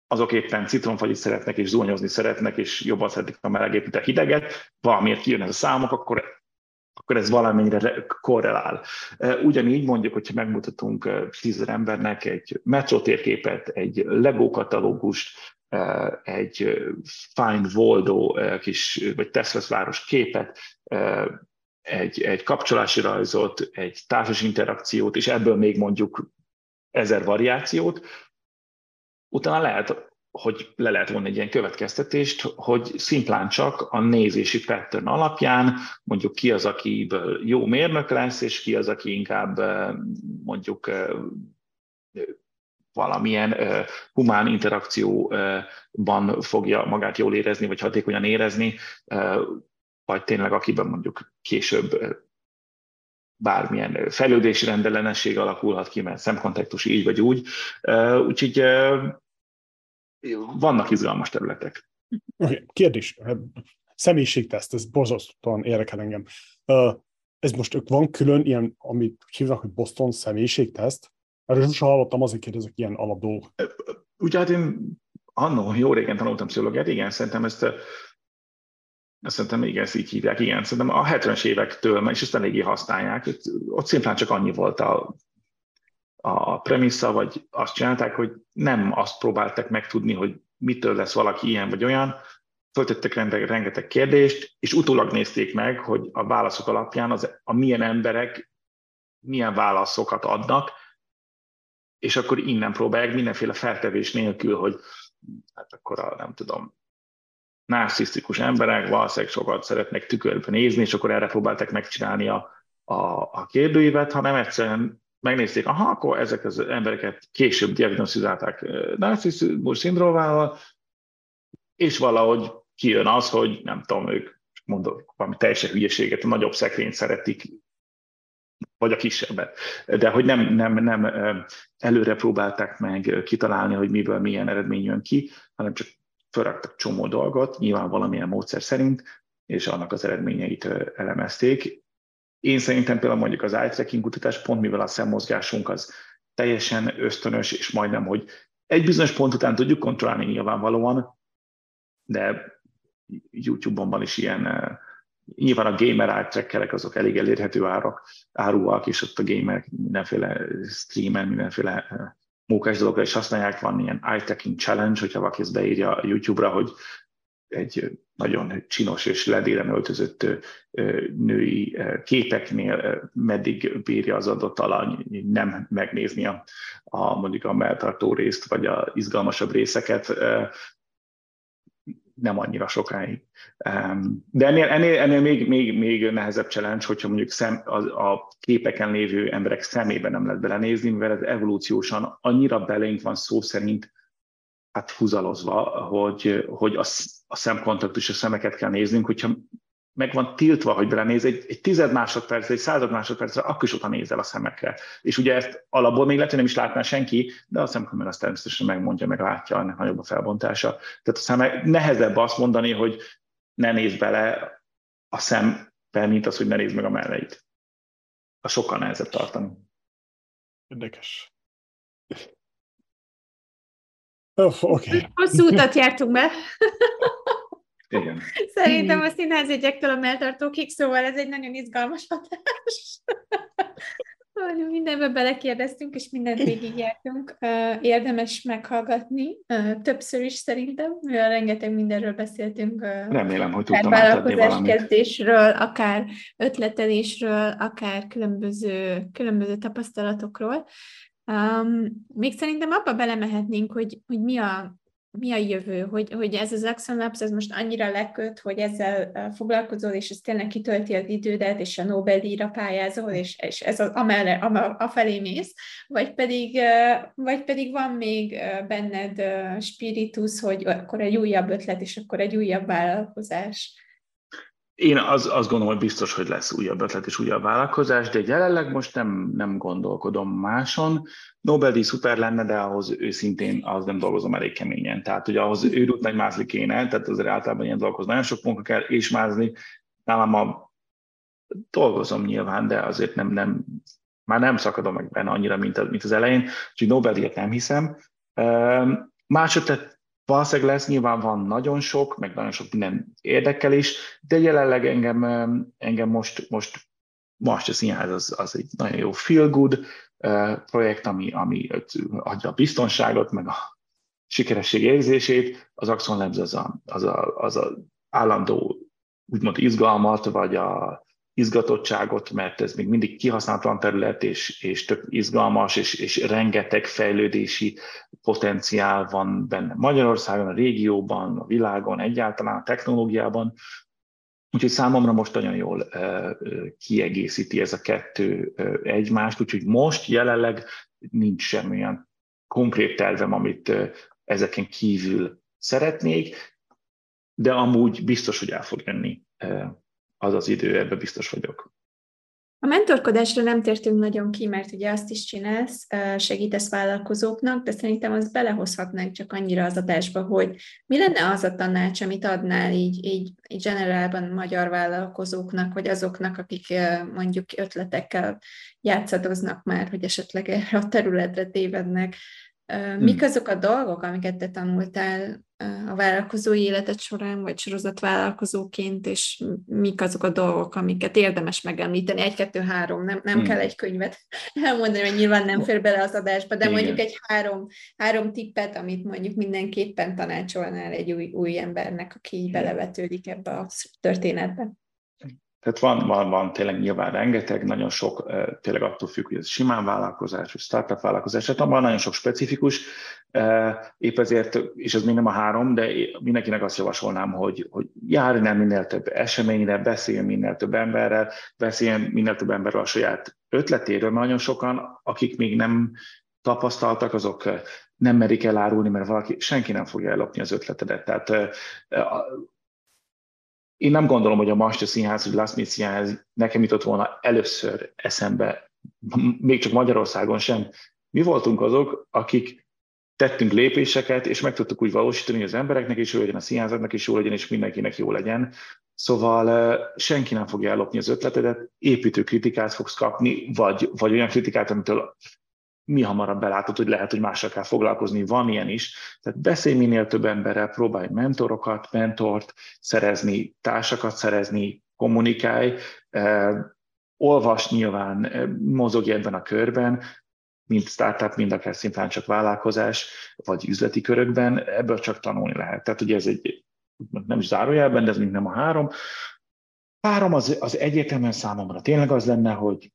azok éppen citromfagyit szeretnek, és zuhanyozni szeretnek, és jobban szeretik a melegét, mint a hideget, valamiért kijön ez a számok, akkor, akkor ez valamennyire korrelál. Ugyanígy mondjuk, hogyha megmutatunk tízezer embernek egy metro térképet, egy Lego katalógust, egy Find Voldo kis, vagy Tesla város képet, egy, egy kapcsolási rajzot, egy társas interakciót, és ebből még mondjuk ezer variációt, utána lehet, hogy le lehet vonni egy ilyen következtetést, hogy szimplán csak a nézési pattern alapján mondjuk ki az, akiből jó mérnök lesz, és ki az, aki inkább mondjuk valamilyen humán interakcióban fogja magát jól érezni, vagy hatékonyan érezni, vagy tényleg akiben mondjuk később bármilyen fejlődési rendellenesség alakulhat ki, mert szemkontaktus így vagy úgy. Úgyhogy vannak izgalmas területek. Okay. Kérdés. Személyiségteszt, ez borzasztóan érdekel engem. Ez most van külön ilyen, amit hívnak, hogy Boston személyiségteszt? Erről sosem hallottam, azért kérdezek ilyen alapdolgok. Ugye hát én annó jó régen tanultam pszichológiát, igen, szerintem ezt azt szerintem igen, ezt így hívják, igen, szerintem a 70-es évektől, és ezt eléggé használják, ott szimplán csak annyi volt a a premissza, vagy azt csinálták, hogy nem azt próbáltak megtudni, hogy mitől lesz valaki ilyen vagy olyan, föltettek rengeteg kérdést, és utólag nézték meg, hogy a válaszok alapján az, a milyen emberek milyen válaszokat adnak, és akkor innen próbálják mindenféle feltevés nélkül, hogy hát akkor a, nem tudom, narcisztikus emberek valószínűleg sokat szeretnek tükörben nézni, és akkor erre próbáltak megcsinálni a, a, a kérdőívet, hanem egyszerűen megnézték, aha, akkor ezek az embereket később diagnosztizálták narcisztikus szindrómával, és valahogy kijön az, hogy nem tudom, ők mondok valami teljesen hülyeséget, a nagyobb szekrényt szeretik, vagy a kisebbet. De hogy nem, nem, nem előre próbálták meg kitalálni, hogy miből milyen eredmény jön ki, hanem csak felraktak csomó dolgot, nyilván valamilyen módszer szerint, és annak az eredményeit elemezték, én szerintem például mondjuk az eye tracking kutatás pont mivel a szemmozgásunk az teljesen ösztönös, és majdnem, hogy egy bizonyos pont után tudjuk kontrollálni nyilvánvalóan, de YouTube-on van is ilyen, uh, nyilván a gamer eye azok elég elérhető árak, áruak, és ott a gamer mindenféle streamen, mindenféle uh, mókás dologra is használják, van ilyen eye tracking challenge, hogyha valaki ezt beírja a YouTube-ra, hogy egy nagyon csinos és ledéren öltözött női képeknél meddig bírja az adott alany nem megnézni a, a mondjuk a melltartó részt, vagy a izgalmasabb részeket, nem annyira sokáig. De ennél, ennél, ennél még, még, még nehezebb challenge, hogyha mondjuk szem, a, a képeken lévő emberek szemébe nem lehet belenézni, mivel ez evolúciósan annyira belénk van szó szerint hát húzalozva, hogy, hogy a, a szemkontaktus, a szemeket kell néznünk, hogyha meg van tiltva, hogy belenéz egy, egy tized másodpercre, egy század másodpercre, akkor is oda nézel a szemekre. És ugye ezt alapból még lehet, hogy nem is látná senki, de a szemkamera azt természetesen megmondja, meg látja, ennek nagyobb a felbontása. Tehát a szeme, nehezebb azt mondani, hogy ne nézz bele a szembe, mint az, hogy ne nézd meg a melleit. A sokkal nehezebb tartani. Érdekes. Oh, okay. Hosszú utat jártunk be. Igen. Szerintem a színházjegyektől a melltartókig, szóval ez egy nagyon izgalmas hatás. Mindenbe belekérdeztünk, és mindent végigjártunk. Érdemes meghallgatni, többször is szerintem, mivel rengeteg mindenről beszéltünk. Remélem, hogy tudtam vállalkozás kezdésről, akár ötletelésről, akár különböző, különböző tapasztalatokról. Um, még szerintem abba belemehetnénk, hogy, hogy mi a mi a jövő, hogy, hogy ez az Axon Labs ez most annyira leköt, hogy ezzel foglalkozol, és ez tényleg kitölti az idődet, és a Nobel-díjra pályázol, és, és ez az, amelle, a felé mész, vagy pedig, vagy pedig van még benned spiritus, hogy akkor egy újabb ötlet, és akkor egy újabb vállalkozás. Én az, azt gondolom, hogy biztos, hogy lesz újabb ötlet és újabb vállalkozás, de jelenleg most nem, nem gondolkodom máson. Nobel-díj szuper lenne, de ahhoz őszintén az nem dolgozom elég keményen. Tehát, hogy ahhoz őrült nagy mázli kéne, tehát azért általában ilyen dolgokhoz nagyon sok munka kell, és mázli. Nálam a dolgozom nyilván, de azért nem, nem, már nem szakadom meg benne annyira, mint, mint az elején, úgyhogy Nobel-díjat nem hiszem. Más ötlet Valószínűleg lesz, nyilván van nagyon sok, meg nagyon sok minden érdekel is, de jelenleg engem, engem most, most most a színház az, az egy nagyon jó feel good projekt, ami, ami adja a biztonságot, meg a sikeresség érzését. Az Axon Labs az a, az a, az a állandó úgymond izgalmat, vagy a izgatottságot, mert ez még mindig kihasználatlan terület, és, és tök izgalmas, és, és rengeteg fejlődési potenciál van benne Magyarországon, a régióban, a világon, egyáltalán a technológiában. Úgyhogy számomra most nagyon jól kiegészíti ez a kettő egymást, úgyhogy most jelenleg nincs semmilyen konkrét tervem, amit ezeken kívül szeretnék, de amúgy biztos, hogy el fog jönni az az idő, ebbe biztos vagyok. A mentorkodásra nem tértünk nagyon ki, mert ugye azt is csinálsz, segítesz vállalkozóknak, de szerintem azt belehozhatnánk csak annyira az adásba, hogy mi lenne az a tanács, amit adnál így, így, így generálban magyar vállalkozóknak, vagy azoknak, akik mondjuk ötletekkel játszadoznak már, hogy esetleg erre a területre tévednek. Mik hmm. azok a dolgok, amiket te tanultál a vállalkozói életed során, vagy sorozatvállalkozóként, és mik azok a dolgok, amiket érdemes megemlíteni? Egy, kettő, három, nem, nem hmm. kell egy könyvet elmondani, mert nyilván nem fér bele az adásba, de Igen. mondjuk egy három, három tippet, amit mondjuk mindenképpen tanácsolnál egy új, új embernek, aki így belevetődik ebbe a történetbe. Tehát van, van, van tényleg nyilván rengeteg, nagyon sok, tényleg attól függ, hogy ez simán vállalkozás, vagy startup vállalkozás, tehát van nagyon sok specifikus, épp ezért, és ez még nem a három, de mindenkinek azt javasolnám, hogy, hogy járjon minél több eseményre, beszéljen minél több emberrel, beszéljen minél több emberrel a saját ötletéről, mert nagyon sokan, akik még nem tapasztaltak, azok nem merik elárulni, mert valaki, senki nem fogja ellopni az ötletedet. Tehát én nem gondolom, hogy a Masta Színház, vagy Las Színház nekem jutott volna először eszembe, még csak Magyarországon sem. Mi voltunk azok, akik tettünk lépéseket, és meg tudtuk úgy valósítani, hogy az embereknek is jó legyen, a színházaknak is jó legyen, és mindenkinek jó legyen. Szóval senki nem fogja ellopni az ötletedet, építő kritikát fogsz kapni, vagy, vagy olyan kritikát, amitől mi hamarabb belátod, hogy lehet, hogy mással kell foglalkozni, van ilyen is. Tehát beszélj minél több emberrel, próbálj mentorokat, mentort szerezni, társakat szerezni, kommunikálj, eh, olvas nyilván, eh, mozogj ebben a körben, mint startup, mind akár szintén csak vállalkozás, vagy üzleti körökben, ebből csak tanulni lehet. Tehát ugye ez egy, nem is zárójelben, de ez még nem a három. Három az, az egyértelműen számomra tényleg az lenne, hogy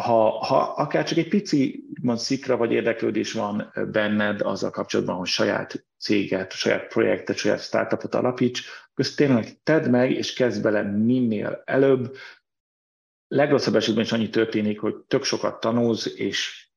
ha, ha akár csak egy pici mond, szikra vagy érdeklődés van benned azzal kapcsolatban, hogy saját céget, saját projektet, saját startupot alapíts, akkor ezt tényleg tedd meg, és kezd bele minél előbb. Legrosszabb esetben is annyi történik, hogy tök sokat tanulsz, és,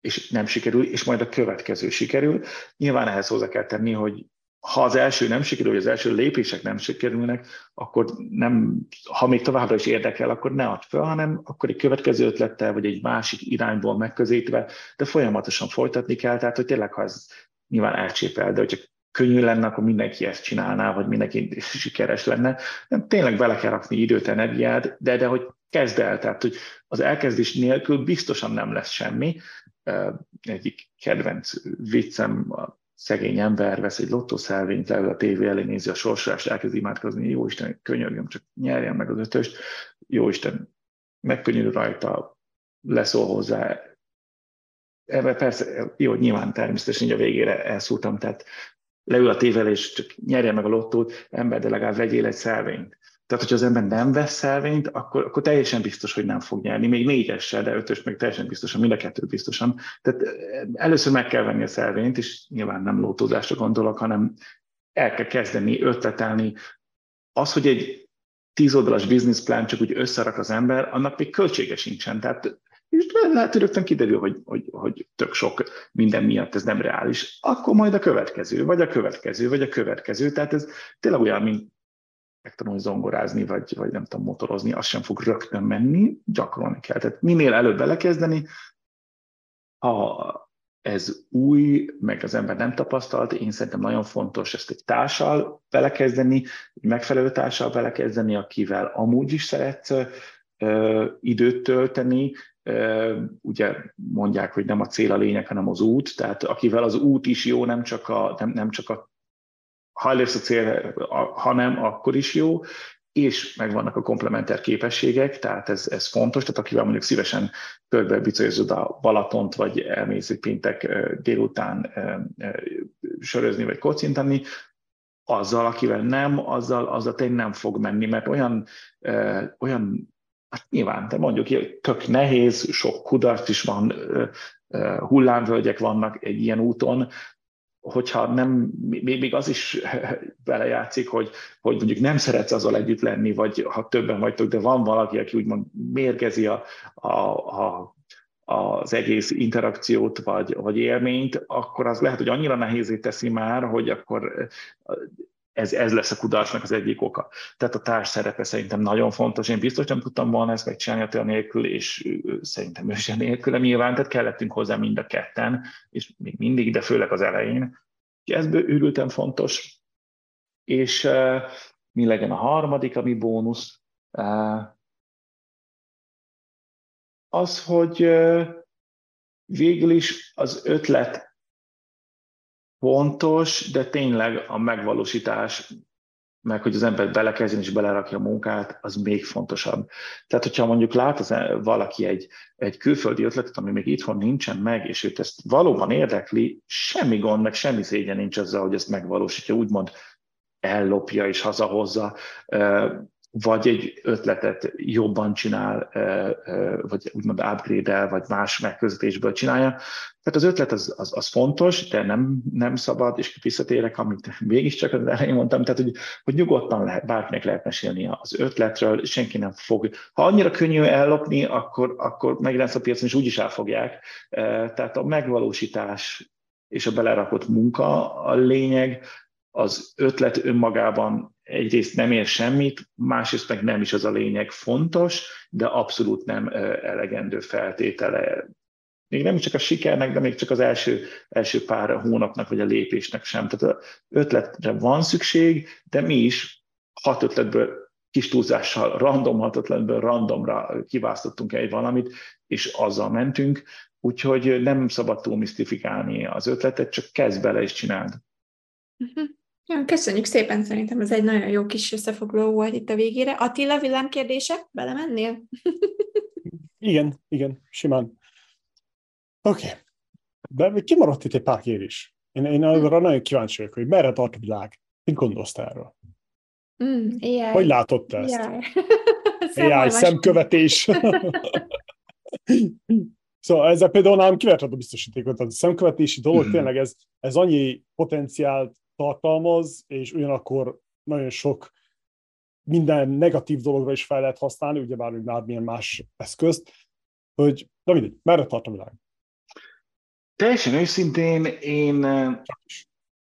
és nem sikerül, és majd a következő sikerül. Nyilván ehhez hozzá kell tenni, hogy ha az első nem sikerül, vagy az első lépések nem sikerülnek, akkor nem, ha még továbbra is érdekel, akkor ne add fel, hanem akkor egy következő ötlettel, vagy egy másik irányból megközelítve, de folyamatosan folytatni kell, tehát hogy tényleg, ha ez nyilván elcsépel, de hogyha könnyű lenne, akkor mindenki ezt csinálná, vagy mindenki sikeres lenne. Nem, tényleg bele kell rakni időt, energiát, de, de hogy kezd el, tehát hogy az elkezdés nélkül biztosan nem lesz semmi. Egyik kedvenc viccem szegény ember vesz egy lottószelvényt, leül a tévé elé, nézi a sorsolást, elkezd imádkozni, jó Isten, könyörgöm, csak nyerjen meg az ötöst, jó Isten, megkönnyörül rajta, leszól hozzá. Ebben persze, jó, nyilván természetesen így a végére elszúrtam, tehát leül a tévé elé, és csak nyerjen meg a lottót, ember, de legalább vegyél egy szelvényt. Tehát, hogyha az ember nem vesz szelvényt, akkor, akkor teljesen biztos, hogy nem fog nyerni. Még négyessel, de ötös meg teljesen biztosan, mind a kettő biztosan. Tehát először meg kell venni a szelvényt, és nyilván nem lótózásra gondolok, hanem el kell kezdeni ötletelni. Az, hogy egy tíz oldalas bizniszplán csak úgy összerak az ember, annak még költsége sincsen. Tehát és lehet, hogy rögtön kiderül, hogy, hogy, hogy tök sok minden miatt ez nem reális. Akkor majd a következő, vagy a következő, vagy a következő. Tehát ez tényleg olyan, mint megtanulni zongorázni, vagy, vagy nem tudom, motorozni, az sem fog rögtön menni, gyakorolni kell. Tehát minél előbb belekezdeni, ha ez új, meg az ember nem tapasztalt, én szerintem nagyon fontos ezt egy társal belekezdeni, egy megfelelő társal belekezdeni, akivel amúgy is szeretsz ö, időt tölteni, ö, ugye mondják, hogy nem a cél a lényeg, hanem az út, tehát akivel az út is jó, nem csak a, nem, nem csak a ha elérsz a célra, ha nem, akkor is jó, és megvannak a komplementer képességek, tehát ez, ez fontos, tehát akivel mondjuk szívesen körbe bicajozod a Balatont, vagy elmész egy péntek délután sörözni, vagy kocintani, azzal, akivel nem, azzal, azzal tényleg nem fog menni, mert olyan, olyan hát nyilván, de mondjuk tök nehéz, sok kudarc is van, hullámvölgyek vannak egy ilyen úton, hogyha nem, még, az is belejátszik, hogy, hogy mondjuk nem szeretsz azzal együtt lenni, vagy ha többen vagytok, de van valaki, aki úgymond mérgezi a, a, a az egész interakciót vagy, vagy élményt, akkor az lehet, hogy annyira nehézé teszi már, hogy akkor ez, ez lesz a kudarcnak az egyik oka. Tehát a társ szerepe szerintem nagyon fontos. Én biztos nem tudtam volna ezt megcsinálni a nélkül, és szerintem ő sem nélküle nyilván, tehát kellettünk hozzá mind a ketten, és még mindig, de főleg az elején. Ez őrültem fontos. És uh, mi legyen a harmadik, ami bónusz? Uh, az, hogy uh, végül is az ötlet fontos, de tényleg a megvalósítás, meg hogy az ember belekezdjen és belerakja a munkát, az még fontosabb. Tehát, hogyha mondjuk lát e- valaki egy, egy külföldi ötletet, ami még itthon nincsen meg, és őt ezt valóban érdekli, semmi gond, meg semmi szégyen nincs azzal, hogy ezt megvalósítja, úgymond ellopja és hazahozza vagy egy ötletet jobban csinál, vagy úgymond upgrade-el, vagy más megközelítésből csinálja. Tehát az ötlet az, az, az fontos, de nem, nem szabad, és visszatérek, amit mégiscsak az elején mondtam, tehát hogy, hogy nyugodtan lehet, bárkinek lehet mesélni az ötletről, senki nem fog. Ha annyira könnyű ellopni, akkor, akkor meg lesz a piacon, és úgyis elfogják. Tehát a megvalósítás és a belerakott munka a lényeg, az ötlet önmagában egyrészt nem ér semmit, másrészt meg nem is az a lényeg fontos, de abszolút nem elegendő feltétele. Még nem csak a sikernek, de még csak az első, első pár hónapnak vagy a lépésnek sem. Tehát az ötletre van szükség, de mi is hat ötletből kis túlzással, random hat ötletből randomra kiválasztottunk egy valamit, és azzal mentünk, úgyhogy nem szabad túl misztifikálni az ötletet, csak kezd bele és csináld. Uh-huh. Ja, köszönjük szépen, szerintem ez egy nagyon jó kis összefoglaló volt itt a végére. Attila, villámkérdése? Belemennél? igen, igen, simán. Oké. Okay. De kimaradt itt egy pár kérdés. Én, én arra nagyon kíváncsi vagyok, hogy merre tart a világ. Mit gondolsz erről? Mm, AI. Hogy látott te ezt? AI, AI szemkövetés. szóval ezzel például nem kivetett a biztosítékot. A szemkövetési dolog mm-hmm. tényleg ez, ez annyi potenciált tartalmaz, és ugyanakkor nagyon sok minden negatív dologra is fel lehet használni, ugyebár még bármilyen más eszközt, hogy, de mindegy, merre tart a világ? Teljesen őszintén én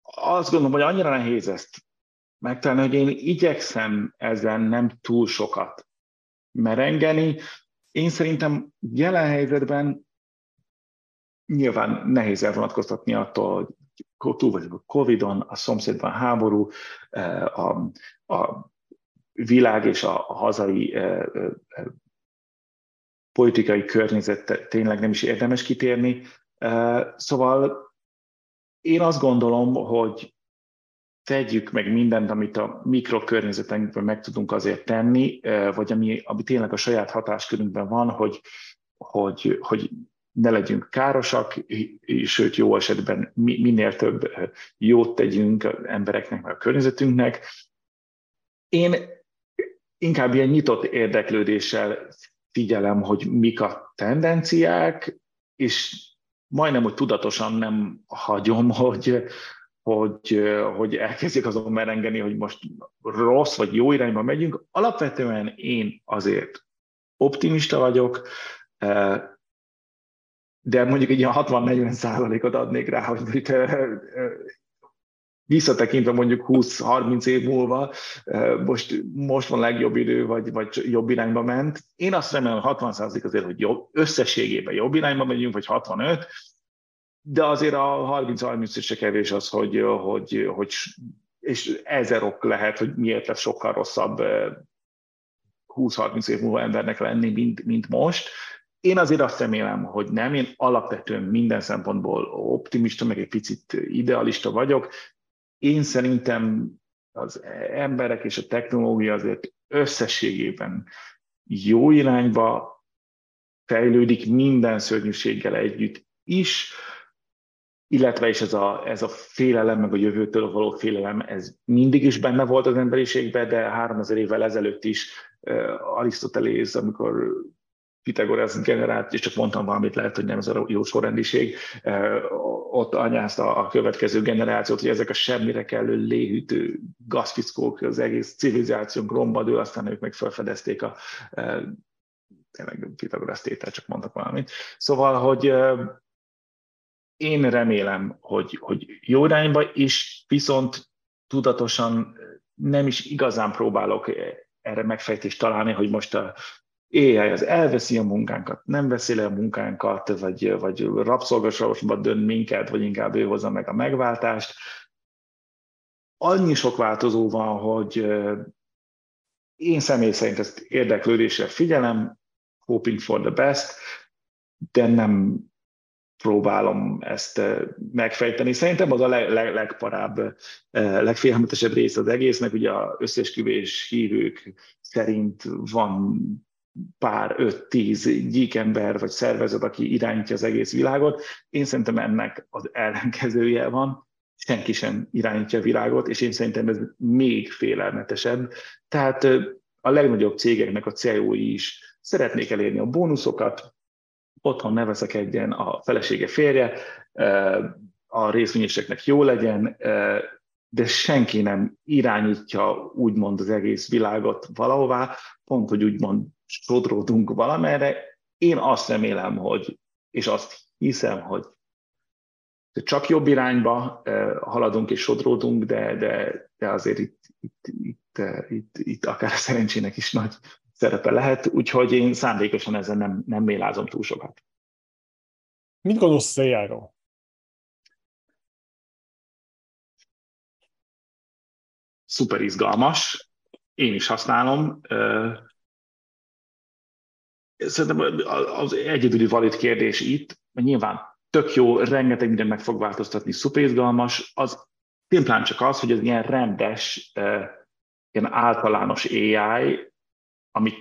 azt gondolom, hogy annyira nehéz ezt megtalálni, hogy én igyekszem ezen nem túl sokat merengeni. Én szerintem jelen helyzetben nyilván nehéz elvonatkoztatni attól, hogy túl vagyunk a Covid-on, a szomszédban háború, eh, a, a világ és a, a hazai eh, eh, politikai környezet tényleg nem is érdemes kitérni. Szóval én azt gondolom, hogy tegyük meg mindent, amit a mikrokörnyezetünkben meg tudunk azért tenni, vagy ami, ami tényleg a saját hatáskörünkben van, hogy, hogy, hogy ne legyünk károsak, sőt jó esetben minél több jót tegyünk embereknek, meg a környezetünknek. Én, inkább ilyen nyitott érdeklődéssel figyelem, hogy mik a tendenciák, és majdnem, hogy tudatosan nem hagyom, hogy, hogy, hogy elkezdjék azon merengeni, hogy most rossz vagy jó irányba megyünk. Alapvetően én azért optimista vagyok, de mondjuk egy ilyen 60-40 százalékot adnék rá, hogy itt visszatekintve mondjuk 20-30 év múlva, most, most van legjobb idő, vagy, vagy jobb irányba ment. Én azt remélem, hogy 60 százalék azért, hogy jobb, összességében jobb irányba megyünk, vagy 65, de azért a 30-30 se kevés az, hogy, hogy, hogy és ezer ok lehet, hogy miért lesz sokkal rosszabb 20-30 év múlva embernek lenni, mint, mint most. Én azért azt remélem, hogy nem. Én alapvetően minden szempontból optimista, meg egy picit idealista vagyok. Én szerintem az emberek és a technológia azért összességében jó irányba fejlődik minden szörnyűséggel együtt is, illetve is ez a, ez a félelem, meg a jövőtől való félelem, ez mindig is benne volt az emberiségben, de 3000 évvel ezelőtt is uh, Arisztotelész, amikor Pitagoras generált, és csak mondtam valamit, lehet, hogy nem ez a jó sorrendiség, ott anyázta a következő generációt, hogy ezek a semmire kellő léhűtő gazfickók, az egész civilizációnk romba dől, aztán ők meg felfedezték a tényleg Pitagoras tétel, csak mondtak valamit. Szóval, hogy én remélem, hogy, hogy jó irányba, és viszont tudatosan nem is igazán próbálok erre megfejtést találni, hogy most a AI az elveszi a munkánkat, nem veszi le a munkánkat, vagy, vagy rabszolgasorosba dönt minket, vagy inkább ő hozza meg a megváltást. Annyi sok változó van, hogy én személy szerint ezt érdeklődéssel figyelem, hoping for the best, de nem próbálom ezt megfejteni. Szerintem az a leg, leg, legparább, legfélelmetesebb rész az egésznek, ugye az összesküvés hívők szerint van pár, öt-tíz gyíkember vagy szervezet, aki irányítja az egész világot. Én szerintem ennek az ellenkezője van, senki sem irányítja a világot, és én szerintem ez még félelmetesebb. Tehát eh, a legnagyobb cégeknek a CEO-i is szeretnék elérni a bónuszokat, otthon ne veszekedjen a felesége férje, a részvényeseknek jó legyen, de senki nem irányítja úgymond az egész világot valahová, pont, hogy úgymond sodródunk valamerre. Én azt remélem, hogy, és azt hiszem, hogy csak jobb irányba haladunk és sodródunk, de, de, de azért itt, itt, itt, itt, itt akár a szerencsének is nagy szerepe lehet, úgyhogy én szándékosan ezen nem, nem mélázom túl sokat. Mit gondolsz az AI-ról? Szuper izgalmas, én is használom. Szerintem az egyedüli valid kérdés itt, mert nyilván tök jó, rengeteg minden meg fog változtatni, szuper izgalmas, az szimplán csak az, hogy ez ilyen rendes, ilyen általános AI, ami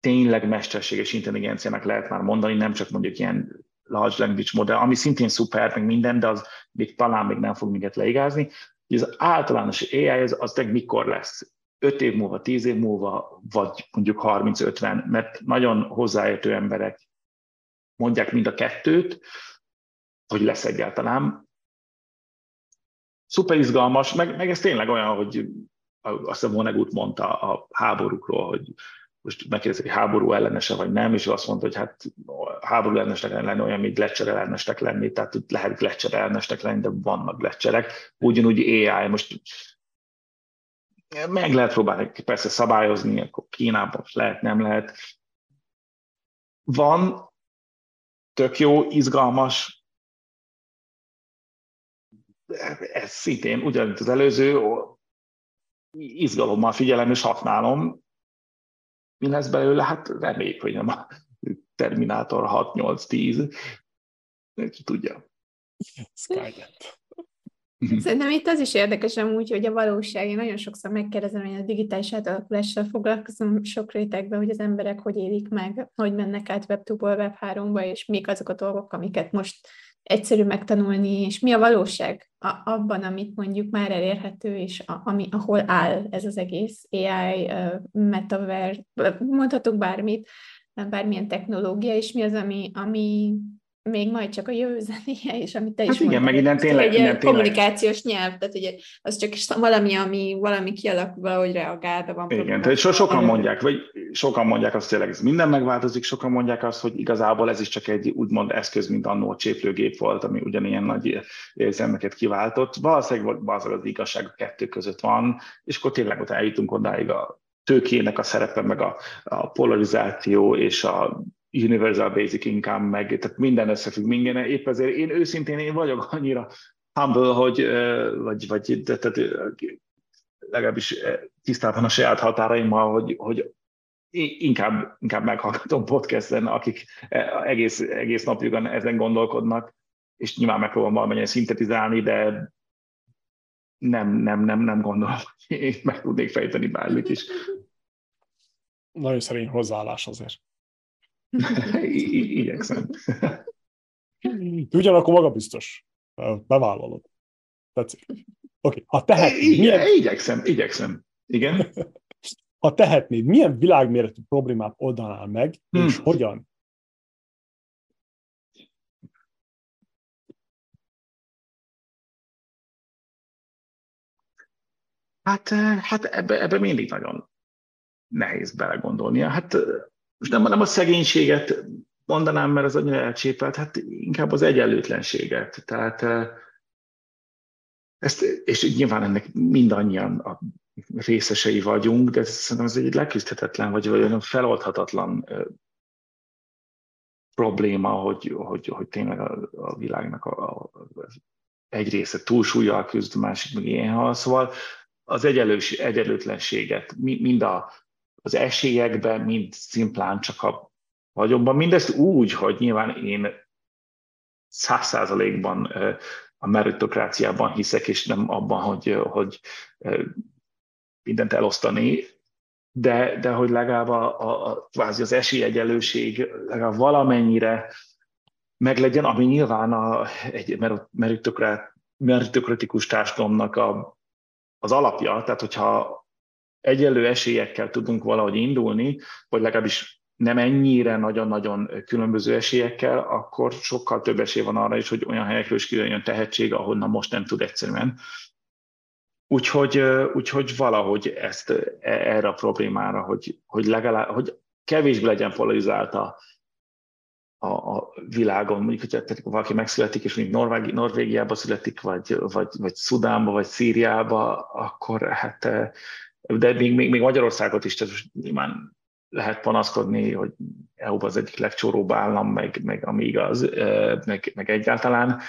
tényleg mesterséges intelligenciának lehet már mondani, nem csak mondjuk ilyen large language modell, ami szintén szuper, meg minden, de az még talán még nem fog minket leigázni. Az általános AI az, az mikor lesz? 5 év múlva, 10 év múlva, vagy mondjuk 30-50, mert nagyon hozzáértő emberek mondják mind a kettőt, hogy lesz egyáltalán. Szuper izgalmas, meg, meg ez tényleg olyan, hogy azt hiszem Vonnegut mondta a háborúkról, hogy most megkérdezik, hogy háború ellenese vagy nem, és azt mondta, hogy hát háború ellenesnek lenni olyan, mint Gletscher ellenesnek lenni, tehát lehet Gletscher ellenesnek lenni, de vannak Gletscherek. Ugyanúgy AI, most meg lehet próbálni persze szabályozni, akkor Kínában lehet, nem lehet. Van, tök jó, izgalmas, ez szintén ugyanúgy az előző, izgalommal figyelem és használom, mi lesz belőle? Hát reméljük, hogy nem a Terminátor 6-8-10. Ki tudja. Skynet. Szerintem itt az is érdekes amúgy, hogy a valóság, én nagyon sokszor megkérdezem, hogy a digitális átalakulással foglalkozom sok rétegben, hogy az emberek hogy élik meg, hogy mennek át Web2-ból Web3-ba, és mik azok a dolgok, amiket most egyszerű megtanulni, és mi a valóság abban, amit mondjuk már elérhető, és a, ami, ahol áll ez az egész AI, metaverse, mondhatunk bármit, bármilyen technológia, és mi az, ami, ami még majd csak a jövő zenéje, és amit te hát is igen, mondtad, meg innen tényleg, egy innen kommunikációs tényleg. nyelv, tehát ugye az csak valami, ami valami kialakul, valahogy reagál, de van Igen, tehát so, sokan mondják, vagy sokan mondják azt, hogy tényleg ez minden megváltozik, sokan mondják azt, hogy igazából ez is csak egy úgymond eszköz, mint annó a cséplőgép volt, ami ugyanilyen nagy érzelmeket kiváltott. Valószínűleg, valószínűleg az igazság a kettő között van, és akkor tényleg ott eljutunk odáig a tőkének a szerepe, meg a, a polarizáció és a universal basic income, meg tehát minden összefügg minden. Épp ezért én őszintén én vagyok annyira humble, hogy, vagy, vagy tehát legalábbis tisztában a saját határaimmal, hogy, hogy inkább, inkább meghallgatom podcasten, akik egész, egész napjukon ezen gondolkodnak, és nyilván megpróbálom valamennyire szintetizálni, de nem, nem, nem, nem gondolom, hogy én meg tudnék fejteni bármit is. Nagyon szerény hozzáállás azért. Igyekszem. Ugyanakkor magabiztos. Bevállalod. Tetszik. Oké, okay. ha tehetnéd... Milyen... Igyekszem, igyekszem. Igen. Ha tehetnéd, milyen világméretű problémát oldanál meg, hmm. és hogyan? Hát, hát ebbe, ebbe mindig nagyon nehéz belegondolnia. Hát most nem, nem a szegénységet mondanám, mert az annyira elcsépelt, hát inkább az egyenlőtlenséget. Tehát ezt, és nyilván ennek mindannyian a részesei vagyunk, de szerintem ez egy leküzdhetetlen, vagy olyan feloldhatatlan probléma, hogy, hogy, hogy tényleg a, a világnak a, a, egy része túlsúlyjal küzd, a másik meg ilyen hal. Szóval az egyenlős, egyenlőtlenséget, mind a az esélyekben, mind szimplán csak a vagyonban. Mindezt úgy, hogy nyilván én száz százalékban a meritokráciában hiszek, és nem abban, hogy, hogy mindent elosztani, de, de hogy legalább a, a, a, az esélyegyelőség legalább valamennyire meglegyen, ami nyilván a, egy meritokratikus társadalomnak a, az alapja, tehát hogyha egyenlő esélyekkel tudunk valahogy indulni, vagy legalábbis nem ennyire nagyon-nagyon különböző esélyekkel, akkor sokkal több esély van arra is, hogy olyan helyekről is kijön tehetség, ahonnan most nem tud egyszerűen. Úgyhogy, úgyhogy valahogy ezt e, erre a problémára, hogy, hogy legalább, hogy kevésbé legyen polarizált a, a, a világon, mondjuk, hogyha valaki megszületik, és mondjuk Norvégi, Norvégiába születik, vagy, vagy, vagy Szudánba, vagy Szíriába, akkor hát de még, még, még Magyarországot is, tehát nyilván lehet panaszkodni, hogy eu az egyik legcsóróbb állam, meg, meg ami igaz, meg, meg egyáltalán,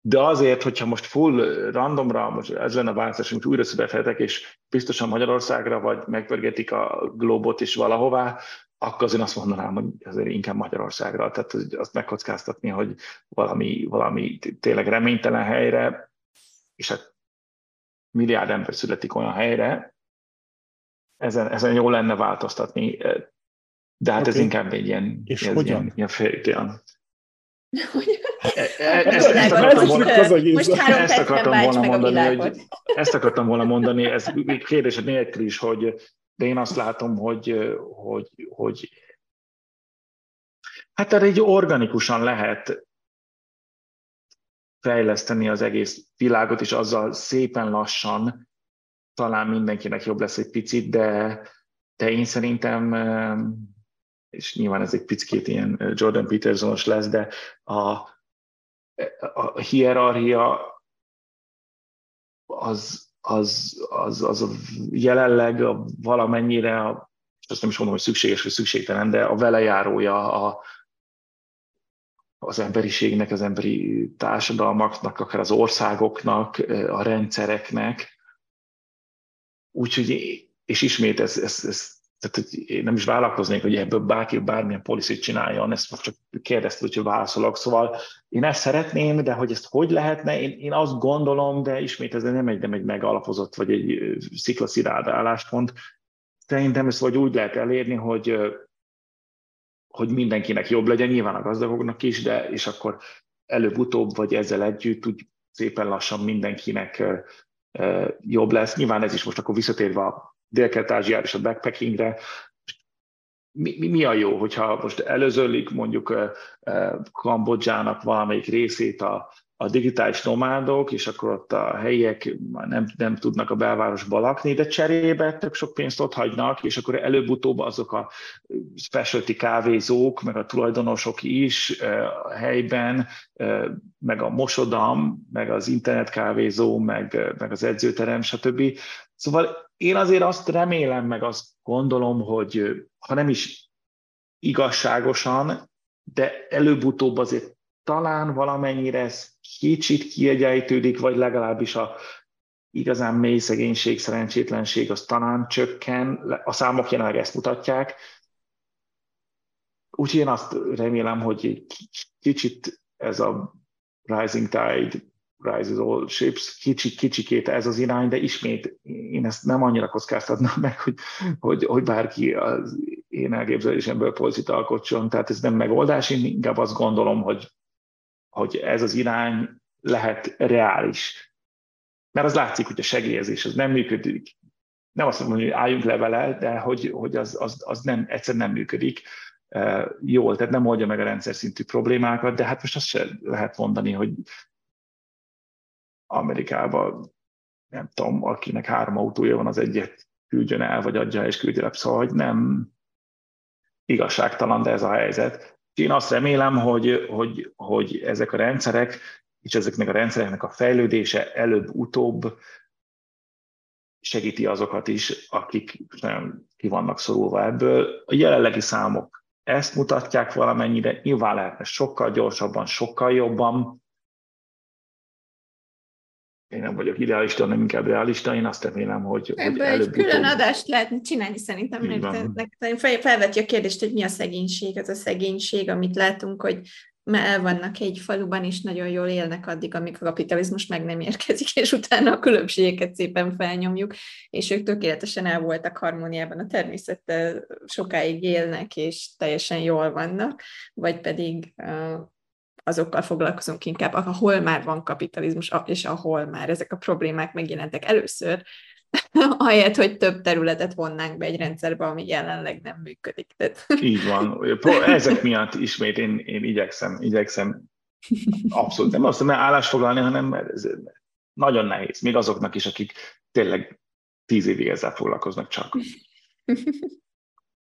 de azért, hogyha most full randomra, most ez lenne a választás, amit újra szübefetek, és biztosan Magyarországra, vagy megpörgetik a globot is valahová, akkor azért azt mondanám, hogy azért inkább Magyarországra. Tehát azt megkockáztatni, hogy valami, valami tényleg reménytelen helyre, és hát milliárd ember születik olyan helyre, ezen, ezen jó lenne változtatni, de hát okay. ez inkább egy ilyen, És ez hogyan? ilyen, ilyen féltően. Most három ezt akartam volna mondani, hogy, ezt akartam volna mondani, ez kérdésed nélkül is, hogy de én azt látom, hogy, hogy, hogy hát erre így organikusan lehet fejleszteni az egész világot, és azzal szépen lassan talán mindenkinek jobb lesz egy picit, de, de én szerintem, és nyilván ez egy picit ilyen Jordan Petersonos lesz, de a, a hierarchia az, az, az, az a jelenleg a valamennyire, azt nem is mondom, hogy szükséges vagy szükségtelen, de a velejárója a, az emberiségnek, az emberi társadalmaknak, akár az országoknak, a rendszereknek, Úgyhogy, és ismét ez, ez, ez tehát én nem is vállalkoznék, hogy ebből bárki bármilyen policit csináljon, ezt csak kérdezted, hogy válaszolok. Szóval én ezt szeretném, de hogy ezt hogy lehetne, én, én azt gondolom, de ismét ez nem egy, nem egy megalapozott, vagy egy sziklaszirád álláspont. Szerintem ezt vagy úgy lehet elérni, hogy, hogy mindenkinek jobb legyen, nyilván a gazdagoknak is, de és akkor előbb-utóbb, vagy ezzel együtt úgy szépen lassan mindenkinek jobb lesz. Nyilván ez is most akkor visszatérve a Dél-Kelet-Ázsiára és a backpackingre, mi, mi, mi a jó, hogyha most előzölik mondjuk Kambodzsának valamelyik részét a, a digitális nomádok, és akkor ott a helyiek nem, nem tudnak a belvárosba lakni, de cserébe tök sok pénzt ott hagynak, és akkor előbb-utóbb azok a specialty kávézók, meg a tulajdonosok is a helyben, meg a mosodam, meg az internetkávézó, meg, meg az edzőterem, stb. Szóval én azért azt remélem, meg azt gondolom, hogy ha nem is igazságosan, de előbb-utóbb azért talán valamennyire ez kicsit kiegyenlítődik, vagy legalábbis a igazán mély szegénység, szerencsétlenség az talán csökken, a számok jelenleg ezt mutatják. Úgyhogy én azt remélem, hogy kicsit ez a rising tide rises all ships, kicsi, kicsikét ez az irány, de ismét én ezt nem annyira kockáztatnám meg, hogy, hogy, hogy bárki az én elképzelésemből polcit alkotson, tehát ez nem megoldás, én inkább azt gondolom, hogy hogy ez az irány lehet reális. Mert az látszik, hogy a segélyezés az nem működik. Nem azt mondom, hogy álljunk le vele, de hogy, hogy az, az, az nem, egyszer nem működik uh, jól, tehát nem oldja meg a rendszer szintű problémákat, de hát most azt se lehet mondani, hogy Amerikában, nem tudom, akinek három autója van, az egyet küldjön el, vagy adja és küldje le. Szóval, hogy nem igazságtalan, de ez a helyzet. Én azt remélem, hogy, hogy, hogy ezek a rendszerek, és ezeknek a rendszereknek a fejlődése előbb-utóbb segíti azokat is, akik nagyon ki vannak szorulva ebből. A jelenlegi számok ezt mutatják valamennyire, nyilván lehetne sokkal gyorsabban, sokkal jobban, én nem vagyok idealista, hanem inkább realista, én azt remélem, hogy, Ebből hogy egy külön utóbb... adást lehetne csinálni szerintem, mert felveti a kérdést, hogy mi a szegénység, az a szegénység, amit látunk, hogy el vannak egy faluban, és nagyon jól élnek addig, amíg a kapitalizmus meg nem érkezik, és utána a különbségeket szépen felnyomjuk, és ők tökéletesen el voltak harmóniában a természettel, sokáig élnek, és teljesen jól vannak, vagy pedig azokkal foglalkozunk inkább, ahol már van kapitalizmus, és ahol már ezek a problémák megjelentek először, ahelyett, hogy több területet vonnánk be egy rendszerbe, ami jelenleg nem működik. Tehát... Így van. Ezek miatt ismét én, én igyekszem, igyekszem abszolút nem azt mondom, állásfoglalni, hanem ez nagyon nehéz. Még azoknak is, akik tényleg tíz évig ezzel foglalkoznak csak.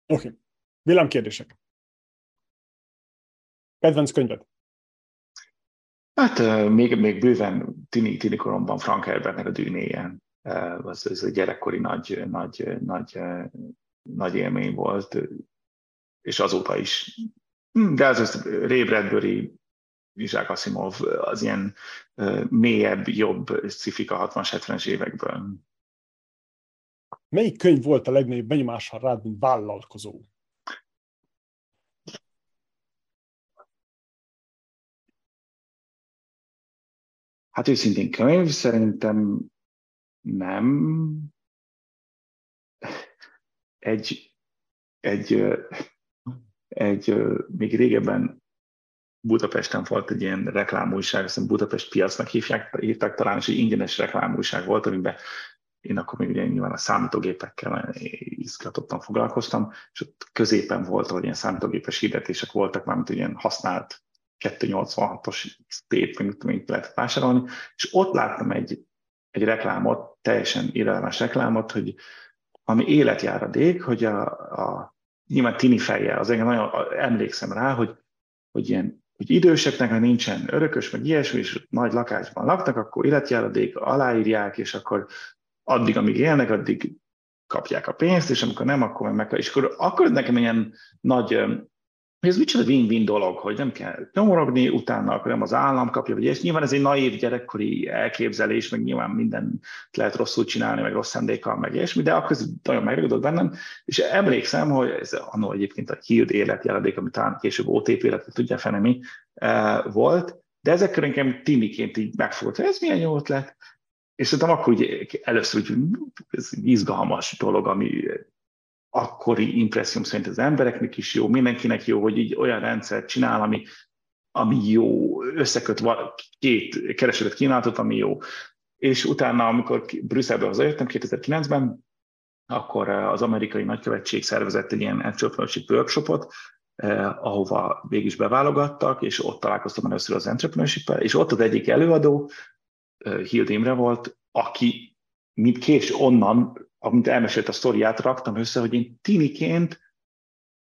Oké. Okay. kérdések. Kedvenc könyved? Hát még, még bőven tini, tini koromban Frank Herbertnek a dűnéje, az, az egy gyerekkori nagy, nagy, nagy, nagy élmény volt, és azóta is. De az, az Ray Bradbury, Isaac Asimov, az ilyen mélyebb, jobb szifika 60-70-es évekből. Melyik könyv volt a legnagyobb benyomással rád, mint vállalkozó? Hát őszintén könyv szerintem nem. Egy, egy, egy még régebben Budapesten volt egy ilyen reklámújság, azt Budapest piacnak hívják, hívták talán, és egy ingyenes reklámújság volt, amiben én akkor még ugye nyilván a számítógépekkel izgatottan foglalkoztam, és ott középen volt, hogy ilyen számítógépes hirdetések voltak, mármint ilyen használt 286-os XP-t, mint, mint lehet vásárolni, és ott láttam egy, egy reklámot, teljesen irreleváns reklámot, hogy ami életjáradék, hogy a, a nyilván tini fejjel, az engem nagyon emlékszem rá, hogy, hogy ilyen hogy időseknek, ha nincsen örökös, meg ilyesmi, és nagy lakásban laknak, akkor életjáradék aláírják, és akkor addig, amíg élnek, addig kapják a pénzt, és amikor nem, akkor meg, és akkor, akkor nekem ilyen nagy ez micsoda win-win dolog, hogy nem kell nyomorogni, utána akkor nem az állam kapja, vagy és nyilván ez egy naív gyerekkori elképzelés, meg nyilván minden lehet rosszul csinálni, meg rossz szándékkal, meg ilyesmi, de akkor ez nagyon megragadott bennem, és emlékszem, hogy ez annó egyébként a hírt életjeladék, ami talán később OTP, illetve tudja fene mi, eh, volt, de ezek nekem tiniként így megfogott, hogy ez milyen jó ötlet, és szerintem akkor úgy először úgy, ez izgalmas dolog, ami akkori impresszióm szerint az embereknek is jó, mindenkinek jó, hogy így olyan rendszert csinál, ami ami jó, összeköt két keresletet kínálatot, ami jó. És utána, amikor Brüsszelbe hazajöttem 2009-ben, akkor az amerikai nagykövetség szervezett egy ilyen entrepreneurship workshopot, eh, ahova végig is beválogattak, és ott találkoztam először az entrepreneurship és ott az egyik előadó, eh, Hild Imre volt, aki mint kés onnan, amint elmesélt a sztoriát, raktam össze, hogy én tiniként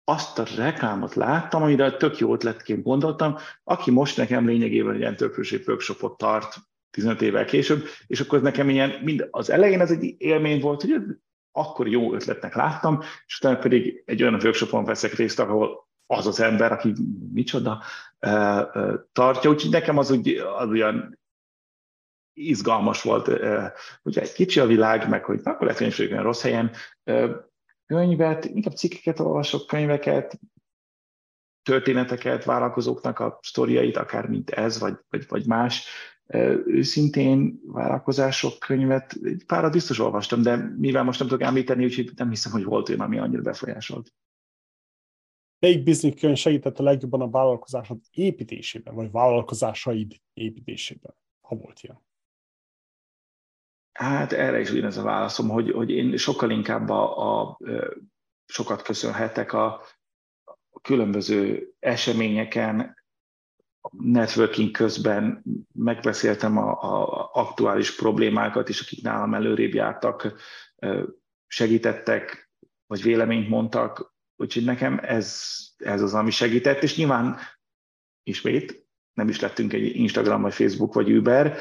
azt a reklámot láttam, amire tök jó ötletként gondoltam, aki most nekem lényegében egy entrepreneurship workshopot tart 15 évvel később, és akkor nekem ilyen, mind az elején ez egy élmény volt, hogy akkor jó ötletnek láttam, és utána pedig egy olyan workshopon veszek részt, ahol az az ember, aki micsoda tartja, úgyhogy nekem az, úgy, az olyan izgalmas volt, ugye egy kicsi a világ, meg hogy akkor lehet, hogy olyan rossz helyen, könyvet, inkább cikkeket olvasok, könyveket, történeteket, vállalkozóknak a sztoriait, akár mint ez, vagy, vagy, vagy más, őszintén vállalkozások könyvet, egy párat biztos olvastam, de mivel most nem tudok említeni, úgyhogy nem hiszem, hogy volt olyan, ami annyira befolyásolt. Melyik biznisz könyv segített a legjobban a vállalkozásod építésében, vagy vállalkozásaid építésében, ha volt ilyen? Hát erre is ugyanez a válaszom, hogy, hogy én sokkal inkább a, a, sokat köszönhetek a, a különböző eseményeken, networking közben megbeszéltem a, a aktuális problémákat is, akik nálam előrébb jártak, segítettek, vagy véleményt mondtak, úgyhogy nekem ez, ez az, ami segített, és nyilván ismét nem is lettünk egy Instagram, vagy Facebook, vagy Uber,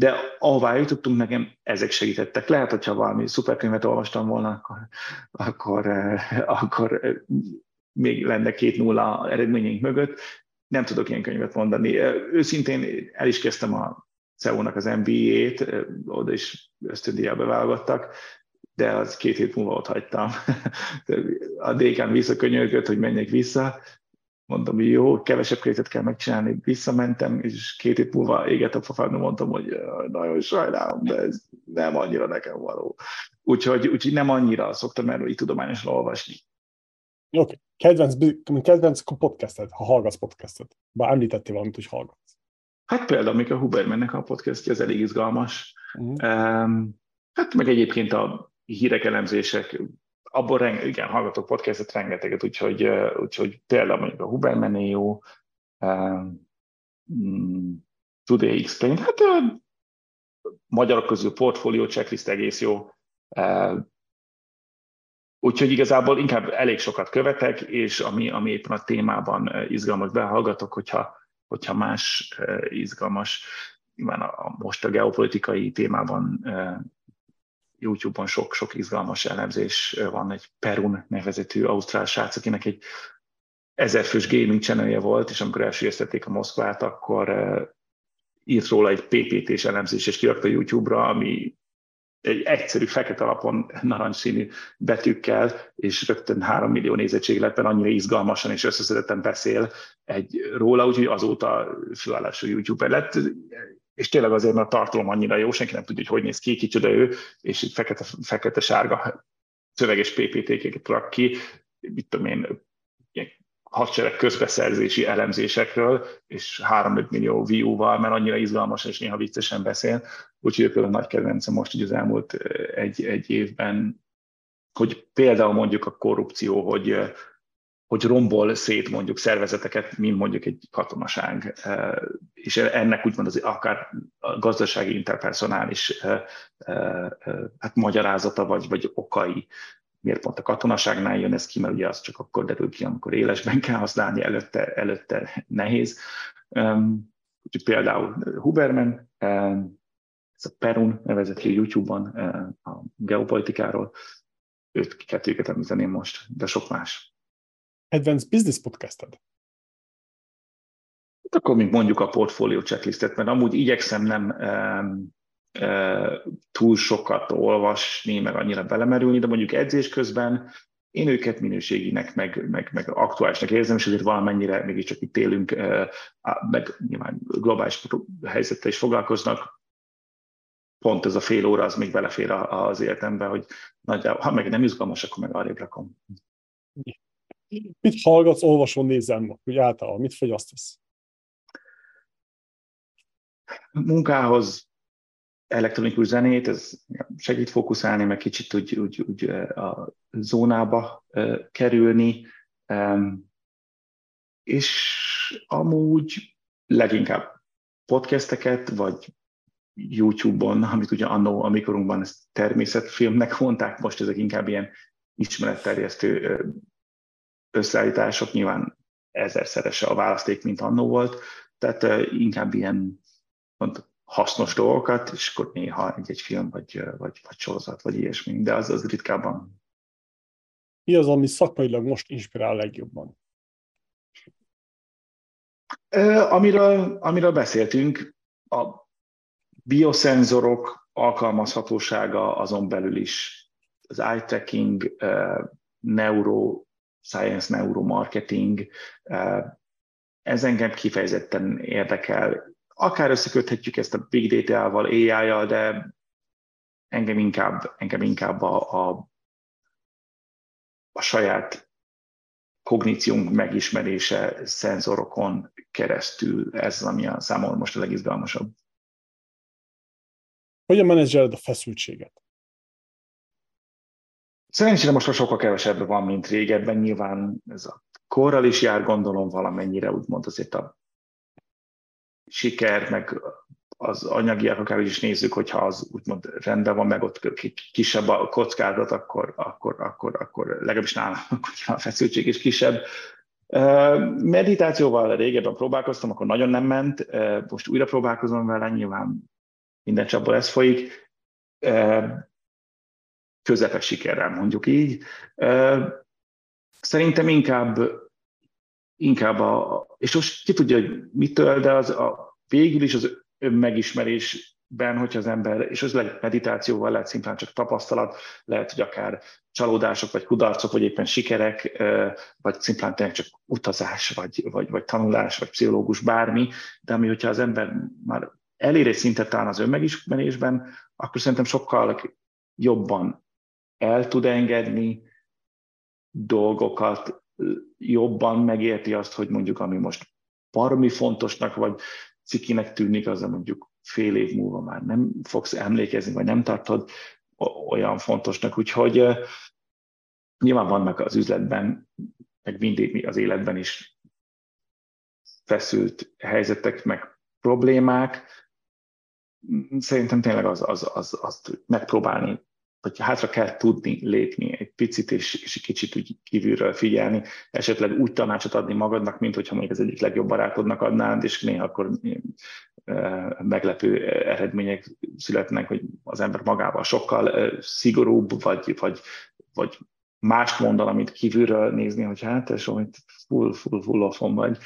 de ahová jutottunk, nekem ezek segítettek. Lehet, hogyha valami szuperkönyvet olvastam volna, akkor, akkor, akkor még lenne két nulla eredményeink mögött, nem tudok ilyen könyvet mondani. Őszintén el is kezdtem a CEO-nak az MBA-t, oda is ösztöndíjjal válogattak, de az két hét múlva ott hagytam. A dékán visszakönyörgött, hogy menjek vissza, hogy jó, kevesebb krétet kell megcsinálni, visszamentem, és két hét múlva égett a pofám, mondtam, hogy nagyon sajnálom, de ez nem annyira nekem való. Úgyhogy, úgyhogy nem annyira szoktam erről így tudományosan olvasni. Oké. Okay. Kedvenc, kedvenc podcastet, ha hallgatsz podcastet. Bár említettél valamit, hogy hallgatsz. Hát például, amikor Hubermannek a podcastja, ez elég izgalmas. Uh-huh. Um, hát meg egyébként a hírek elemzések, abból renge, igen, hallgatok podcastet rengeteget, úgyhogy, úgyhogy például mondjuk a Huberman jó, um, Today Explained, hát a magyarok közül portfólió checklist egész jó, Úgyhogy igazából inkább elég sokat követek, és ami, ami éppen a témában izgalmas behallgatok, hogyha, hogyha más izgalmas, nyilván a, most a geopolitikai témában YouTube-on sok, sok izgalmas elemzés van, egy Perun nevezetű ausztrál srác, akinek egy ezerfős gaming channelje volt, és amikor elsőjeztették a Moszkvát, akkor írt róla egy PPT-s elemzés, és kirakta YouTube-ra, ami egy egyszerű fekete alapon narancsszínű betűkkel, és rögtön három millió nézettségletben annyira izgalmasan és összeszedetten beszél egy róla, úgyhogy azóta főállású youtuber lett, és tényleg azért, mert a tartalom annyira jó, senki nem tudja, hogy hogy néz ki, kicsoda ő, és egy fekete, fekete-sárga szöveges PPT-ket rak ki, mit tudom én, hadsereg közbeszerzési elemzésekről, és 3-5 millió view-val, mert annyira izgalmas és néha viccesen beszél. Úgyhogy például nagy kedvencem most így az elmúlt egy, egy évben, hogy például mondjuk a korrupció, hogy, hogy rombol szét mondjuk szervezeteket, mint mondjuk egy katonaság, és ennek úgymond az akár gazdasági interpersonális hát magyarázata vagy, vagy okai miért pont a katonaságnál jön ez ki, mert ugye az csak akkor derül ki, amikor élesben kell használni, előtte, előtte nehéz. Például Huberman, ez a Perun nevezetű YouTube-on a geopolitikáról, őt kettőket említeném most, de sok más. Advanced Business Podcasted? Hát akkor még mondjuk a portfólió checklistet, mert amúgy igyekszem nem um, túl sokat olvasni, meg annyira belemerülni, de mondjuk edzés közben én őket minőséginek, meg, meg, meg aktuálisnak érzem, és azért valamennyire mégiscsak itt élünk, meg nyilván globális helyzettel is foglalkoznak, pont ez a fél óra az még belefér az életembe, hogy nagyjából, ha meg nem izgalmas, akkor meg arrébb rakom. Mit hallgatsz, olvasol, nézel, hogy általában mit fogyasztasz? Munkához elektronikus zenét, ez segít fókuszálni, meg kicsit úgy, úgy, úgy a zónába kerülni, és amúgy leginkább podcasteket, vagy YouTube-on, amit ugye annó, amikorunkban ezt természetfilmnek mondták, most ezek inkább ilyen ismeretterjesztő összeállítások, nyilván ezerszerese a választék, mint annó volt, tehát inkább ilyen pont, hasznos dolgokat, és akkor néha egy-egy film, vagy, vagy, vagy sorozat, vagy ilyesmi, de az, az ritkábban. Mi az, ami szakmailag most inspirál legjobban? Amiről, amiről beszéltünk, a bioszenzorok alkalmazhatósága azon belül is, az eye tracking, neuro science, neuromarketing, ez engem kifejezetten érdekel. Akár összeköthetjük ezt a big data-val, AI-jal, de engem inkább, engem inkább a, a, a saját kogníciónk megismerése szenzorokon keresztül, ez az, ami a számomra most a legizgalmasabb. Hogyan menedzseled a feszültséget? Szerencsére most sokkal kevesebb van, mint régebben. Nyilván ez a korral is jár, gondolom valamennyire, úgymond azért a siker, meg az anyagiak, akár is nézzük, hogyha az úgymond rendben van, meg ott kisebb a kockázat, akkor, akkor, akkor, akkor legalábbis nálam a feszültség is kisebb. Meditációval régebben próbálkoztam, akkor nagyon nem ment, most újra próbálkozom vele, nyilván minden csapból ez folyik. Közepes sikerrel mondjuk így. Szerintem inkább, inkább a, és most ki tudja, hogy mitől, de az a, végül is az önmegismerésben, hogyha az ember, és az lehet meditációval, lehet szimplán csak tapasztalat, lehet, hogy akár csalódások, vagy kudarcok, vagy éppen sikerek, vagy szimplán tényleg csak utazás, vagy, vagy, vagy tanulás, vagy pszichológus, bármi, de ami, hogyha az ember már elér egy szintet talán az önmegismerésben, akkor szerintem sokkal jobban el tud engedni dolgokat, jobban megérti azt, hogy mondjuk ami most baromi fontosnak, vagy cikinek tűnik, az mondjuk fél év múlva már nem fogsz emlékezni, vagy nem tartod olyan fontosnak. Úgyhogy nyilván vannak az üzletben, meg mindig az életben is feszült helyzetek, meg problémák. Szerintem tényleg az, az, az, azt megpróbálni vagy hátra kell tudni lépni egy picit, és, és kicsit úgy kívülről figyelni, esetleg úgy tanácsot adni magadnak, mint hogyha mondjuk az egyik legjobb barátodnak adnád, és néha akkor meglepő eredmények születnek, hogy az ember magával sokkal szigorúbb, vagy, vagy, vagy mást mondan, amit kívülről nézni, hogy hát, és hogy full, full, full offon vagy.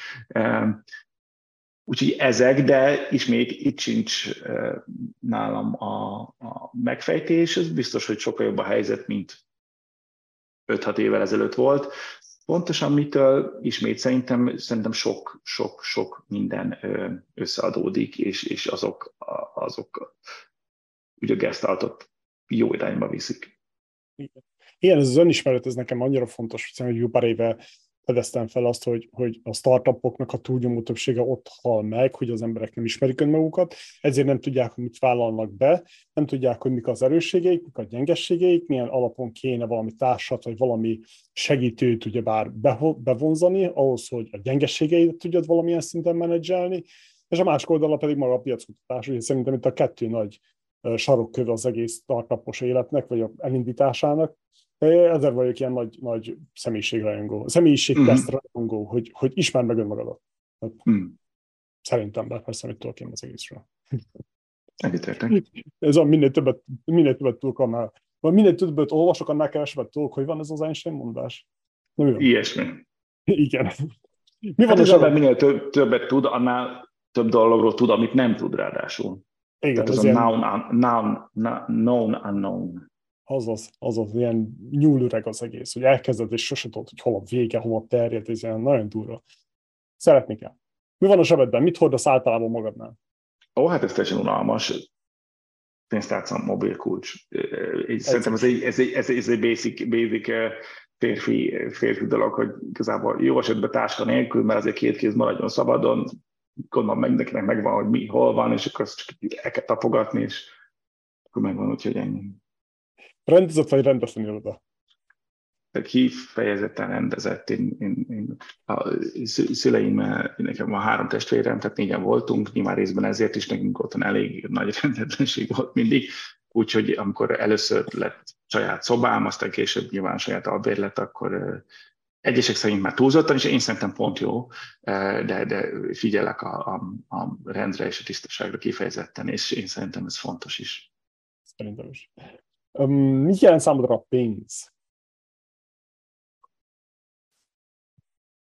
Úgyhogy ezek, de is még itt sincs nálam a, a megfejtés. Ez biztos, hogy sokkal jobb a helyzet, mint 5-6 évvel ezelőtt volt. Pontosan mitől ismét szerintem, szerintem sok, sok, sok minden összeadódik, és, és azok, azok ugye a gesztaltot jó irányba viszik. Igen, ez az önismeret, ez nekem annyira fontos, hogy jó pár éve fedeztem fel azt, hogy, hogy a startupoknak a túlnyomó többsége ott hal meg, hogy az emberek nem ismerik önmagukat, ezért nem tudják, hogy mit vállalnak be, nem tudják, hogy mik az erősségeik, mik a gyengességeik, milyen alapon kéne valami társat, vagy valami segítőt ugyebár bevonzani, ahhoz, hogy a gyengességeidet tudjad valamilyen szinten menedzselni, és a másik oldalra pedig maga a piackutatás, ugye szerintem itt a kettő nagy sarokköve az egész startupos életnek, vagy a elindításának, ezzel vagyok ilyen nagy, nagy személyiségrajongó, személyiségteszt mm-hmm. rajongó, hogy, hogy ismerd meg önmagadat. Hát, mm. Szerintem, de persze, mit tudok én az egészről. Egyetértek. Ez a minél többet, minél többet tudok, annál, vagy minél többet olvasok, annál kevesebbet tudok, hogy van ez az Einstein mondás. Nem Ilyesmi. Igen. Mi van hát az ember minél több, többet tud, annál több dologról tud, amit nem tud ráadásul. Igen, Tehát ez, ez a noun, noun, known unknown azaz, azaz, ilyen nyúlüreg az egész, hogy elkezded, és sose tudod, hogy hol a vége, hol a terjed, ez ilyen nagyon durva. Szeretni kell. Mi van a zsebedben? Mit hordasz általában magadnál? Ó, hát ez teljesen unalmas. Pénztárca, mobil kulcs. Ez Szerintem ez egy, ez egy, ez egy, ez egy basic, basic férfi, férfi dolog, hogy igazából jó esetben táska nélkül, mert azért két kéz maradjon szabadon, gondolom meg mindenkinek megvan, hogy mi, hol van, és akkor azt csak el kell tapogatni, és akkor megvan, úgyhogy ennyi. Rendezett vagy rendezni oda? kifejezetten rendezett. Én, én, én, a szüleim, nekem van három testvérem, tehát négyen voltunk, nyilván részben ezért is nekünk otthon elég nagy rendetlenség volt mindig, úgyhogy amikor először lett saját szobám, aztán később nyilván saját albérlet, akkor egyesek szerint már túlzottan, és én szerintem pont jó, de, de figyelek a, a, a rendre és a tisztaságra kifejezetten, és én szerintem ez fontos is. Szerintem is. Um, mit jelent számodra a pénz?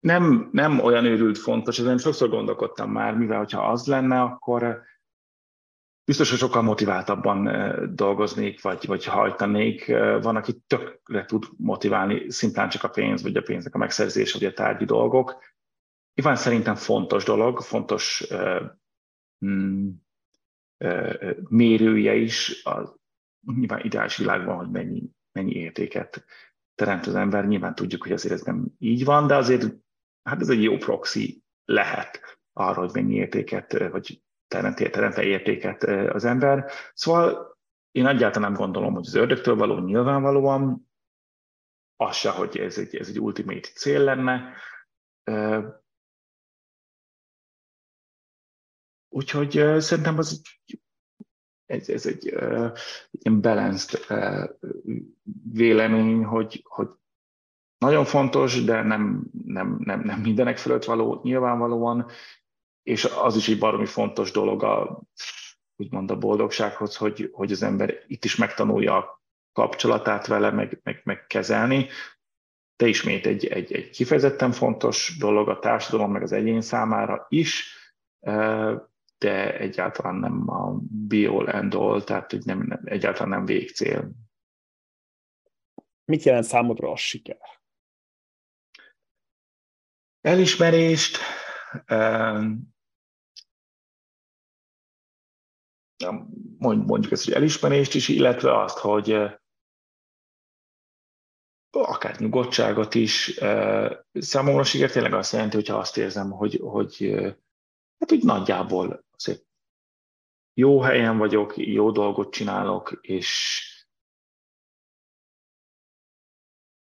nem, nem olyan őrült fontos, ezen sokszor gondolkodtam már, mivel hogyha az lenne, akkor biztos, hogy sokkal motiváltabban dolgoznék, vagy, vagy hajtanék. Van, aki tökre tud motiválni, szimplán csak a pénz, vagy a pénznek a megszerzés, vagy a tárgyi dolgok. Nyilván szerintem fontos dolog, fontos uh, mérője is a nyilván ideális világban, hogy mennyi, mennyi értéket teremt az ember. Nyilván tudjuk, hogy azért ez nem így van, de azért hát ez egy jó proxy lehet arra, hogy mennyi értéket, vagy teremte, teremte értéket az ember. Szóval én egyáltalán nem gondolom, hogy az ördögtől való nyilvánvalóan, az se, hogy ez egy, ez egy ultimate cél lenne. Úgyhogy szerintem az ez, ez egy ilyen balanced vélemény, hogy, hogy nagyon fontos, de nem, nem, nem, nem mindenek fölött való nyilvánvalóan, és az is egy baromi fontos dolog a, úgymond a boldogsághoz, hogy, hogy az ember itt is megtanulja a kapcsolatát vele, meg, meg, meg kezelni. De ismét egy, egy, egy kifejezetten fontos dolog a társadalom, meg az egyén számára is, de egyáltalán nem a be-all and all, tehát hogy nem, nem, egyáltalán nem végcél. Mit jelent számodra a siker? elismerést, mondjuk ezt, hogy elismerést is, illetve azt, hogy akár nyugodtságot is. Számomra siker tényleg azt jelenti, hogyha azt érzem, hogy, hogy hát úgy nagyjából azért jó helyen vagyok, jó dolgot csinálok, és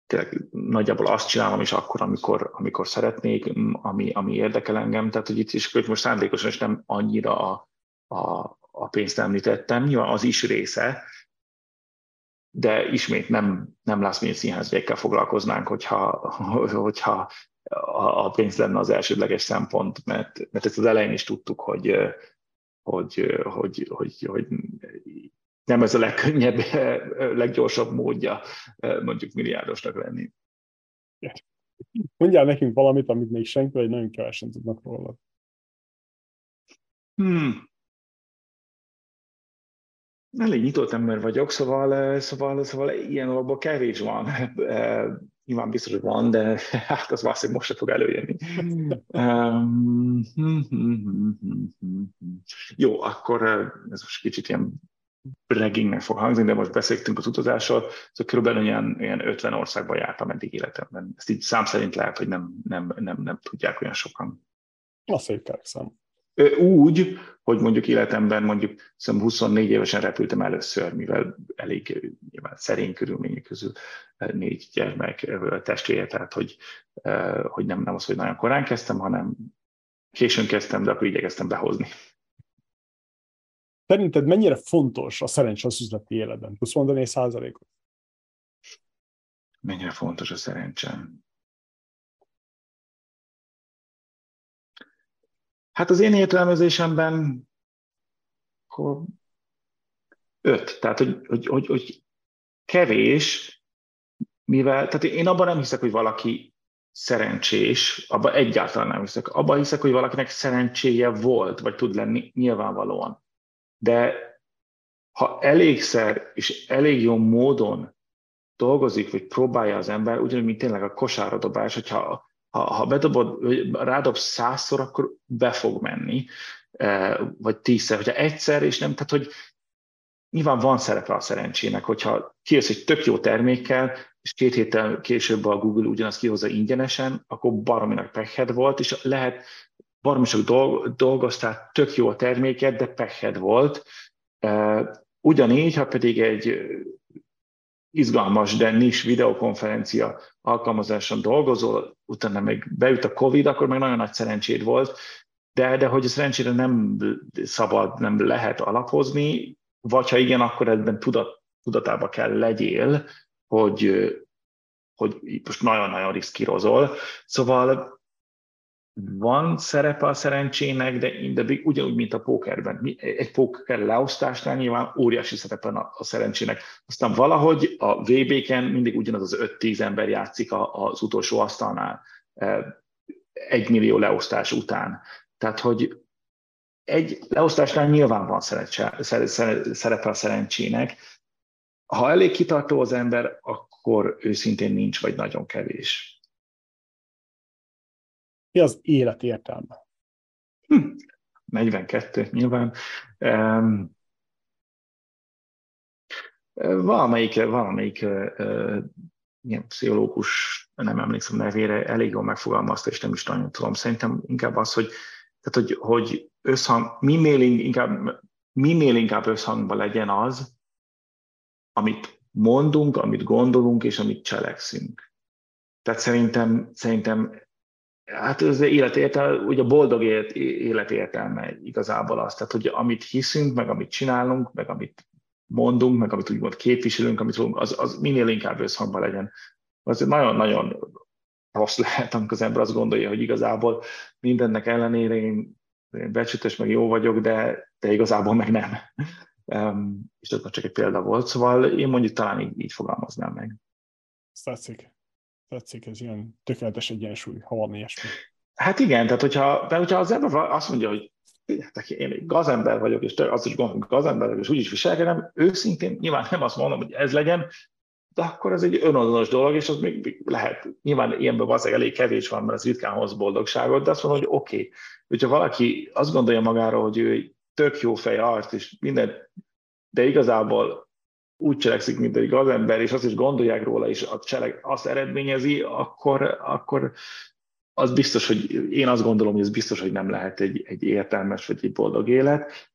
tényleg nagyjából azt csinálom is akkor, amikor, amikor szeretnék, ami, ami érdekel engem. Tehát, hogy itt is most szándékosan is nem annyira a, a, a pénzt említettem, nyilván az is része, de ismét nem, nem lesz milyen színházjegyekkel foglalkoznánk, hogyha, hogyha a, pénz lenne az elsődleges szempont, mert, mert ezt az elején is tudtuk, hogy, hogy, hogy, hogy, hogy nem ez a legkönnyebb, leggyorsabb módja mondjuk milliárdosnak lenni. Mondjál nekünk valamit, amit még senki, vagy nagyon kevesen tudnak róla. Hmm. Elég nyitott ember vagyok, szóval, szóval, szóval ilyen alapban kevés van. Nyilván biztos, hogy van, de hát az valószínűleg most se fog előjönni. Um, jó, akkor ez most kicsit ilyen braggingnek fog hangzni, de most beszéltünk az utazásról, szóval körülbelül ilyen, ilyen 50 országban jártam eddig életemben. Ezt így szám szerint lehet, hogy nem, nem, nem, nem tudják olyan sokan. A szép szám. Úgy, hogy mondjuk életemben mondjuk 24 évesen repültem először, mivel elég nyilván szerény körülmények közül négy gyermek testvére, tehát hogy, hogy nem, nem az, hogy nagyon korán kezdtem, hanem későn kezdtem, de akkor igyekeztem behozni. Szerinted mennyire fontos a szerencsé az üzleti életben? Tudsz mondani egy százalékot? Mennyire fontos a szerencsém? Hát az én értelmezésemben akkor öt. Tehát, hogy, hogy, hogy, hogy kevés, mivel, tehát én abban nem hiszek, hogy valaki szerencsés, abban egyáltalán nem hiszek. Abban hiszek, hogy valakinek szerencséje volt, vagy tud lenni nyilvánvalóan de ha elégszer és elég jó módon dolgozik, vagy próbálja az ember, ugyanúgy, mint tényleg a kosáradobás, hogyha ha, ha bedobod, rádob százszor, akkor be fog menni, e, vagy tízszer, hogyha egyszer, és nem, tehát hogy nyilván van szerepe a szerencsének, hogyha kijössz egy tök jó termékkel, és két héttel később a Google ugyanazt kihozza ingyenesen, akkor barominak pekhed volt, és lehet baromi sok dolgoztál, tök jó a terméket, de pekhed volt. Ugyanígy, ha pedig egy izgalmas, de nis videokonferencia alkalmazáson dolgozol, utána meg beüt a Covid, akkor meg nagyon nagy szerencséd volt, de, de hogy a szerencsére nem szabad, nem lehet alapozni, vagy ha igen, akkor ebben tudat, tudatába kell legyél, hogy, hogy most nagyon-nagyon riszkírozol. Szóval van szerepe a szerencsének, de, de ugyanúgy, mint a pókerben. Egy póker leosztásnál nyilván óriási szerepe a, a szerencsének. Aztán valahogy a VB-ken mindig ugyanaz az 5-10 ember játszik az utolsó asztalnál egy millió leosztás után. Tehát, hogy egy leosztásnál nyilván van szerepe a szerencsének. Ha elég kitartó az ember, akkor őszintén nincs, vagy nagyon kevés. Mi az élet értelme? Hm, 42 nyilván. Um, valamelyik, valamelyik uh, ilyen pszichológus, nem emlékszem nevére, elég jól megfogalmazta, és nem is nagyon tudom. Szerintem inkább az, hogy, tehát, hogy, hogy összhang, minél inkább, minél inkább összhangban legyen az, amit mondunk, amit gondolunk, és amit cselekszünk. Tehát szerintem, szerintem hát az élet értelme, ugye a boldog élet, élet értelme igazából az, tehát hogy amit hiszünk, meg amit csinálunk, meg amit mondunk, meg amit úgymond képviselünk, amit tudunk, az, az minél inkább összhangban legyen. Az nagyon-nagyon rossz lehet, amikor az ember azt gondolja, hogy igazából mindennek ellenére én, én becsütös, meg jó vagyok, de, de igazából meg nem. És ez csak egy példa volt, szóval én mondjuk talán így, így fogalmaznám meg. Tetszik. Tetszik, ez ilyen tökéletes egyensúly, ha van ilyesmi. Hát igen, tehát hogyha, de hogyha az ember azt mondja, hogy én egy gazember vagyok, és azt is gondolom, hogy gazember vagyok, és úgy is viselkedem, őszintén nyilván nem azt mondom, hogy ez legyen, de akkor ez egy önazonos dolog, és az még lehet. Nyilván ilyenben valószínűleg elég kevés van, mert az ritkán hoz boldogságot, de azt mondom, hogy oké. Okay. Hogyha valaki azt gondolja magáról, hogy ő egy tök jó fej art, és minden, de igazából úgy cselekszik, mint egy gazember, és azt is gondolják róla, és a cselek azt eredményezi, akkor, akkor az biztos, hogy én azt gondolom, hogy ez biztos, hogy nem lehet egy, egy értelmes vagy egy boldog élet.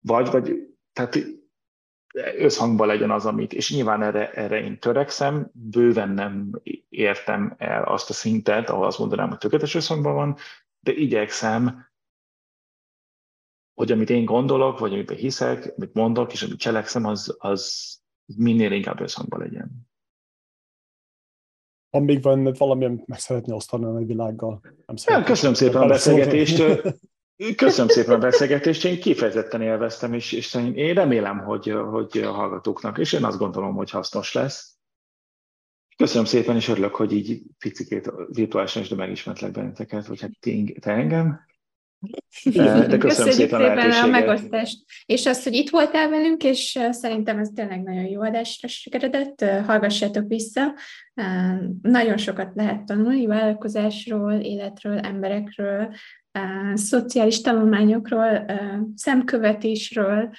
Vagy, vagy tehát összhangban legyen az, amit, és nyilván erre, erre én törekszem, bőven nem értem el azt a szintet, ahol azt mondanám, hogy tökéletes összhangban van, de igyekszem, hogy amit én gondolok, vagy amit hiszek, amit mondok, és amit cselekszem, az, az minél inkább összhangban legyen. Van még benned valami, amit meg szeretné osztani a világgal? Nem ja, köszönöm szépen a beszélgetést. Köszönöm szépen a beszélgetést, én kifejezetten élveztem, és, és én remélem, hogy, hogy a hallgatóknak, és én azt gondolom, hogy hasznos lesz. Köszönöm szépen, és örülök, hogy így picikét virtuálisan is, de megismertlek benneteket, vagy hát te engem. De köszönöm Köszönjük szépen, szépen a, a megosztást. És azt, hogy itt voltál velünk, és szerintem ez tényleg nagyon jó adásra sikeredett. Hallgassátok vissza. Nagyon sokat lehet tanulni vállalkozásról, életről, emberekről, szociális tanulmányokról, szemkövetésről,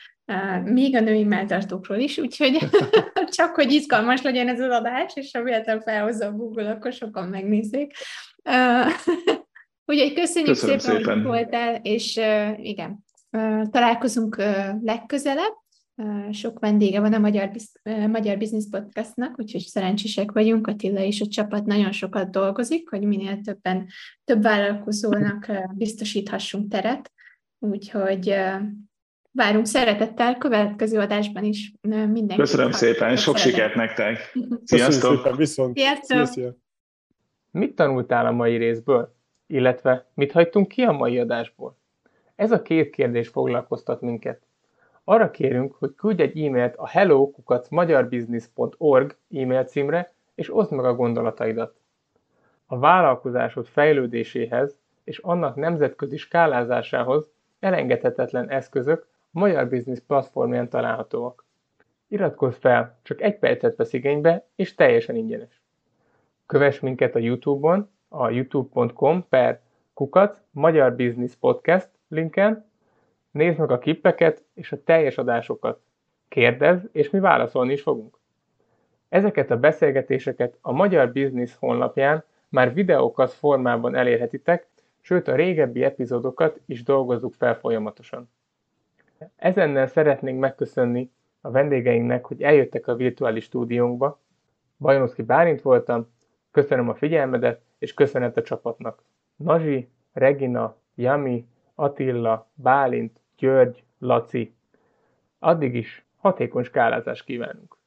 még a női melltartókról is, úgyhogy csak hogy izgalmas legyen ez az adás, és ha véletlenül felhozza a Google, akkor sokan megnézzék. Úgyhogy köszönjük Köszönöm szépen, szépen, hogy voltál, és uh, igen, uh, találkozunk uh, legközelebb. Uh, sok vendége van a Magyar, uh, Magyar Business Podcastnak, úgyhogy szerencsések vagyunk, Attila és a csapat nagyon sokat dolgozik, hogy minél többen, több vállalkozónak uh, biztosíthassunk teret. Úgyhogy uh, várunk szeretettel következő adásban is mindenkit. Köszönöm szépen, sok sikert nektek! Sziasztok! Szépen, viszont! Sziasztok! Sziasztok! Mit tanultál a mai részből? Illetve mit hagytunk ki a mai adásból? Ez a két kérdés foglalkoztat minket. Arra kérünk, hogy küldj egy e-mailt a hello.magyarbusiness.org e-mail címre, és oszd meg a gondolataidat. A vállalkozásod fejlődéséhez és annak nemzetközi skálázásához elengedhetetlen eszközök a Magyar Business platformján találhatóak. Iratkozz fel, csak egy percet vesz igénybe, és teljesen ingyenes. Kövess minket a Youtube-on, a youtube.com per kukac Magyar Business Podcast linken, nézd meg a kippeket és a teljes adásokat. Kérdezz, és mi válaszolni is fogunk. Ezeket a beszélgetéseket a Magyar Business honlapján már videókat formában elérhetitek, sőt a régebbi epizódokat is dolgozzuk fel folyamatosan. Ezennel szeretnénk megköszönni a vendégeinknek, hogy eljöttek a virtuális stúdiónkba. Bajonoszki Bálint voltam, köszönöm a figyelmedet, és köszönet a csapatnak. Nazsi, Regina, Jami, Attila, Bálint, György, Laci. Addig is hatékony skálázást kívánunk!